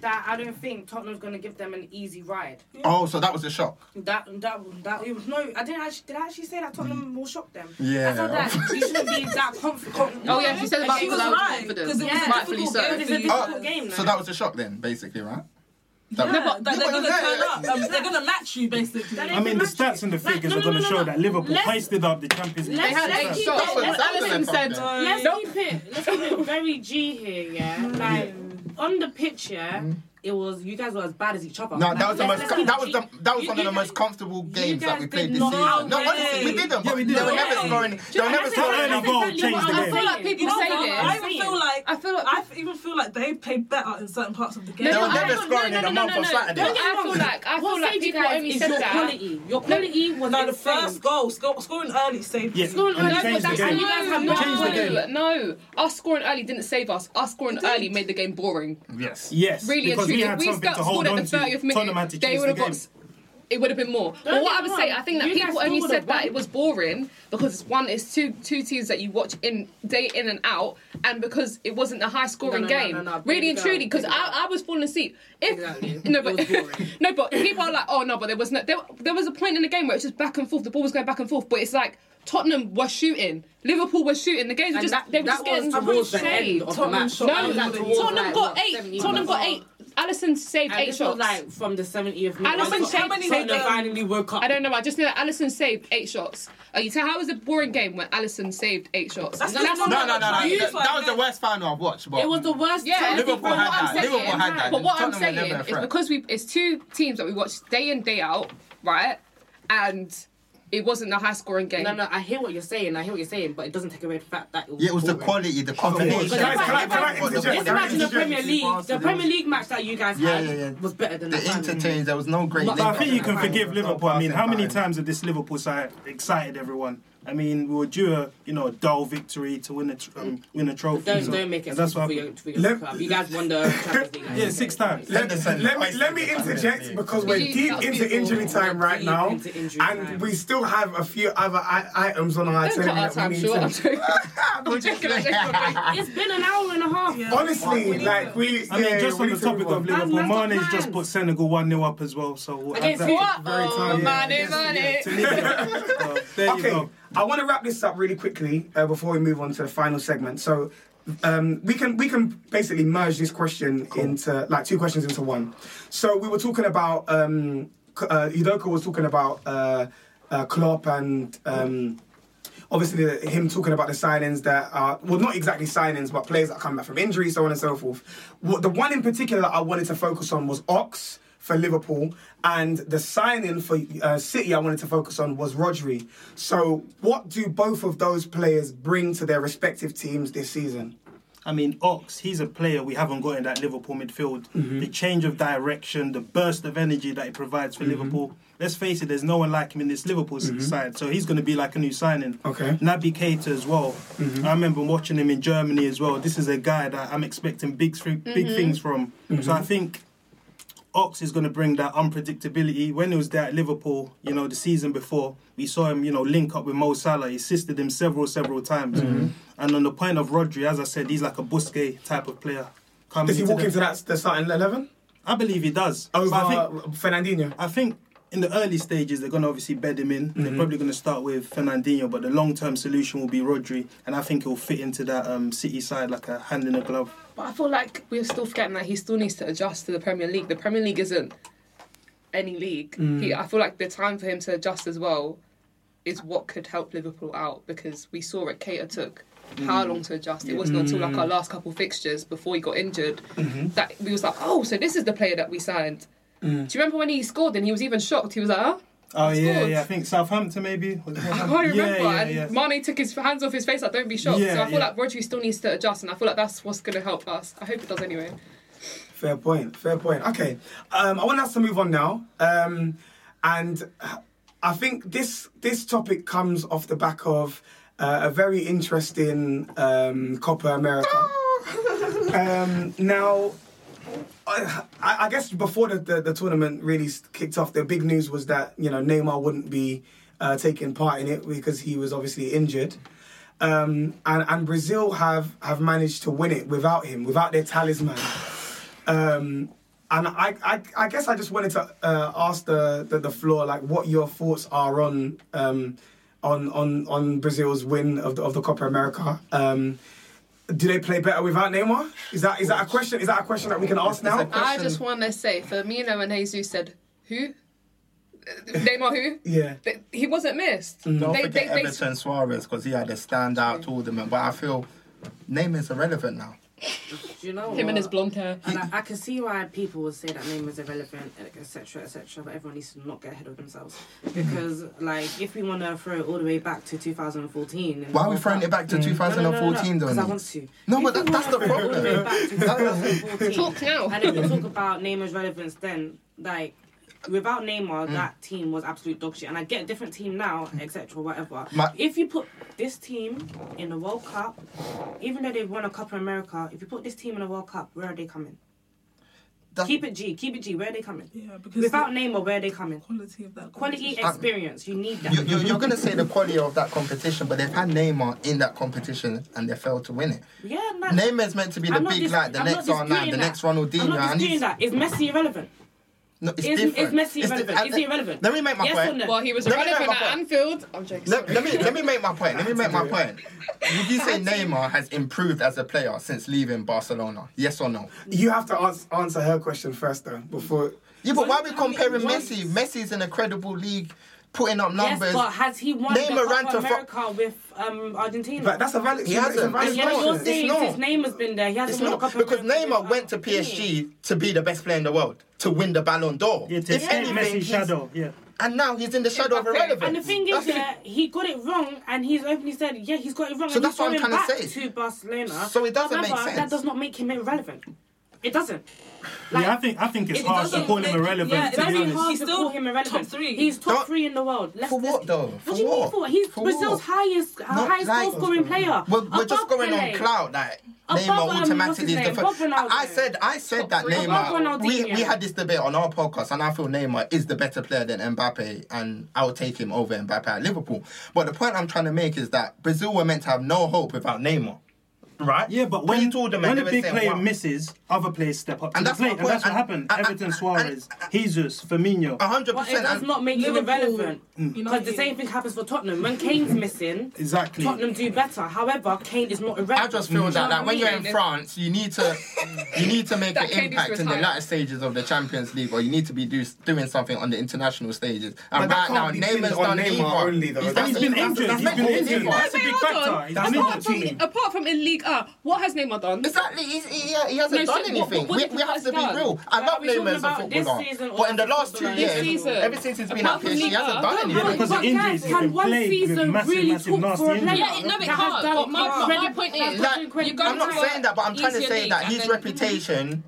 that I don't think Tottenham's going to give them an easy ride. Oh, so that was a shock. That that that it was no. I didn't actually. Did I actually say that Tottenham will shock them? Yeah. I said that you shouldn't be that confident. Oh yeah, she said about she was without right, confidence. 'cause it was a rightfully difficult so. game It was a for you. difficult game. So that was a shock then, basically, right? Yeah, That- that Yeah, they're gonna turn up. Um, they're gonna match you basically. I mean, the stats and the Like, figures no, are going to no, no, show no. that Liverpool Let's- hoisted up the Champions League. Let's- They had let's eight keep shots. it- let's- Alisson said, Let's Nope. keep it. Let's keep it very G here, yeah. Like on the pitch, yeah. Mm. It was you guys were as bad as each other. No, that was the most. let's that was the that was You- one of the you most comfortable games that we played this season. No, honestly, we didn't. Yeah, we did. They were never scoring. They were never scoring. That early goal changed the game. I'm feel like people say this. I even feel like I feel like I even feel like they played better in certain parts of the game. They No, were no, never I- no, scoring no, in a no, month no, of no. Saturday. No, I feel like I I what feel like saved you people guys only is said your that. quality. Your quality was No, the insane. first goal, sco- scoring early saved Yeah, us. Scoring and early, it changed the that's game. how you guys have It no changed the quality. game. No, us scoring early didn't save us. Us scoring early made the game boring. Yes. Yes, Really and because truly, we if had we something to hold scored at on the to. 30th Tottenham had minute, to they would have game. got. s- It would have been more. but Don't what I would me say, I think that you people only said that won. it was boring because one, it's two two teams that you watch in day in and out, and because it wasn't a high scoring No, no, no, game. no, no, really and truly, because. I, I was falling asleep. If Exactly. no, but no, but people are like, oh no, but there was no. There, there was a point in the game where it's just back and forth. The ball was going back and forth, but it's like. Tottenham were shooting. Liverpool were shooting. The games were And just that- they were just getting was towards the end of the Tottenham match. shot No, That was like towards, Tottenham like, got what, eight. Tottenham got eight. Alisson saved And eight this was shots. like from the 70th minute. Alisson How saved- many saved Tottenham finally woke up. I don't know. I just know that Alisson saved eight shots. Are you tell how was a boring game when Alisson saved eight shots? That's No, just no, No, no, no, no. That, that was the worst final I've watched. But It was the worst. Yeah, time Liverpool had what I'm that. saying- Liverpool had that. But what I'm saying is because we it's two teams that we watch day in day out, right? And it wasn't a high scoring game. No, no, I hear what you're saying. I hear what you're saying, but it doesn't take away the fact that it was. yeah, it was the quality, the combination. Guys, can I- can I interject? This Can I match in the? Premier League, the Premier League match that you guys Yeah, had yeah, yeah. was better than The the interchange, there was no great. But But I think you can forgive Liverpool. I mean, how many times have this Liverpool side excited everyone? I mean, we were due a you know a dull victory to win a tr- um, win a trophy. Don't, so- don't make it and that's for what your, happened. for your Let- club. You guys won the Champions League. Yeah, six times. Let, Henderson let me let me interject because we're deep into injury time right now, and we still have a few other I- items on our Don't cut our itinerary that we need short. I'm to. joking. I'm. I'm joking. It's been an hour and a half. Honestly, like we. I mean, just we on the topic of. Liverpool, Man's Mane's just put Senegal 1 0 up as well. So we'll add Against that. What? Very Oh, timely. money, money. to Liverpool. So, there you Okay, go. I want to wrap this up really quickly uh, before we move on to the final segment. So um, we can we can basically merge this question into like two questions into one. So we were talking about um, uh, Udoka was talking about uh, uh, Klopp and. Um, Obviously, the- him talking about the signings that are well, not exactly signings, but players that come back from injury, so on and so forth. What, the one in particular that I wanted to focus on was Ox for Liverpool, and the signing for uh, City I wanted to focus on was Rodri. So, what do both of those players bring to their respective teams this season? I mean, Ox, he's a player we haven't got in that Liverpool midfield. Mm-hmm. The change of direction, the burst of energy that he provides for mm-hmm. Liverpool. Let's face it, there's no one like him in this Liverpool s side, so he's going to be like a new signing. Okay. Naby Keita as well. I remember watching him in Germany as well. This is a guy that I'm expecting big, th- big things from. So I think Ox is going to bring that unpredictability. When he was there at Liverpool, you know, the season before, we saw him, you know, link up with Mo Salah. He assisted him several, several times. Mm-hmm. And on the point of Rodri, as I said, he's like a Busquets type of player. Coming Does he walk the- into that the starting eleven I believe he does. over I think, Fernandinho? I think in the early stages, they're going to obviously bed him in. They're mhm. probably going to start with Fernandinho, but the long term solution will be Rodri. And I think he'll fit into that um, City side like a hand in a glove. But I feel like we're still forgetting that he still needs to adjust to the Premier League. The Premier League isn't any league. He, mm. I feel like the time for him to adjust as well is what could help Liverpool out because we saw it. Keita took how mm. long to adjust. It wasn't until like our mm. last couple fixtures before he got injured mm-hmm. that we was like, oh, so this is the player that we signed. Do you remember when he scored and he was even shocked? He was like, huh? Oh, yeah, scored. yeah. I think Southampton maybe. I can't remember. Yeah, and yeah, yeah. Mane took his hands off his face like, don't be shocked. So I feel like Rodri still needs to adjust, and I feel like that's what's going to help us. I hope it does anyway. Fair point. Fair point. Okay, um, I want us to move on now, um, and I think this this topic comes off the back of uh, a very interesting um, Copa America. um, now, I, I guess before the, the, the tournament really kicked off, the big news was that you know Neymar wouldn't be uh, taking part in it because he was obviously injured. Um, and, and Brazil have, have managed to win it without him, without their talisman. Um, and I, I, I guess I just wanted to uh, ask the, the, the floor like what your thoughts are on um, on on on Brazil's win of the, of the Copa America. Um, do they play better without Neymar? Is that is that a question? Is that a question that we can ask now? I just want to say, Firmino and Jesus said, who? Uh, Neymar who? Yeah. Th- He wasn't missed. Don't They- forget they- they- Everton Suarez because he had a standout tournament. But I feel Neymar's irrelevant now. Do you know Him and his blonde hair. And I, I can see why people would say that name is irrelevant, etc., etc. but everyone needs to not get ahead of themselves because, like, if we want to throw it all the way back to 2014, Why are we throwing it back to 2014 though? Because I want to. No, but that- that's the throw it all the way problem. 2014, Talk now. And if we talk about Neymar's relevance, then like without Neymar, mm. that team was absolute dog shit. And I get a different team now, etc., whatever. My- if you put this team in the World Cup, even though they've won a cup in America, if you put this team in the World Cup, where are they coming? That's keep it G, keep it G. Where are they coming? Yeah, because without Neymar, where are they coming? Quality of that quality experience. You need that. You, are you, gonna say the quality of that competition, but they've had Neymar in that competition and they failed to win it. Yeah, Neymar Neymar's meant to be the I'm big dis- light, the I'm next R9, the next Ronaldinho. I'm not disputing that. Is Messi irrelevant? No, it's is, different. Is Messi it's. Is he irrelevant? Let me make my yes point. Or no? Well, he was let irrelevant at Anfield. I'm joking. Let, let, me let me make my point. Let me make my point. Would you say Neymar has improved as a player since leaving Barcelona? Yes or no? You have to answer her question first, though, before. Yeah, but why are we comparing Messi? Messi is an incredible league putting up numbers. Yes, but has he won Neymar the Cup America for... with um, Argentina? But that's a valid. He hasn't. Valid yeah, but you're saying since Neymar's been there, he hasn't it's won not, because Neymar went to PSG to be the best player in the world to win the Ballon d'Or. Yeah, if yeah. anything, shadow. Yeah. And now he's in the shadow okay. of irrelevance. And the thing is, yeah, he got it wrong, and he's openly said, yeah, he's got it wrong. So and that's he's what I'm trying to say. To Barcelona. So it doesn't However, make sense. That does not make him irrelevant. It doesn't. Like, yeah, I think I think it's it to call him irrelevant. Yeah, it's really hard he's to call him irrelevant. Top three. He's top three in the world. Let's, for what though? What for do you what? mean for? He's for Brazil's what? highest uh, highest like, goal scoring player. We're, we're just going Pele. on clout like. Neymar automatically is the first. I said, I said that Neymar. We, we had this debate on our podcast, and I feel Neymar is the better player than Mbappe, and I'll take him over Mbappe at Liverpool. But the point I'm trying to make is that Brazil were meant to have no hope without Neymar right? Yeah, but when, them, when a big player wow. misses, other players step up and that's and that's what happened. Everton, Suarez, Jesus, Firmino. hundred percent. That's not make you irrelevant because the same thing happens for Tottenham when Kane's missing. Exactly. Tottenham do better. However, Kane is not irrelevant. I just feel mm. that, that when you're in France, you need to you need to make an impact in the latter stages of the Champions League, or you need to be do, doing something on the international stages. And right now, Neymar's done Neymar only though. He's been injured. He's been injured. That's a big factor. Apart from in league ah, what has Neymar done? Exactly, he's, he, he hasn't No, done so anything. what- what we we have to done? be real. I love Neymar, we a footballer, but in the last two years, season? ever since he's been at here, PSG, he hasn't done anything. because of but can one season really talk for a player? Yeah, no, it can't. But my- point is, I'm not saying that, but I'm trying to say that his reputation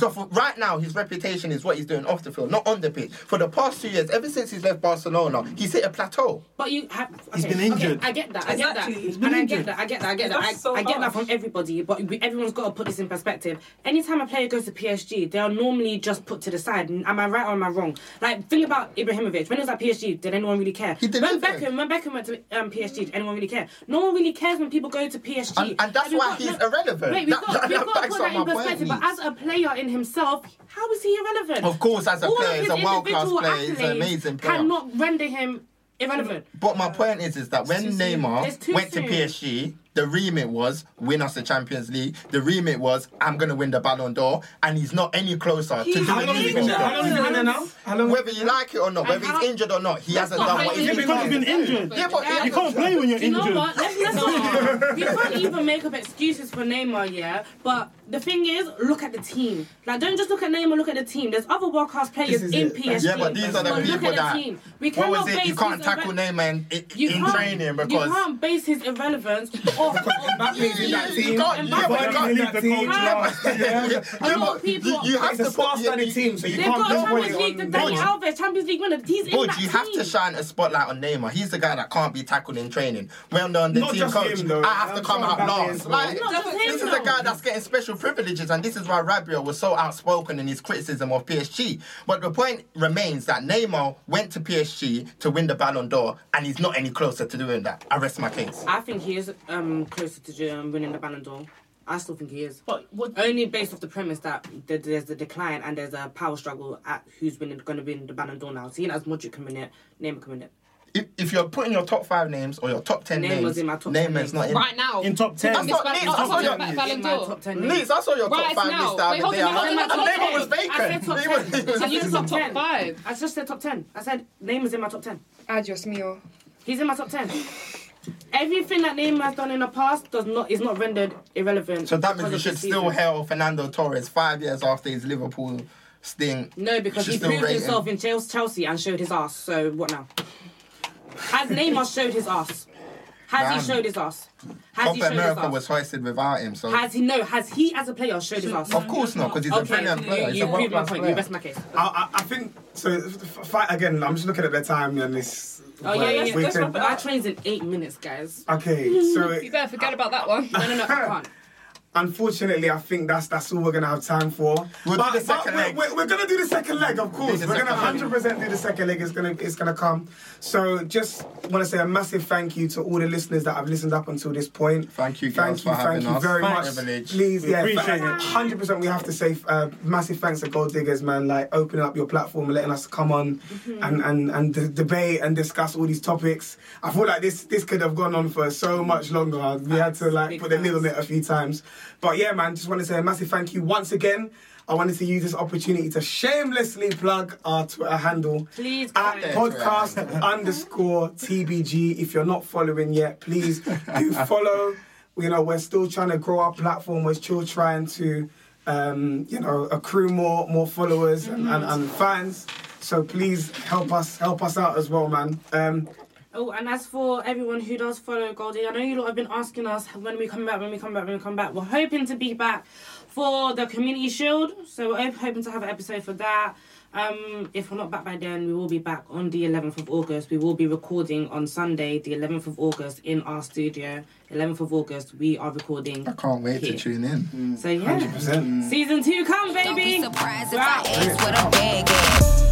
off right now. His reputation is what he's doing off the field, not on the pitch. For the past two years, ever since he's left Barcelona, he's hit a plateau. But you have. Okay, he's been injured. Okay, I get that. I get that. And I get that. I get that. I get that. I, so I, get that from everybody. But everyone's got to put this in perspective. Anytime a player goes to PSG, they are normally just put to the side. Am I right or am I wrong? Like think about Ibrahimovic. When he was at PSG, did anyone really care? He did. When Beckham, when Beckham went to um, PSG, did anyone really care? No one really cares when people go to PSG. And, and that's and why got, he's no, irrelevant. Wait, we've that got to put that in perspective. But as a player in himself, how is he irrelevant? Of course, as a All player, he's a world class player, he's an amazing player. Cannot render him irrelevant. But my point is, is that when Neymar went soon. to PSG, the remit was win us the Champions League. The remit was I'm gonna win the Ballon d'Or, and he's not any closer he to doing it. How long has he been there now? Whether you like it or not, whether he's injured or not, he hasn't done what he's been. Because he's been injured. Yeah, but yeah, you can't play when you're injured. You know what? Let's, let's not. You can't even make up excuses for Neymar, yeah, but the thing is, look at the team. Like, don't just look at Neymar, look at the team. There's other world class players in. PSG. Yeah, but these are the people that. What We it? you can't tackle Neymar in, in training because. You can't base his irrelevance off. that team. You can't, you leave the coach last. You have to pass on the team, so you can't Champions League, the Alves, Champions League winner. He's in that you have to shine a spotlight on Neymar. He's the guy that can't be tackled in training. Well done, the team coach. I have to come out last. Like, this is a guy that's getting special privileges, and this is why Rabiot was so outspoken in his criticism of PSG. But the point remains that Neymar went to PSG to win the Ballon d'Or, and he's not any closer to doing that. I rest my case. I think he is um, closer to um, winning the Ballon d'Or. I still think he is. But what, only based off the premise that there's a decline and there's a power struggle at who's been going to win the Ballon d'Or now. Seeing as Modric can win it, Neymar can win it if, if you're putting your top five names or your top ten name names, in top name 10 not in right now. In top ten, that's not, Nate, I saw your top ten. Nate, I saw your top five now. the day. Name was vacant. I said top ten. You said top five. I just said top ten. I said name was in my top ten. Adios mio. He's in my top ten. Everything that Neymar has done in the past does not is not rendered irrelevant. So that means you should still hail Fernando Torres five years after his Liverpool sting. No, because he proved himself in Chelsea and showed his ass. So what now? Has Neymar showed his ass? Has Man. he showed his ass? Has Copa he showed his America ass? was hoisted without him, so Has he no? Has he as a player showed his ass? of course not, because he's a Okay, brilliant player. He's you a proved my world-class point. You player. rest my case. I, I, I think so. Fight again. I'm just looking at the time and this. Oh yeah, yeah. we Let's wrap it. Our train's in eight minutes, guys. Okay, so You better forget about that one. No, no, no, I can't. Unfortunately, I think that's that's all we're gonna have time for. We'll do but the but second we're, leg. We're, we're gonna do the second leg, of course. the We're gonna hundred percent do the second leg. It's gonna it's gonna come. So just want to say a massive thank you to all the listeners that have listened up until this point. Thank you, Thank girls, you, for thank you us. very much. Privilege. Please, We yeah, appreciate it. hundred percent. We have to say uh, massive thanks to Gold Diggers, man. Like opening up your platform and letting us come on Mm-hmm. and and and d- debate and discuss all these topics. I feel like this this could have gone on for so much longer. We had to like put the lid on facts. it a few times. But yeah, man, just want to say a massive thank you once again. I wanted to use this opportunity to shamelessly plug our Twitter handle Please, at guys. podcast underscore TBG. If you're not following yet, please do follow. You know, we're still trying to grow our platform. We're still trying to, um, you know, accrue more more followers and, and, and fans. So please help us help us out as well, man. Um, Oh, and as for everyone who does follow Goldie, I know you lot have been asking us when we come back, when we come back, when we come back. We're hoping to be back for the Community Shield, so we're hoping to have an episode for that. Um, if we're not back by then, we will be back on the 11th of August. We will be recording on Sunday, the 11th of August, in our studio. 11th of August, we are recording. I can't wait here. to tune in. So yeah, 100%. season two, come Don't be baby. surprised if Wow. I ask what a bag is.